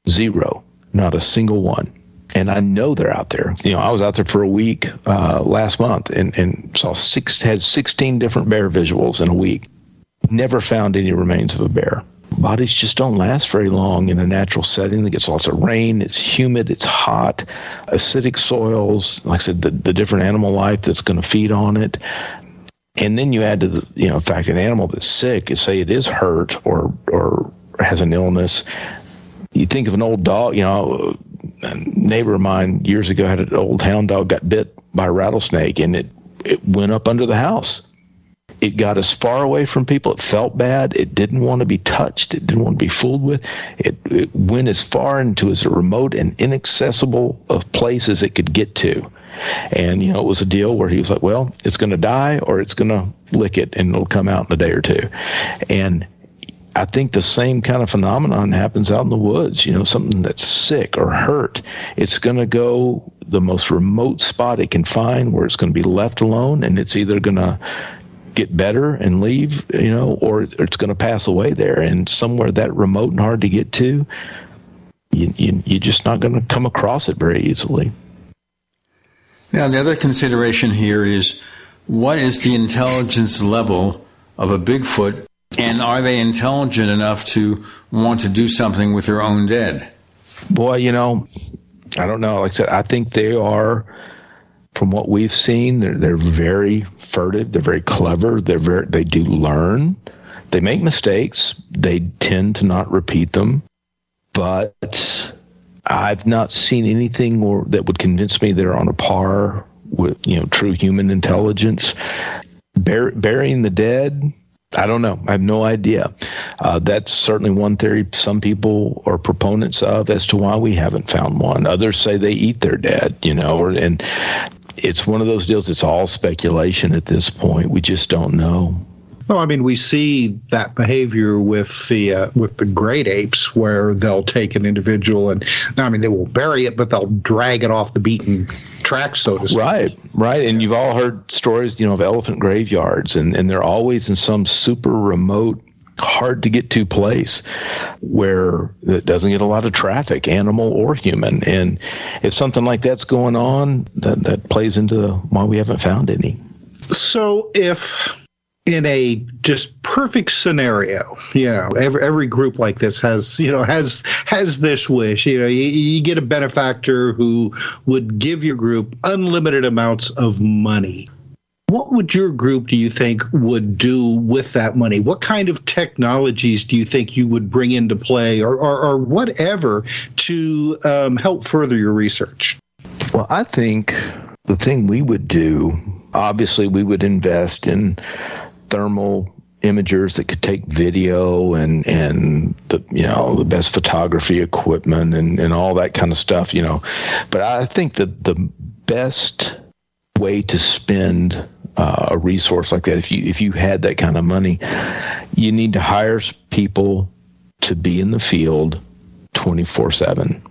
Zero. Not a single one. And I know they're out there. You know, I was out there for a week uh, last month and, and saw six had 16 different bear visuals in a week. Never found any remains of a bear bodies just don't last very long in a natural setting. It gets lots of rain, it's humid, it's hot, acidic soils, like I said, the, the different animal life that's going to feed on it. And then you add to the, you know, fact, an animal that's sick, say it is hurt or, or has an illness. You think of an old dog, you know, a neighbor of mine years ago had an old hound dog got bit by a rattlesnake and it, it went up under the house it got as far away from people. It felt bad. It didn't want to be touched. It didn't want to be fooled with. It, it went as far into as remote and inaccessible of place as it could get to. And, you know, it was a deal where he was like, well, it's going to die or it's going to lick it and it'll come out in a day or two. And I think the same kind of phenomenon happens out in the woods. You know, something that's sick or hurt, it's going to go the most remote spot it can find where it's going to be left alone, and it's either going to get better and leave, you know, or it's going to pass away there. And somewhere that remote and hard to get to, you, you, you're just not going to come across it very easily. Now, the other consideration here is what is the intelligence level of a Bigfoot, and are they intelligent enough to want to do something with their own dead? Boy, you know, I don't know. Like I said, I think they are from what we've seen, they're, they're very furtive. They're very clever. They're very, they do learn. They make mistakes. They tend to not repeat them. But I've not seen anything or, that would convince me they're on a par with you know true human intelligence. Bur- burying the dead, I don't know. I have no idea. Uh, that's certainly one theory some people are proponents of as to why we haven't found one. Others say they eat their dead, you know, or, and it's one of those deals. It's all speculation at this point. We just don't know. Well, I mean, we see that behavior with the uh, with the great apes, where they'll take an individual and, I mean, they will bury it, but they'll drag it off the beaten track, so to speak. Right, right. And you've all heard stories, you know, of elephant graveyards, and and they're always in some super remote hard to get to place where it doesn't get a lot of traffic, animal or human. And if something like that's going on, that, that plays into why we haven't found any. So if in a just perfect scenario, you know, every every group like this has, you know, has has this wish. You know, you, you get a benefactor who would give your group unlimited amounts of money What would your group, do you think, would do with that money? What kind of technologies do you think you would bring into play or, or, or whatever to um, help further your research? Well, I think the thing we would do, obviously, we would invest in thermal imagers that could take video and and the you know the best photography equipment and and all that kind of stuff you know but i think that the best way to spend uh, a resource like that if you if you had that kind of money you need to hire people to be in the field 24 7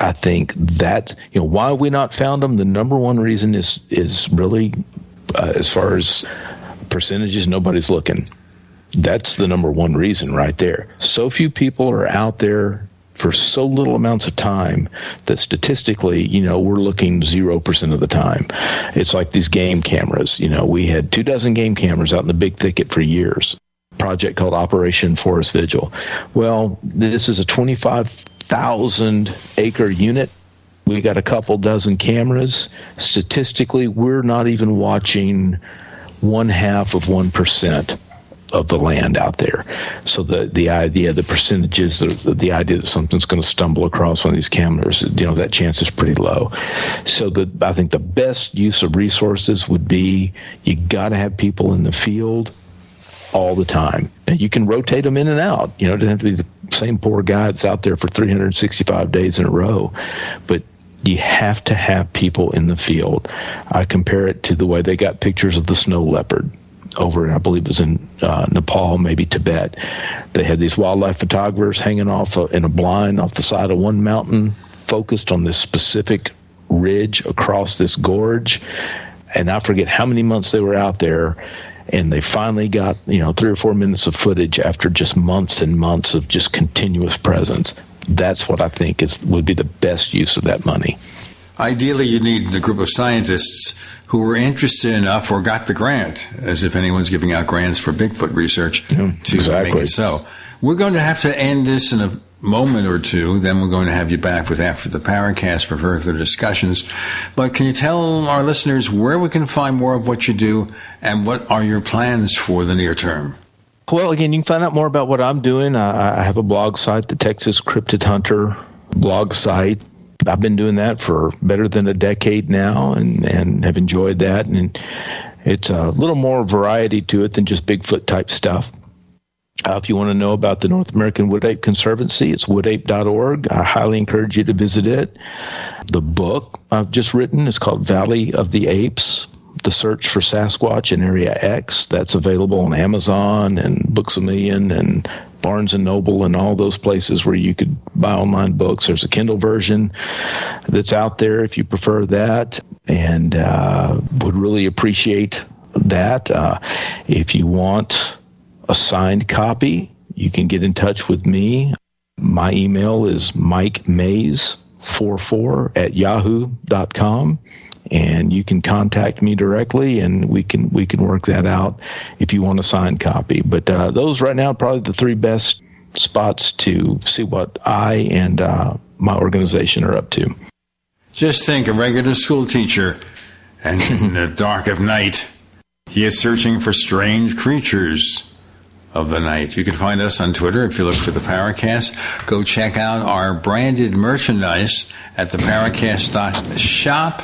I think that you know why we not found them. The number one reason is is really uh, as far as percentages, nobody's looking. That's the number one reason right there. So few people are out there for so little amounts of time that statistically, you know, we're looking 0% of the time. It's like these game cameras. You know, we had two dozen game cameras out in the big thicket for years. Project called Operation Forest Vigil. Well, this is a 25,000 acre unit. We got a couple dozen cameras. Statistically, we're not even watching one half of 1% of the land out there. So the the idea, the percentages, the, the idea that something's going to stumble across one of these cameras, you know, that chance is pretty low. So the I think the best use of resources would be you got to have people in the field all the time. And you can rotate them in and out. You know, it doesn't have to be the same poor guy that's out there for 365 days in a row, but you have to have people in the field. I compare it to the way they got pictures of the snow leopard over, I believe it was in uh, Nepal, maybe Tibet. They had these wildlife photographers hanging off a, in a blind off the side of one mountain, focused on this specific ridge across this gorge. And I forget how many months they were out there. And they finally got, you know, three or four minutes of footage after just months and months of just continuous presence. That's what I think is would be the best use of that money. Ideally, you need a group of scientists who were interested enough or got the grant, as if anyone's giving out grants for Bigfoot research, yeah, to exactly. make it so. We're going to have to end this in a moment or two. Then we're going to have you back with After the Paracast for further discussions. But can you tell our listeners where we can find more of what you do and what are your plans for the near term? Well, again, you can find out more about what I'm doing. I have a blog site, the Texas Cryptid Hunter blog site. I've been doing that for better than a decade now and, and have enjoyed that. And it's a little more variety to it than just Bigfoot type stuff. Uh, if you want to know about the North American Wood Ape Conservancy, it's woodape.org. I highly encourage you to visit it. The book I've just written is called Valley of the Apes the search for Sasquatch in Area X. That's available on Amazon and Books a Million and Barnes and Noble and all those places where you could buy online books. There's a Kindle version that's out there if you prefer that, and uh, would really appreciate that. Uh, if you want a signed copy, you can get in touch with me. My email is Mike Mayes 44 at yahoo.com and you can contact me directly and we can we can work that out if you want a signed copy but uh, those right now are probably the three best spots to see what i and uh, my organization are up to just think a regular school teacher and in the dark of night he is searching for strange creatures of the night. You can find us on Twitter if you look for the Paracast. Go check out our branded merchandise at the Paracast.shop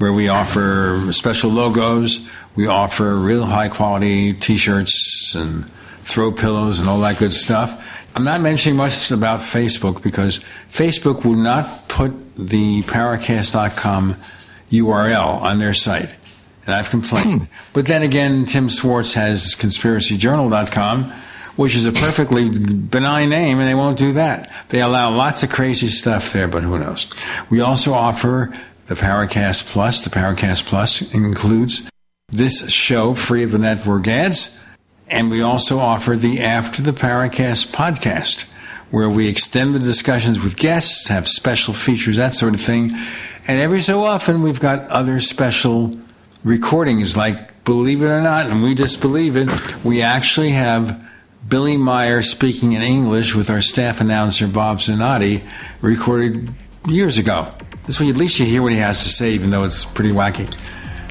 where we offer special logos. We offer real high quality t shirts and throw pillows and all that good stuff. I'm not mentioning much about Facebook because Facebook will not put the Paracast.com URL on their site. And I've complained. Hmm. But then again, Tim Swartz has conspiracyjournal.com, which is a perfectly benign name, and they won't do that. They allow lots of crazy stuff there, but who knows? We also offer the Paracast Plus. The Paracast Plus includes this show free of the network ads. And we also offer the After the Paracast podcast, where we extend the discussions with guests, have special features, that sort of thing. And every so often, we've got other special recordings, like believe it or not, and we disbelieve it, we actually have Billy Meier speaking in English with our staff announcer, Bob Zanotti, recorded years ago. This way, at least you hear what he has to say, even though it's pretty wacky.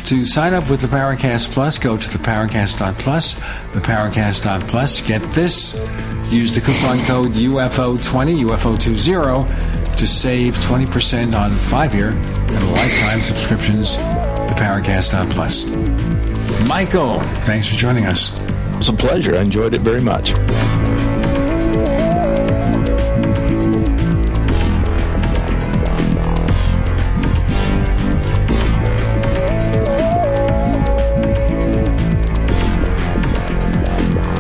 To sign up with the Paracast Plus, go to the Paracast.plus, the Paracast.plus. Get this. Use the coupon code UFO20, UFO20, to save 20% on five year and lifetime subscriptions to the Paracast.plus. Michael, thanks for joining us. It was a pleasure. I enjoyed it very much.